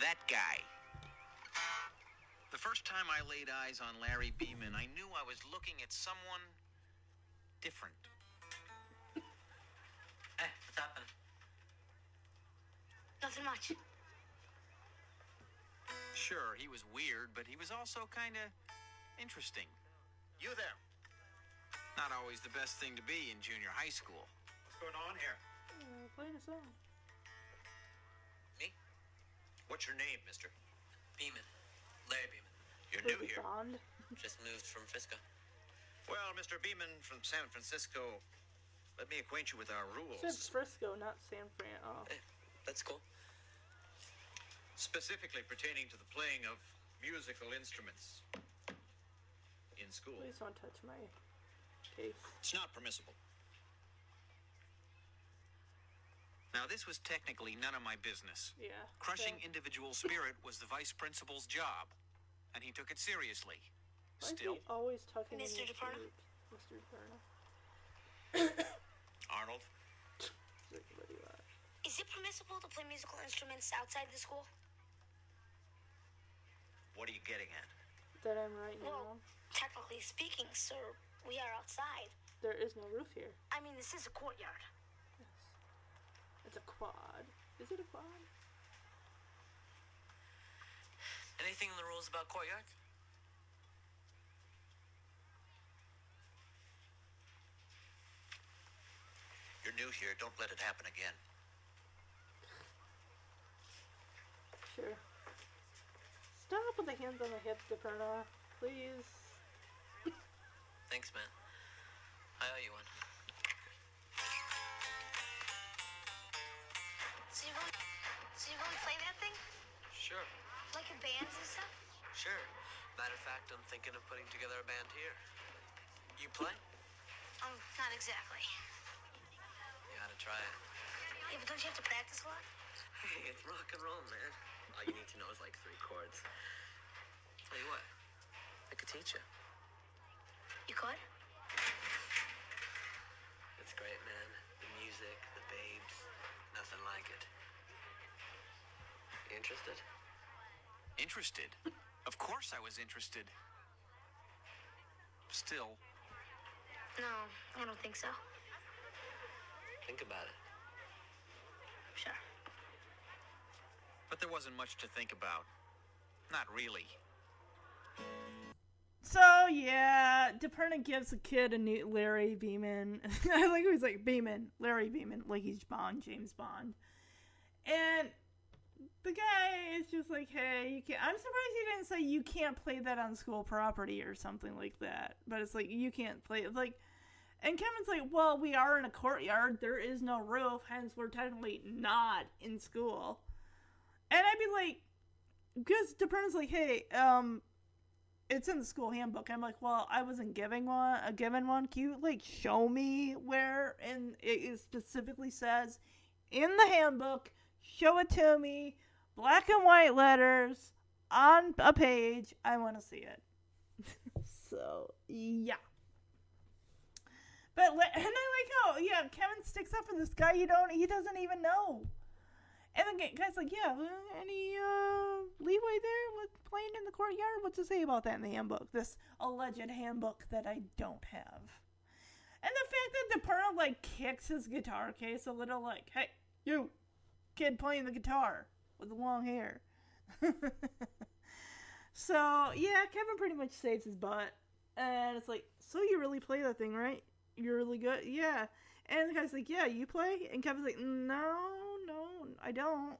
That guy. The first time I laid eyes on Larry Beeman, I knew I was looking at someone different. Hey, eh, what's happening? Nothing much. Sure, he was weird, but he was also kind of interesting. You there. Not always the best thing to be in junior high school. What's going on here? Uh, playing a song. Me? What's your name, mister? Beeman. Larry Beeman. You're new here. Bond. Just moved from Frisco. Well, Mr. Beeman from San Francisco, let me acquaint you with our rules. Said Frisco, not San Fran. Oh. Hey, that's cool. Specifically pertaining to the playing of musical instruments in school. Please don't touch my case. It's not permissible. Now, this was technically none of my business. Yeah. Crushing okay. individual spirit was the vice principal's job, and he took it seriously. Why Still, is he always tucking Mr. in his DePerna? shirt? Mr. DePerna. Arnold, Is it permissible to play musical instruments outside the school? what are you getting at? That I'm right Well, now. technically speaking, sir, we are outside. There is no roof here. I mean, this is a courtyard. Yes. It's a quad. Is it a quad? Anything in the rules about courtyards? You're new here. Don't let it happen again. Sure. Stop with the hands on the hips, DePerna. Please. Thanks, man. I owe you one. So you really, so you really play that thing? Sure. Like in bands and stuff? Sure. Matter of fact, I'm thinking of putting together a band here. You play? Um, not exactly. You gotta try it. Yeah, but don't you have to practice a lot? Hey, it's rock and roll, man. All you need to know is like three chords. Tell you what, I could teach you. You could? It's great, man. The music, the babes, nothing like it. You interested? Interested? Of course I was interested. Still, No, I don't think so. Think about it. Sure. but there wasn't much to think about. Not really. So yeah, DePerna gives the kid a new Larry Beeman. I like he's like Beeman, Larry Beeman, like he's Bond, James Bond. And the guy is just like, hey, you can't. I'm surprised he didn't say you can't play that on school property or something like that. But it's like you can't play it. Like, and Kevin's like, well, we are in a courtyard. There is no roof, hence we're technically not in school. And I'd be like, because DePerna's like, hey, um, it's in the school handbook. I'm like, well, I wasn't giving one, a given one. Can you like show me where? And it specifically says in the handbook. Show it to me, black and white letters on a page. I want to see it. so yeah. But and I like how yeah Kevin sticks up for this guy you don't he doesn't even know. And the guy's like, yeah, uh, any uh, leeway there with playing in the courtyard? What's to say about that in the handbook? This alleged handbook that I don't have. And the fact that the Pearl like kicks his guitar case a little, like, hey, you, kid playing the guitar with the long hair. so yeah, Kevin pretty much saves his butt, and it's like, so you really play that thing, right? You're really good, yeah. And the guy's like, yeah, you play, and Kevin's like, no, no, I don't.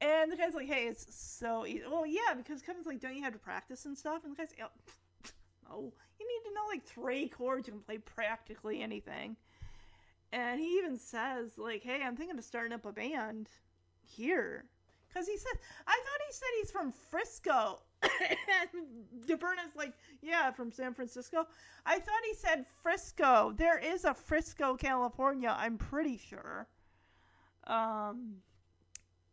And the guy's like, hey, it's so easy. Well, yeah, because Kevin's like, don't you have to practice and stuff? And the guy's like, oh, you need to know like three chords. You can play practically anything. And he even says, like, hey, I'm thinking of starting up a band here. Because he said, I thought he said he's from Frisco. and DePerna's like, yeah, from San Francisco. I thought he said Frisco. There is a Frisco, California, I'm pretty sure. Um,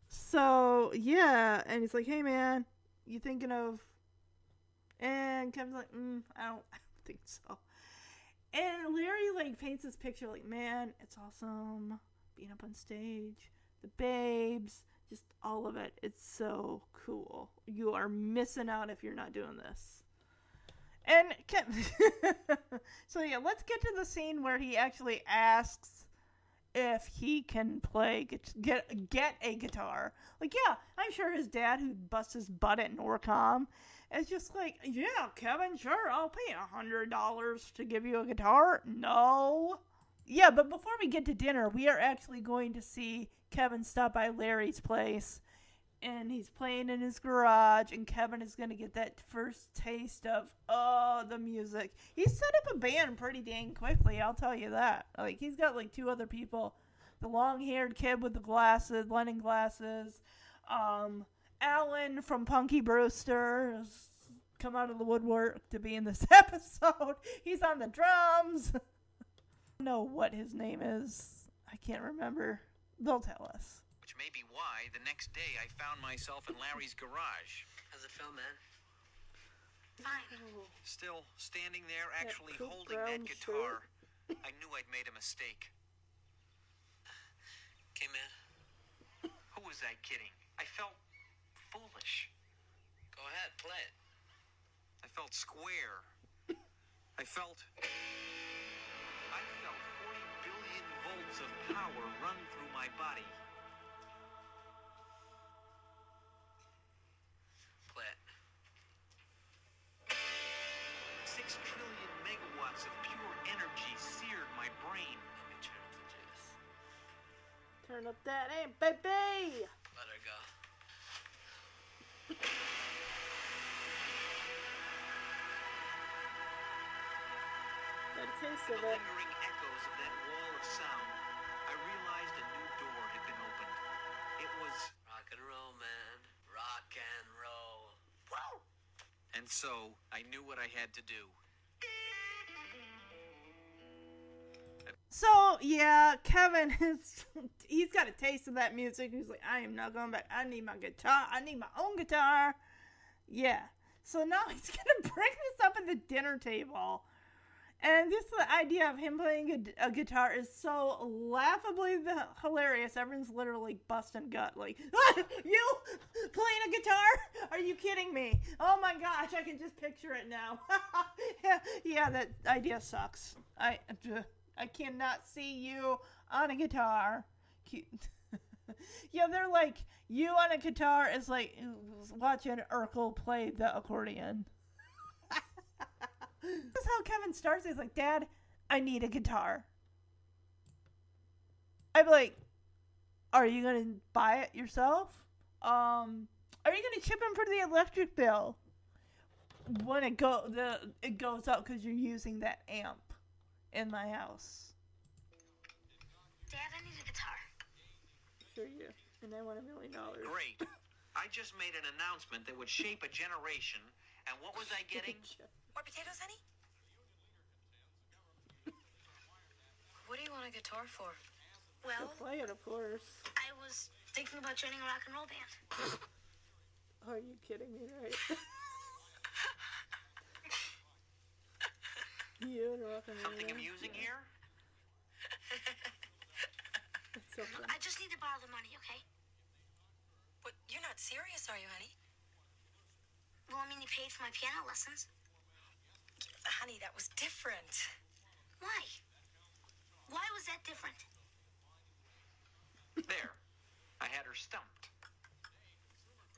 so, yeah. And he's like, hey, man, you thinking of. And Kevin's like, mm, I, don't, I don't think so. And Larry like paints this picture like, man, it's awesome being up on stage, the babes, just all of it. It's so cool. You are missing out if you're not doing this. And Ken- so yeah, let's get to the scene where he actually asks if he can play get get a guitar. Like yeah, I'm sure his dad who busts his butt at Norcom is just like, yeah, Kevin, sure, I'll pay a hundred dollars to give you a guitar. No. Yeah, but before we get to dinner, we are actually going to see Kevin stop by Larry's place. And he's playing in his garage, and Kevin is going to get that first taste of, oh, the music. He set up a band pretty dang quickly, I'll tell you that. Like, he's got like two other people the long haired kid with the glasses, Lennon glasses, um, Alan from Punky Brewster come out of the woodwork to be in this episode. He's on the drums. I don't know what his name is. I can't remember. They'll tell us. Which may be why the next day I found myself in Larry's garage. How's it feel, man? Fine. Still standing there, actually cool holding that guitar. I knew I'd made a mistake. Okay, man. Who was I kidding? I felt foolish. Go ahead, play it. I felt square. I felt. I felt 40 billion volts of power run through my body. Turn up that amp, baby! Let her go. Got a taste The of it. echoes of that wall of sound. I realized a new door had been opened. It was. Rock and roll, man. Rock and roll. And so I knew what I had to do. So yeah, Kevin is he's got a taste of that music. He's like, I am not going back. I need my guitar. I need my own guitar. Yeah. So now he's gonna bring this up at the dinner table. And just the idea of him playing a, a guitar is so laughably the, hilarious. Everyone's literally busting gut, like, ah, "You playing a guitar? Are you kidding me? Oh my gosh, I can just picture it now." yeah, yeah, that idea sucks. I, I cannot see you on a guitar. yeah, they're like you on a guitar is like watching Urkel play the accordion. this is how Kevin starts. He's like, Dad, I need a guitar. I'm like, Are you gonna buy it yourself? Um, are you gonna chip in for the electric bill when it go the it goes up because you're using that amp in my house? Dad, I need a guitar. Sure you. And I want a million dollars. Great. I just made an announcement that would shape a generation, and what was I getting? More potatoes, honey? What do you want a guitar for? Well, to play it, of course. I was thinking about joining a rock and roll band. Are you kidding me, right? you and a rock and roll Something band? amusing Yeah. here? It's so fun. I just need to borrow the money, okay? But you're not serious, are you, honey? Well, I mean, you paid for my piano lessons. Honey, that was different. Why? Why was that different? There. I had her stumped.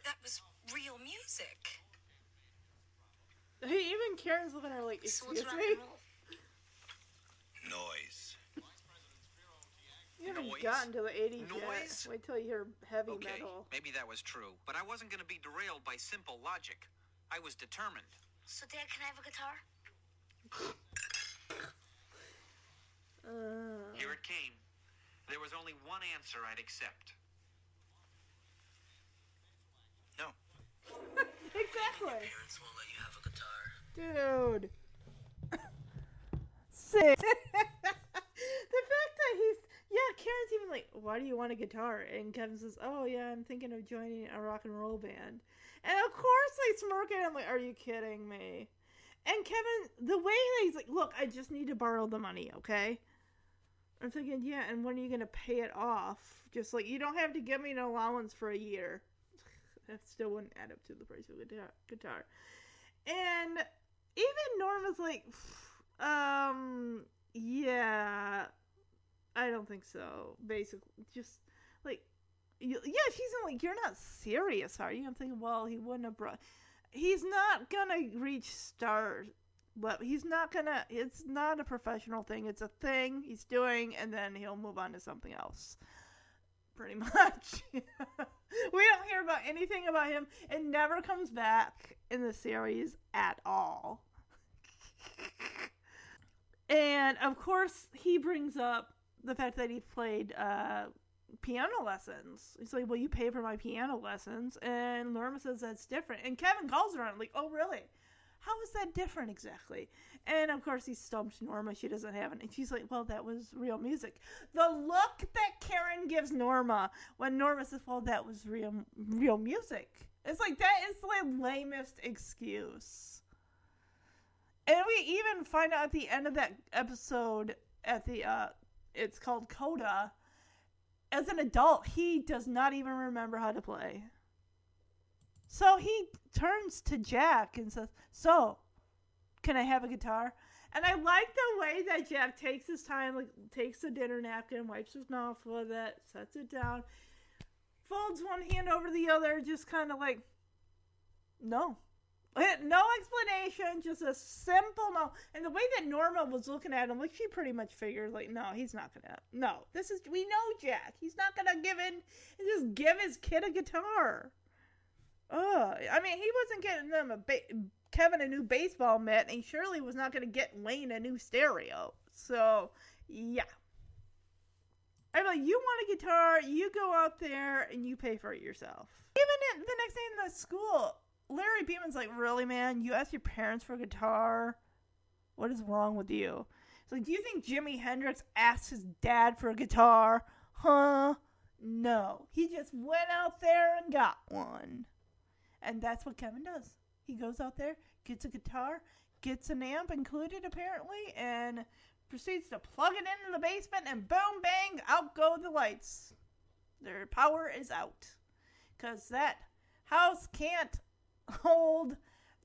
That was real music. He even Karen's looking at her like, excuse it's me? Noise. You haven't Noise? gotten to the 80s Noise? yet. Wait till you hear heavy Okay, metal. maybe that was true, but I wasn't going to be derailed by simple logic. I was determined. So, Dad, can I have a guitar? Uh, Here it came. There was only one answer I'd accept. No. exactly. Parents won't let you have a guitar. Dude. Sick. the fact that he's yeah, Karen's even like, why do you want a guitar? And Kevin says, oh yeah, I'm thinking of joining a rock and roll band. And of course they smirk at him like, are you kidding me? And Kevin, the way that he's like, look, I just need to borrow the money, okay? I'm thinking, yeah, and when are you gonna pay it off? Just like you don't have to give me an allowance for a year. That still wouldn't add up to the price of a guitar. And even Norma's like, um, yeah, I don't think so. Basically, just like, yeah, she's like, you're not serious, are you? I'm thinking, well, he wouldn't have brought. He's not gonna reach stars, but he's not gonna. It's not a professional thing. It's a thing he's doing, and then he'll move on to something else. Pretty much. we don't hear about anything about him. It never comes back in the series at all. And of course, he brings up the fact that he played uh, piano lessons. He's like, "Well, you pay for my piano lessons," and Norma says that's different. And Kevin calls her on it, like, "Oh, really? How is that different exactly?" And of course, he stumps Norma. She doesn't have it, and she's like, "Well, that was real music." The look that Karen gives Norma when Norma says, "Well, that was real, real music," it's like that is the lamest excuse. And we even find out at the end of that episode at the uh it's called Coda. As an adult, he does not even remember how to play. So he turns to Jack and says, "So, can I have a guitar?" And I like the way that Jack takes his time, like takes the dinner napkin, wipes his mouth with it, sets it down, folds one hand over the other, just kind of like, no, no explanation, just a simple no. And the way that Norma was looking at him, like she pretty much figured, like, no, he's not gonna. No, this is we know Jack. He's not gonna give in just give his kid a guitar. Ugh. I mean, he wasn't getting them a ba- Kevin a new baseball mitt, and he surely was not gonna get Wayne a new stereo. So yeah. I'm like, you want a guitar, you go out there and you pay for it yourself. Even the next day in the school, Larry Beeman's like, really, man? You asked your parents for a guitar? What is wrong with you? It's like, do you think Jimi Hendrix asked his dad for a guitar? Huh? No. He just went out there and got one. And that's what Kevin does. He goes out there, gets a guitar, gets an amp included apparently, and proceeds to plug it into the basement, and boom, bang, out go the lights. Their power is out. Because that house can't hold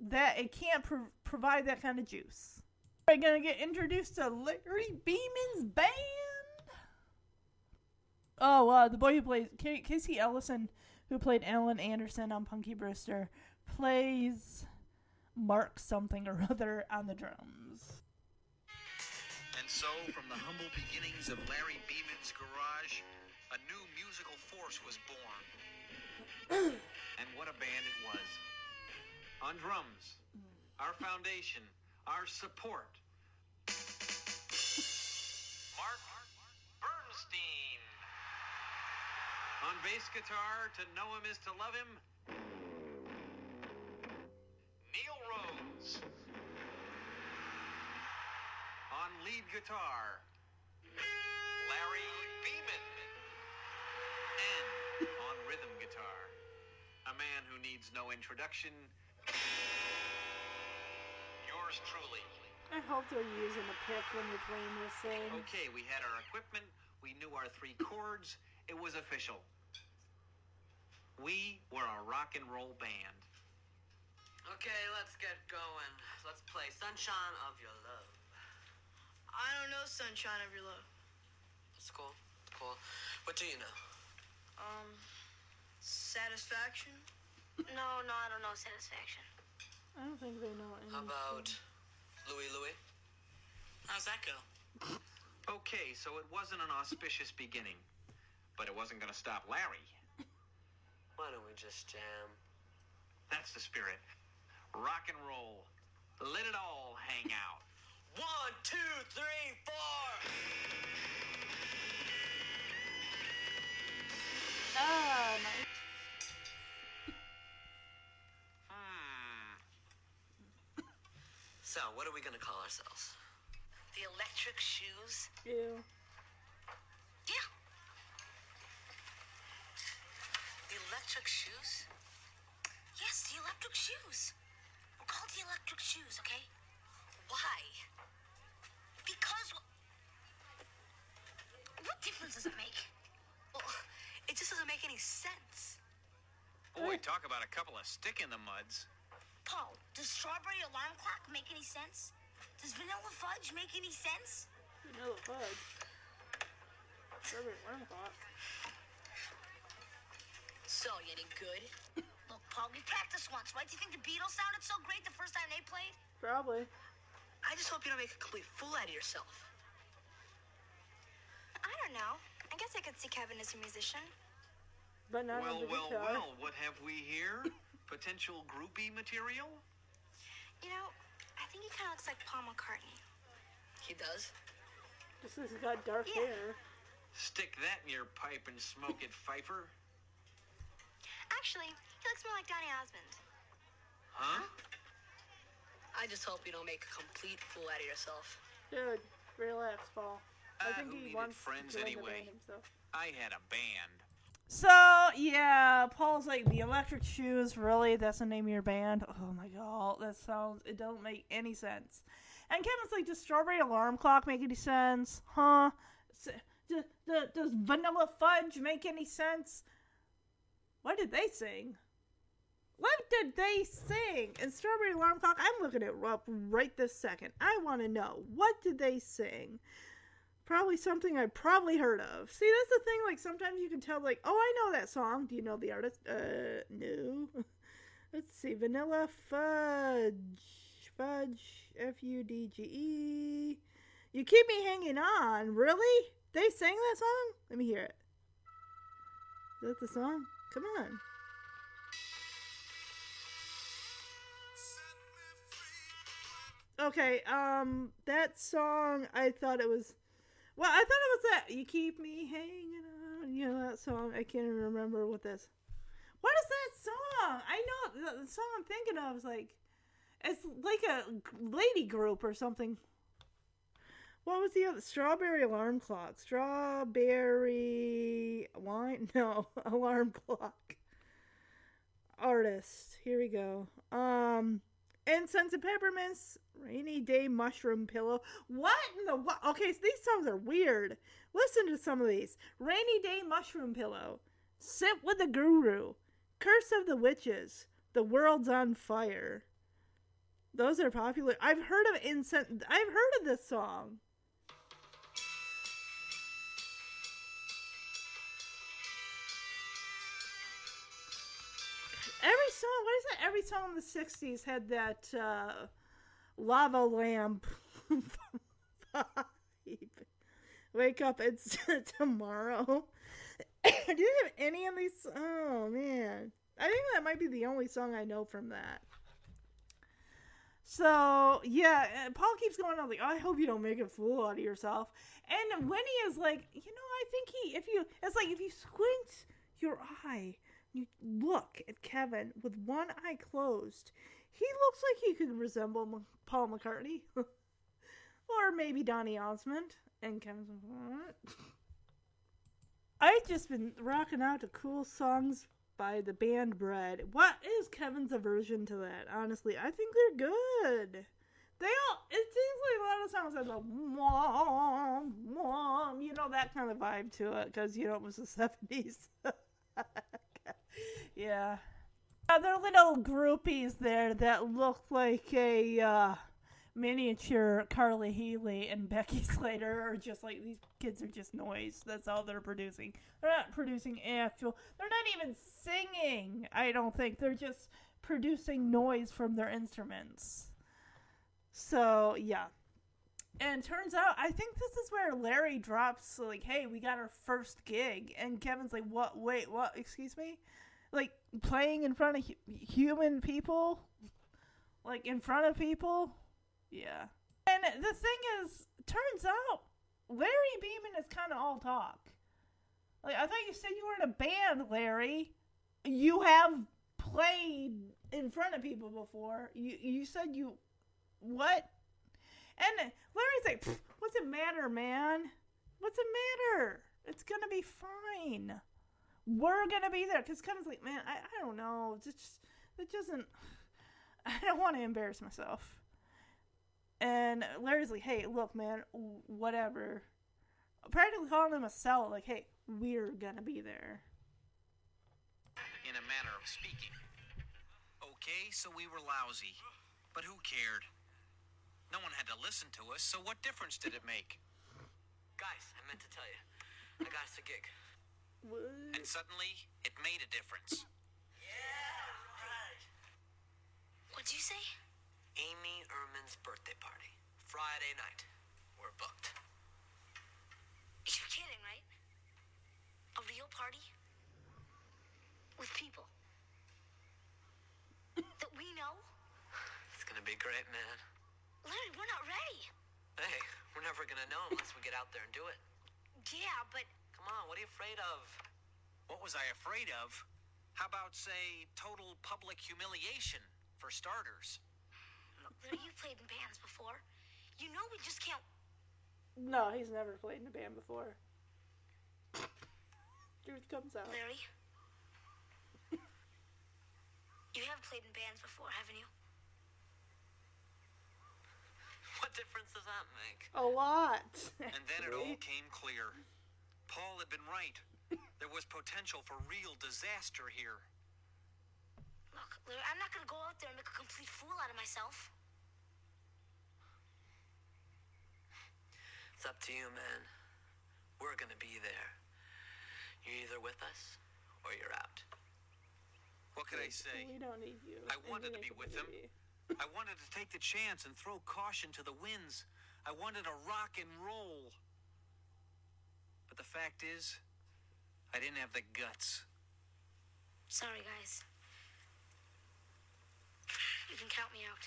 that, it can't pro- provide that kind of juice. We're gonna get introduced to Larry Beeman's band. Oh, uh, the boy who plays K- Casey Ellison, who played Alan Anderson on Punky Brewster, plays Mark something or other on the drums. And so, from the humble beginnings of Larry Beeman's garage, a new musical force was born. and what a band it was. On drums, our foundation, our support. Mark Bernstein. On bass guitar, to know him is to love him. Neil Rhodes. On lead guitar, Larry Beeman. And on rhythm guitar, a man who needs no introduction. Yours truly. I hope they're using a pick when you're playing this thing. Okay, we had our equipment, we knew our three chords, it was official. We were a rock and roll band. Okay, let's get going. Let's play Sunshine of Your Love. I don't know Sunshine of Your Love. It's cool. It's cool. What do you know? Um, Satisfaction? No, no, I don't know Satisfaction. I don't think they know anything. How about Louie Louie? How's that go? Okay, so it wasn't an auspicious beginning, but it wasn't going to stop Larry. Why don't we just jam? That's the spirit. Rock and roll. Let it all hang out. One, two, three, four. Ah, nice. So, what are we gonna call ourselves? The electric shoes? Ew. Yeah. The electric shoes? Yes, the electric shoes. We're called the electric shoes, okay? Why? Because. What difference does it make? Well, it just doesn't make any sense. Boy, talk about a couple of stick in the muds. Paul, does strawberry alarm clock make any sense? Does vanilla fudge make any sense? Vanilla fudge. Strawberry alarm clock. So, you any good? Look, Paul, we practiced once, right? Do you think the Beatles sounded so great the first time they played? Probably. I just hope you don't make a complete fool out of yourself. I don't know. I guess I could see Kevin as a musician. But not well, on the well, guitar. well, what have we here? Potential groupie material? You know, I think he kind of looks like Paul McCartney. He does? Just 'cause he's got dark Yeah. hair. Stick that in your pipe and smoke it, Pfeiffer. Actually, he looks more like Donny Osmond. Huh? I just hope you don't make a complete fool out of yourself. Dude, relax, Paul. I Ah, think who he needed wants friends to anyway? himself. I had a band. So yeah, Paul's like the Electric Shoes. Really, that's the name of your band? Oh my god, that sounds. It don't make any sense. And Kevin's like, does Strawberry Alarm Clock make any sense? Huh? S- d- d- does Vanilla Fudge make any sense? What did they sing? What did they sing? And Strawberry Alarm Clock, I'm looking it up right this second. I want to know. What did they sing? Probably something I probably heard of. See, that's the thing. Like, sometimes you can tell, like, oh, I know that song. Do you know the artist? Uh, no. Let's see. Vanilla Fudge. Fudge. F U D G E. You keep me hanging on. Really? They sang that song? Let me hear it. Is that the song? Come on. Okay, um, that song, I thought it was. Well, I thought it was that. You keep me hanging on. You know that song? I can't even remember what this. What is that song? I know the, song I'm thinking of is like. It's like a lady group or something. What was the other? Strawberry alarm clock. Strawberry wine? No, alarm clock. Artist. Here we go. Um, incense and peppermints. Rainy day mushroom pillow. What in the what? Okay, so these songs are weird. Listen to some of these. Rainy day mushroom pillow. Sit with the guru. Curse of the witches. The world's on fire. Those are popular. I've heard of incense. I've heard of this song. Every song, what is that? Every song in the '60s had that uh, lava lamp. Wake up, it's tomorrow. Do you have any of these? Oh man, I think that might be the only song I know from that. So yeah, uh, Paul keeps going on like, oh, I hope you don't make a fool out of yourself. And Winnie is like, you know, I think he, if you, it's like if you squint your eye, you look at Kevin with one eye closed, he looks like he could resemble Paul McCartney, or maybe Donny Osmond. And Kevin's like. I've just been rocking out to cool songs by the band Bread. What is Kevin's aversion to that? Honestly, I think they're good. They all, it seems like a lot of songs have a mom, mom, you know, that kind of vibe to it, because, you know, it was the 70s. yeah. Other little groupies there that look like a, uh, miniature Carly Healy and Becky Slater are just like these kids are just noise. That's all they're producing. They're not producing actual. They're not even singing. I don't think they're just producing noise from their instruments. So yeah. And turns out, I think this is where Larry drops like, "Hey, we got our first gig," and Kevin's like, "What? Wait, what? Excuse me? Like playing in front of hu- human people? Like in front of people? Yeah. And the thing is, turns out Larry Beeman is kind of all talk. Like I thought you said you were in a band, Larry. You have played in front of people before. You you said you what? And Larry's like, "What's it matter, man? What's it matter? It's gonna be fine. We're gonna be there." Because Kevin's like, "Man, I, I don't know. It's just it doesn't. I don't want to embarrass myself." And Larry's like, "Hey, look, man, whatever." Practically calling him a cell, like, "Hey, we're gonna be there." in a manner of speaking. Okay, so we were lousy. But who cared? No one had to listen to us, so what difference did it make? Guys, I meant to tell you. I got us a gig. And suddenly, it made a difference. Yeah, right. What'd you say? Amy Ehrman's birthday party. Friday night. We're booked. You're kidding, right? A real party? With people. that we know? It's gonna be great, man. Larry, we're not ready. Hey, we're never gonna know unless we get out there and do it. Yeah, but Come on, what are you afraid of? What was I afraid of? How about, say, total public humiliation, for starters? Larry, you've played in bands before. You know we just can't. No, he's never played in a band before. Truth comes out. Larry? you have played in bands before, haven't you? What difference does that make? A lot. And then it all came clear. Paul had been right. There was potential for real disaster here. Look, Larry, I'm not gonna go out there and make a complete fool out of myself. It's up to you, man. We're gonna be there. You're either with us or you're out. What could I say? We don't need you. I wanted to be with him. I wanted to take the chance and throw caution to the winds. I wanted to rock and roll. But the fact is, I didn't have the guts. Sorry, guys. You can count me out.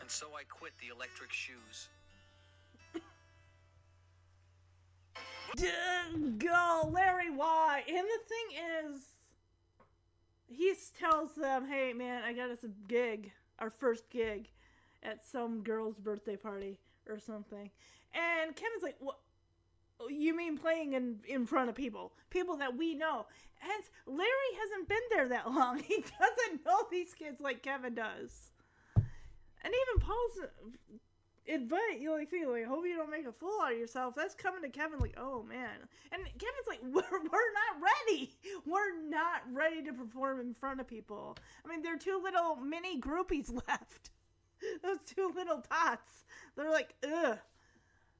And so I quit the electric shoes. Go, Larry. Why? And the thing is, he tells them, "Hey, man, I got us a gig, our first gig," at some girl's birthday party or something. And Kevin's like, "What? You mean playing in in front of people, people that we know?" And Larry hasn't been there that long. He doesn't know these kids like Kevin does. And even Paul's advice, you like thinking, like, hope you don't make a fool out of yourself. That's coming to Kevin, like, oh man. And Kevin's like, we're, we're not ready. We're not ready to perform in front of people. I mean, there are two little mini groupies left. Those two little tots. They're like, ugh.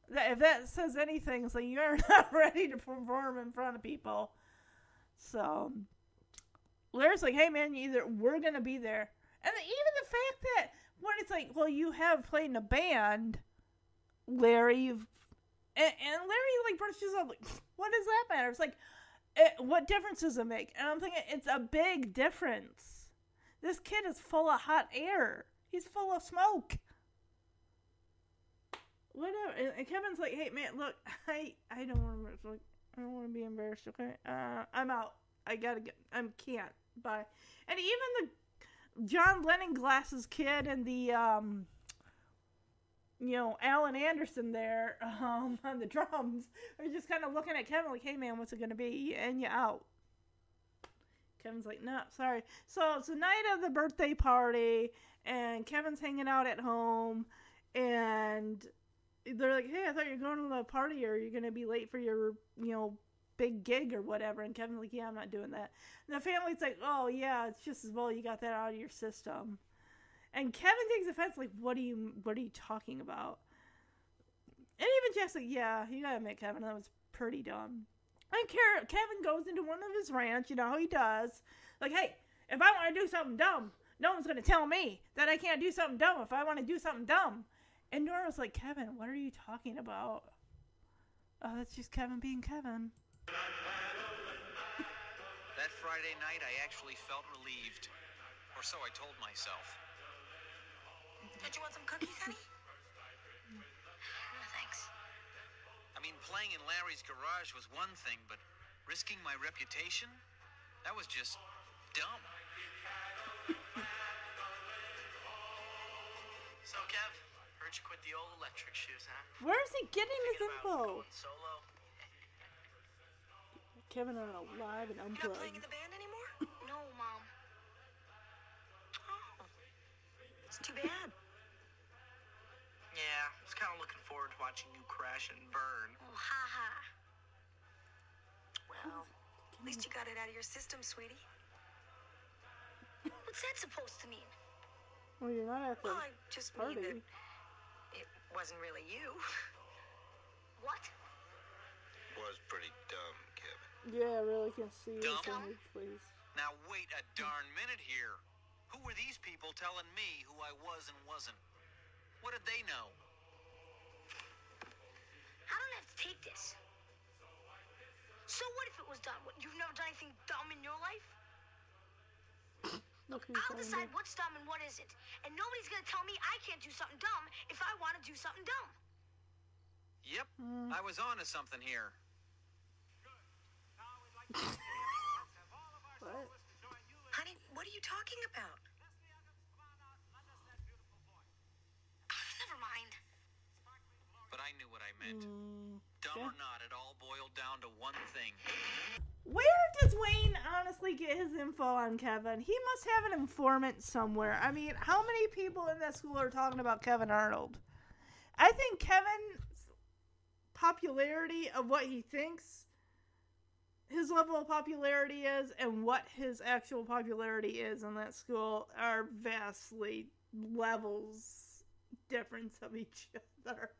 If that says anything, it's like, you're not ready to perform in front of people. So, Larry's like, hey man, either we're to be there. And even the fact that when it's like, well, you have played in a band, Larry, you've and, and Larry like brushes up like, what does that matter? It's like, it, what difference does it make? And I'm thinking it's a big difference. This kid is full of hot air. He's full of smoke. Whatever. And, Kevin's like, hey man, look, I I don't want to like I don't want to be embarrassed. Okay, uh, I'm out. I gotta get. I can't. Bye. And even the John Lennon glasses kid and the um you know Alan Anderson there um on the drums are just kind of looking at Kevin like, "Hey man, what's it gonna be?" And you out. Kevin's like, "No, sorry." So it's the night of the birthday party, and Kevin's hanging out at home, and they're like, "Hey, I thought you were going to the party, or you're gonna be late for your you know big gig or whatever." And Kevin's like, "Yeah, I'm not doing that." And the family's like, "Oh yeah, it's just as well you got that out of your system." And Kevin takes offense, like, "What are you? What are you talking about?" And even Jeff's like, "Yeah, you gotta admit, Kevin, that was pretty dumb." And Kevin goes into one of his rants, you know how he does. Like, "Hey, if I want to do something dumb, no one's gonna tell me that I can't do something dumb if I want to do something dumb." And Nora's like, "Kevin, what are you talking about?" Oh, that's just Kevin being Kevin. That Friday night, I actually felt relieved. Or so I told myself. Did you want some cookies, honey? No, thanks. I mean, playing in Larry's garage was one thing, but risking my reputation? That was just dumb. So, Kev, heard you quit the old electric shoes, huh? Where is he getting his info? Solo. Kevin on a live and You're not playing in the band anymore? No, Mom. Oh, it's too bad. Yeah, I was kind of looking forward to watching you crash and burn. Oh, ha ha. Well, at least you got it out of your system, sweetie. What's that supposed to mean? Well, you're not at the Well, I just mean party. that it wasn't really you. What? Was pretty dumb, Kevin. Yeah, I really can see this Dumb? image, please. Now, wait a darn minute here. Who were these people telling me who I was and wasn't? What did they know? I don't have to take this. So what if it was dumb? What, You've never done anything dumb in your life? Look I'll on decide it. what's dumb and what isn't. And nobody's gonna tell me I can't do something dumb if I want to do something dumb. Yep, Hmm. I was on to something here. What? Honey, what are you talking about? Never mind. But I knew what I meant. Mm, Dumb yeah. or not, it all boiled down to one thing. Where does Wayne honestly get his info on Kevin? He must have an informant somewhere. I mean, how many people in that school are talking about Kevin Arnold? I think Kevin's popularity of what he thinks his level of popularity is and what his actual popularity is in that school are vastly levels difference of each other.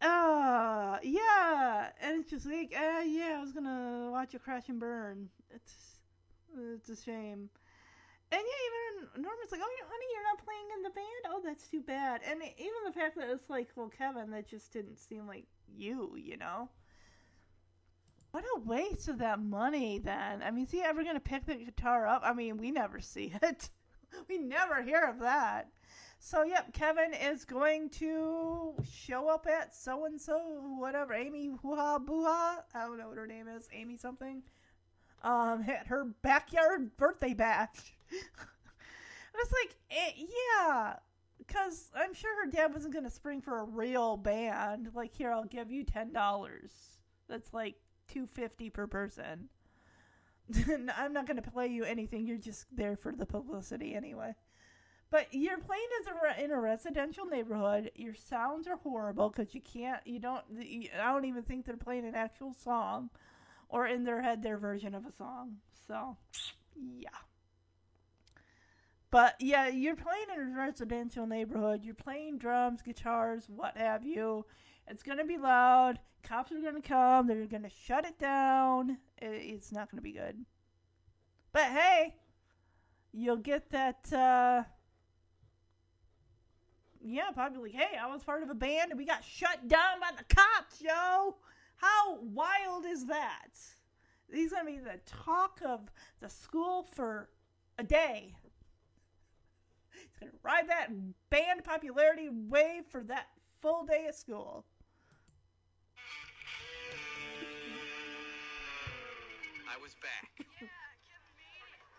Uh, yeah, and it's just like, uh, yeah, I was gonna watch it crash and burn. It's, it's a shame. And yeah, even Norman's like, oh, honey, you're not playing in the band. Oh, that's too bad. And even the fact that it's like, well, Kevin, that just didn't seem like you, you know. What a waste of that money, then. I mean, is he ever gonna pick the guitar up? I mean, we never see it. we never hear of that. So, yep, Kevin is going to show up at so and so, whatever, Amy Hoo-ha Boo-ha. I don't know what her name is, Amy something. Um, at her backyard birthday bash. and it's like, eh, yeah, because I'm sure her dad wasn't going to spring for a real band. Like, here, I'll give you ten dollars. That's like two fifty per person. I'm not going to play you anything. You're just there for the publicity anyway. But you're playing in a residential neighborhood. Your sounds are horrible because you can't. You don't. I don't even think they're playing an actual song, or in their head their version of a song. So, yeah. But yeah, you're playing in a residential neighborhood. You're playing drums, guitars, what have you. It's gonna be loud. Cops are gonna come. They're gonna shut it down. It's not gonna be good. But hey, you'll get that. Uh, yeah, probably like, hey, I was part of a band and we got shut down by the cops, yo. How wild is that? He's gonna be the talk of the school for a day. He's gonna ride that band popularity wave for that full day of school. I was back.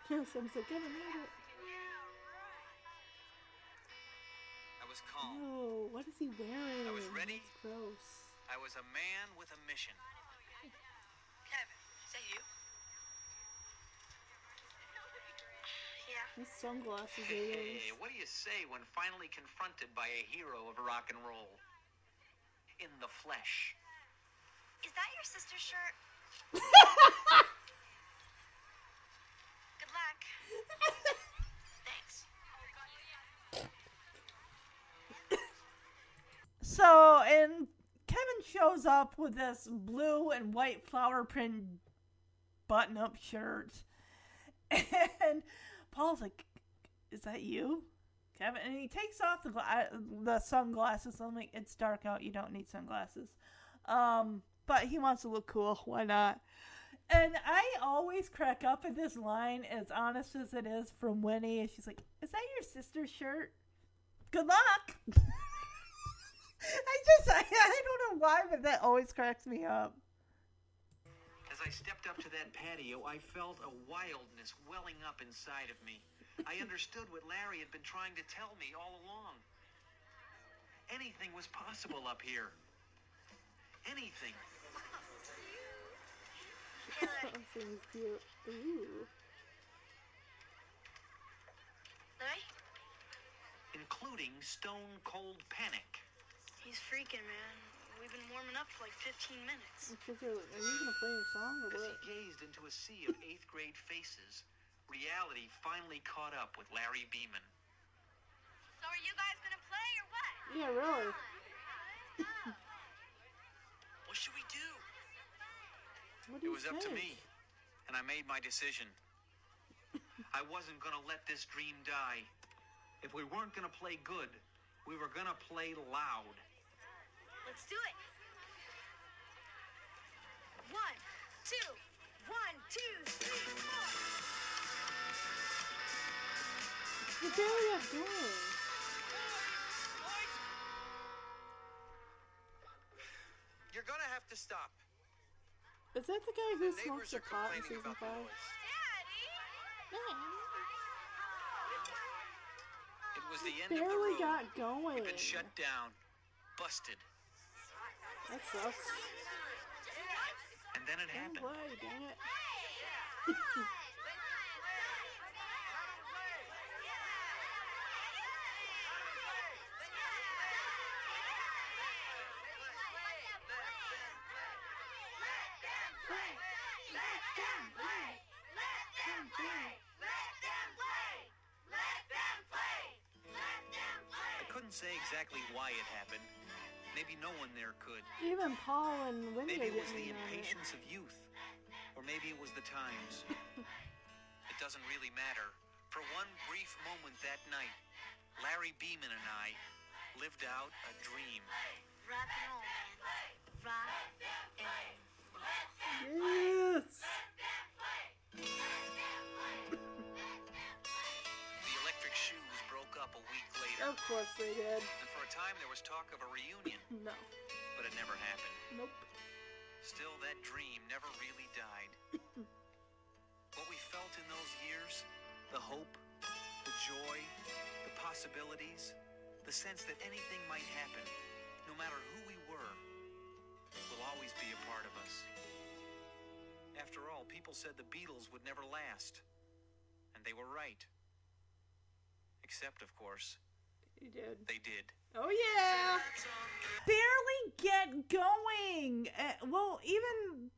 Yes, I'm so Kevin made it. Was calm. Oh, what is he wearing? I was ready. That's gross. I was a man with a mission. Kevin, is that you? Yeah. His sunglasses are Hey, what do you say when finally confronted by a hero of rock and roll? In the flesh. Is that your sister's shirt? Good luck. So, and Kevin shows up with this blue and white flower print button up shirt. And Paul's like, Is that you? Kevin? And he takes off the, gla- the sunglasses. I'm like, It's dark out. You don't need sunglasses. Um, but he wants to look cool. Why not? And I always crack up at this line, as honest as it is from Winnie. And she's like, Is that your sister's shirt? Good luck. I just, I, I don't know why, but that always cracks me up. As I stepped up to that patio, I felt a wildness welling up inside of me. I understood what Larry had been trying to tell me all along. Anything was possible up here. Anything. Something cute. Ooh. Larry? Including Stone Cold Panic. He's freaking, man. We've been warming up for like 15 minutes. Are you gonna play your song or As what? he gazed into a sea of eighth grade faces, reality finally caught up with Larry Beeman. So are you guys gonna play or what? Yeah, really. What should we do? What do It you was up to me, and I made my decision. I wasn't gonna let this dream die. If we weren't gonna play good, we were gonna play loud. Let's do it. One, two, one, two, three, four. What the hell are you doing? You're gonna have to stop. Is that the guy who The smokes neighbors the pot in season about the five? It was the end Barely of the road. got going. We've been shut down, busted, That sucks. and then it happened. play, dang it. I couldn't say exactly why it happened. Maybe no one there could. Even Paul and Wendy Maybe it was the in on it. impatience of youth, or maybe it was the times. it doesn't really matter. For one brief moment that night, Larry Beeman and I lived out a dream. Rock and roll, man. Rock and Yes. The electric shoes broke up a week later, Of course they did. A time there was talk of a reunion, No. but it never happened. Nope. Still, that dream never really died. what we felt in those years, the hope, the joy, the possibilities, The sense that anything might happen, no matter who we were, will always be a part of us. After all, people said the Beatles would never last. And they were right. Except, of course, He did. they did. Oh yeah. Barely get going. Uh, well, even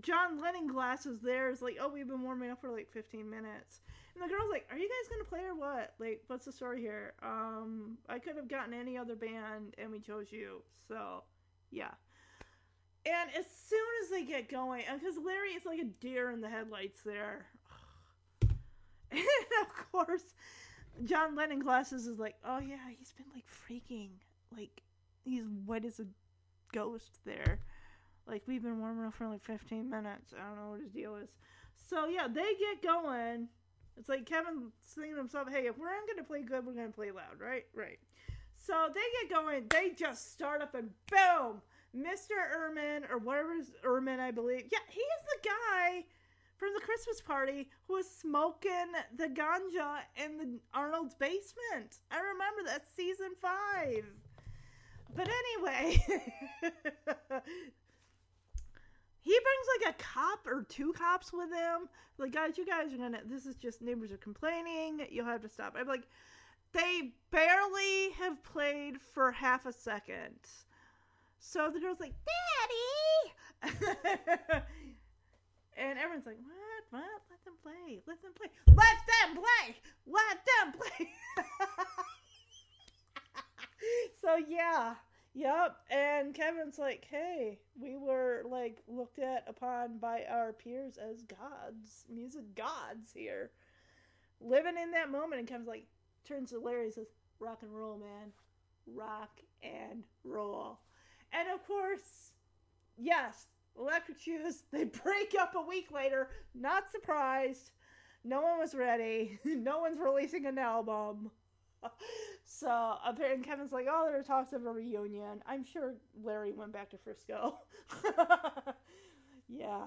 John Lennon glasses there is like, oh, we've been warming up for like 15 minutes. And the girl's like, are you guys gonna play or what? Like, what's the story here? Um, I could have gotten any other band, and we chose you. So, yeah. And as soon as they get going, because Larry is like a deer in the headlights there. And of course, John Lennon glasses is like, oh yeah, he's been like freaking, like he's white as a ghost there. Like we've been warming up for like 15 minutes. I don't know what his deal is. So yeah, they get going. It's like Kevin saying to himself, hey, if we're not gonna play good, we're gonna play loud, right? Right. So they get going. They just start up and boom, Mr. Ehrman or whatever is Ehrman, I believe. Yeah, he is the guy from the Christmas party who was smoking the ganja in the Arnold's basement. I remember that season five. But anyway, he brings like a cop or two cops with him. Like, guys, you guys are gonna. This is just neighbors are complaining. You'll have to stop. I'm like, they barely have played for half a second. So the girl's like, Daddy! and everyone's like, What? What? Let them play. Let them play. Let them play! Let them play! so yeah. Yep. And Kevin's like, Hey, we were like looked at upon by our peers as gods, music gods here. Living in that moment. And Kevin's like, turns to Larry and says, Rock and roll, man. Rock and roll. And of course, yes, Electric Shoes, they break up a week later. Not surprised. No one was ready. No one's releasing an album. So apparently Kevin's like, oh, there are talks of a reunion. I'm sure Larry went back to Frisco. yeah.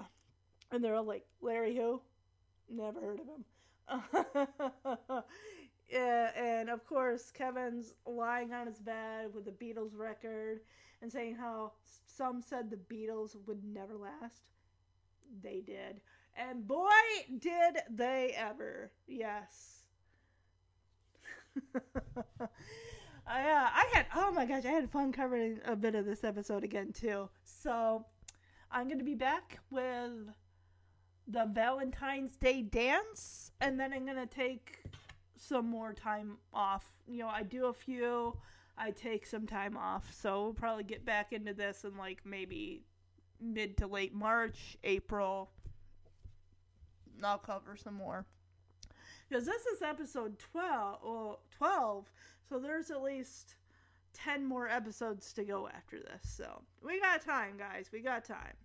And they're all like, Larry who? Never heard of him. yeah, and of course, Kevin's lying on his bed with the Beatles record and saying how some said the Beatles would never last. They did. And boy, did they ever. Yes. I, uh, I had, oh my gosh, I had fun covering a bit of this episode again, too. So I'm going to be back with the Valentine's Day dance, and then I'm going to take some more time off. You know, I do a few, I take some time off. So we'll probably get back into this in like maybe mid to late March, April. I'll cover some more. Because this is episode 12, well, 12, so there's at least 10 more episodes to go after this. So we got time, guys. We got time.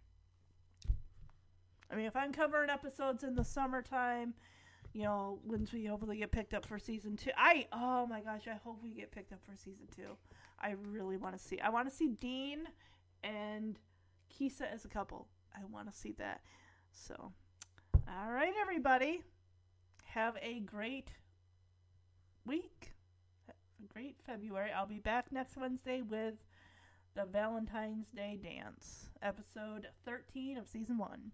I mean, if I'm covering episodes in the summertime, you know, once we hopefully get picked up for season two, I, oh my gosh, I hope we get picked up for season two. I really want to see, I want to see Dean and Keisa as a couple. I want to see that. So, all right, everybody. Have a great week. A great February. I'll be back next Wednesday with the Valentine's Day Dance, episode 13 of season 1.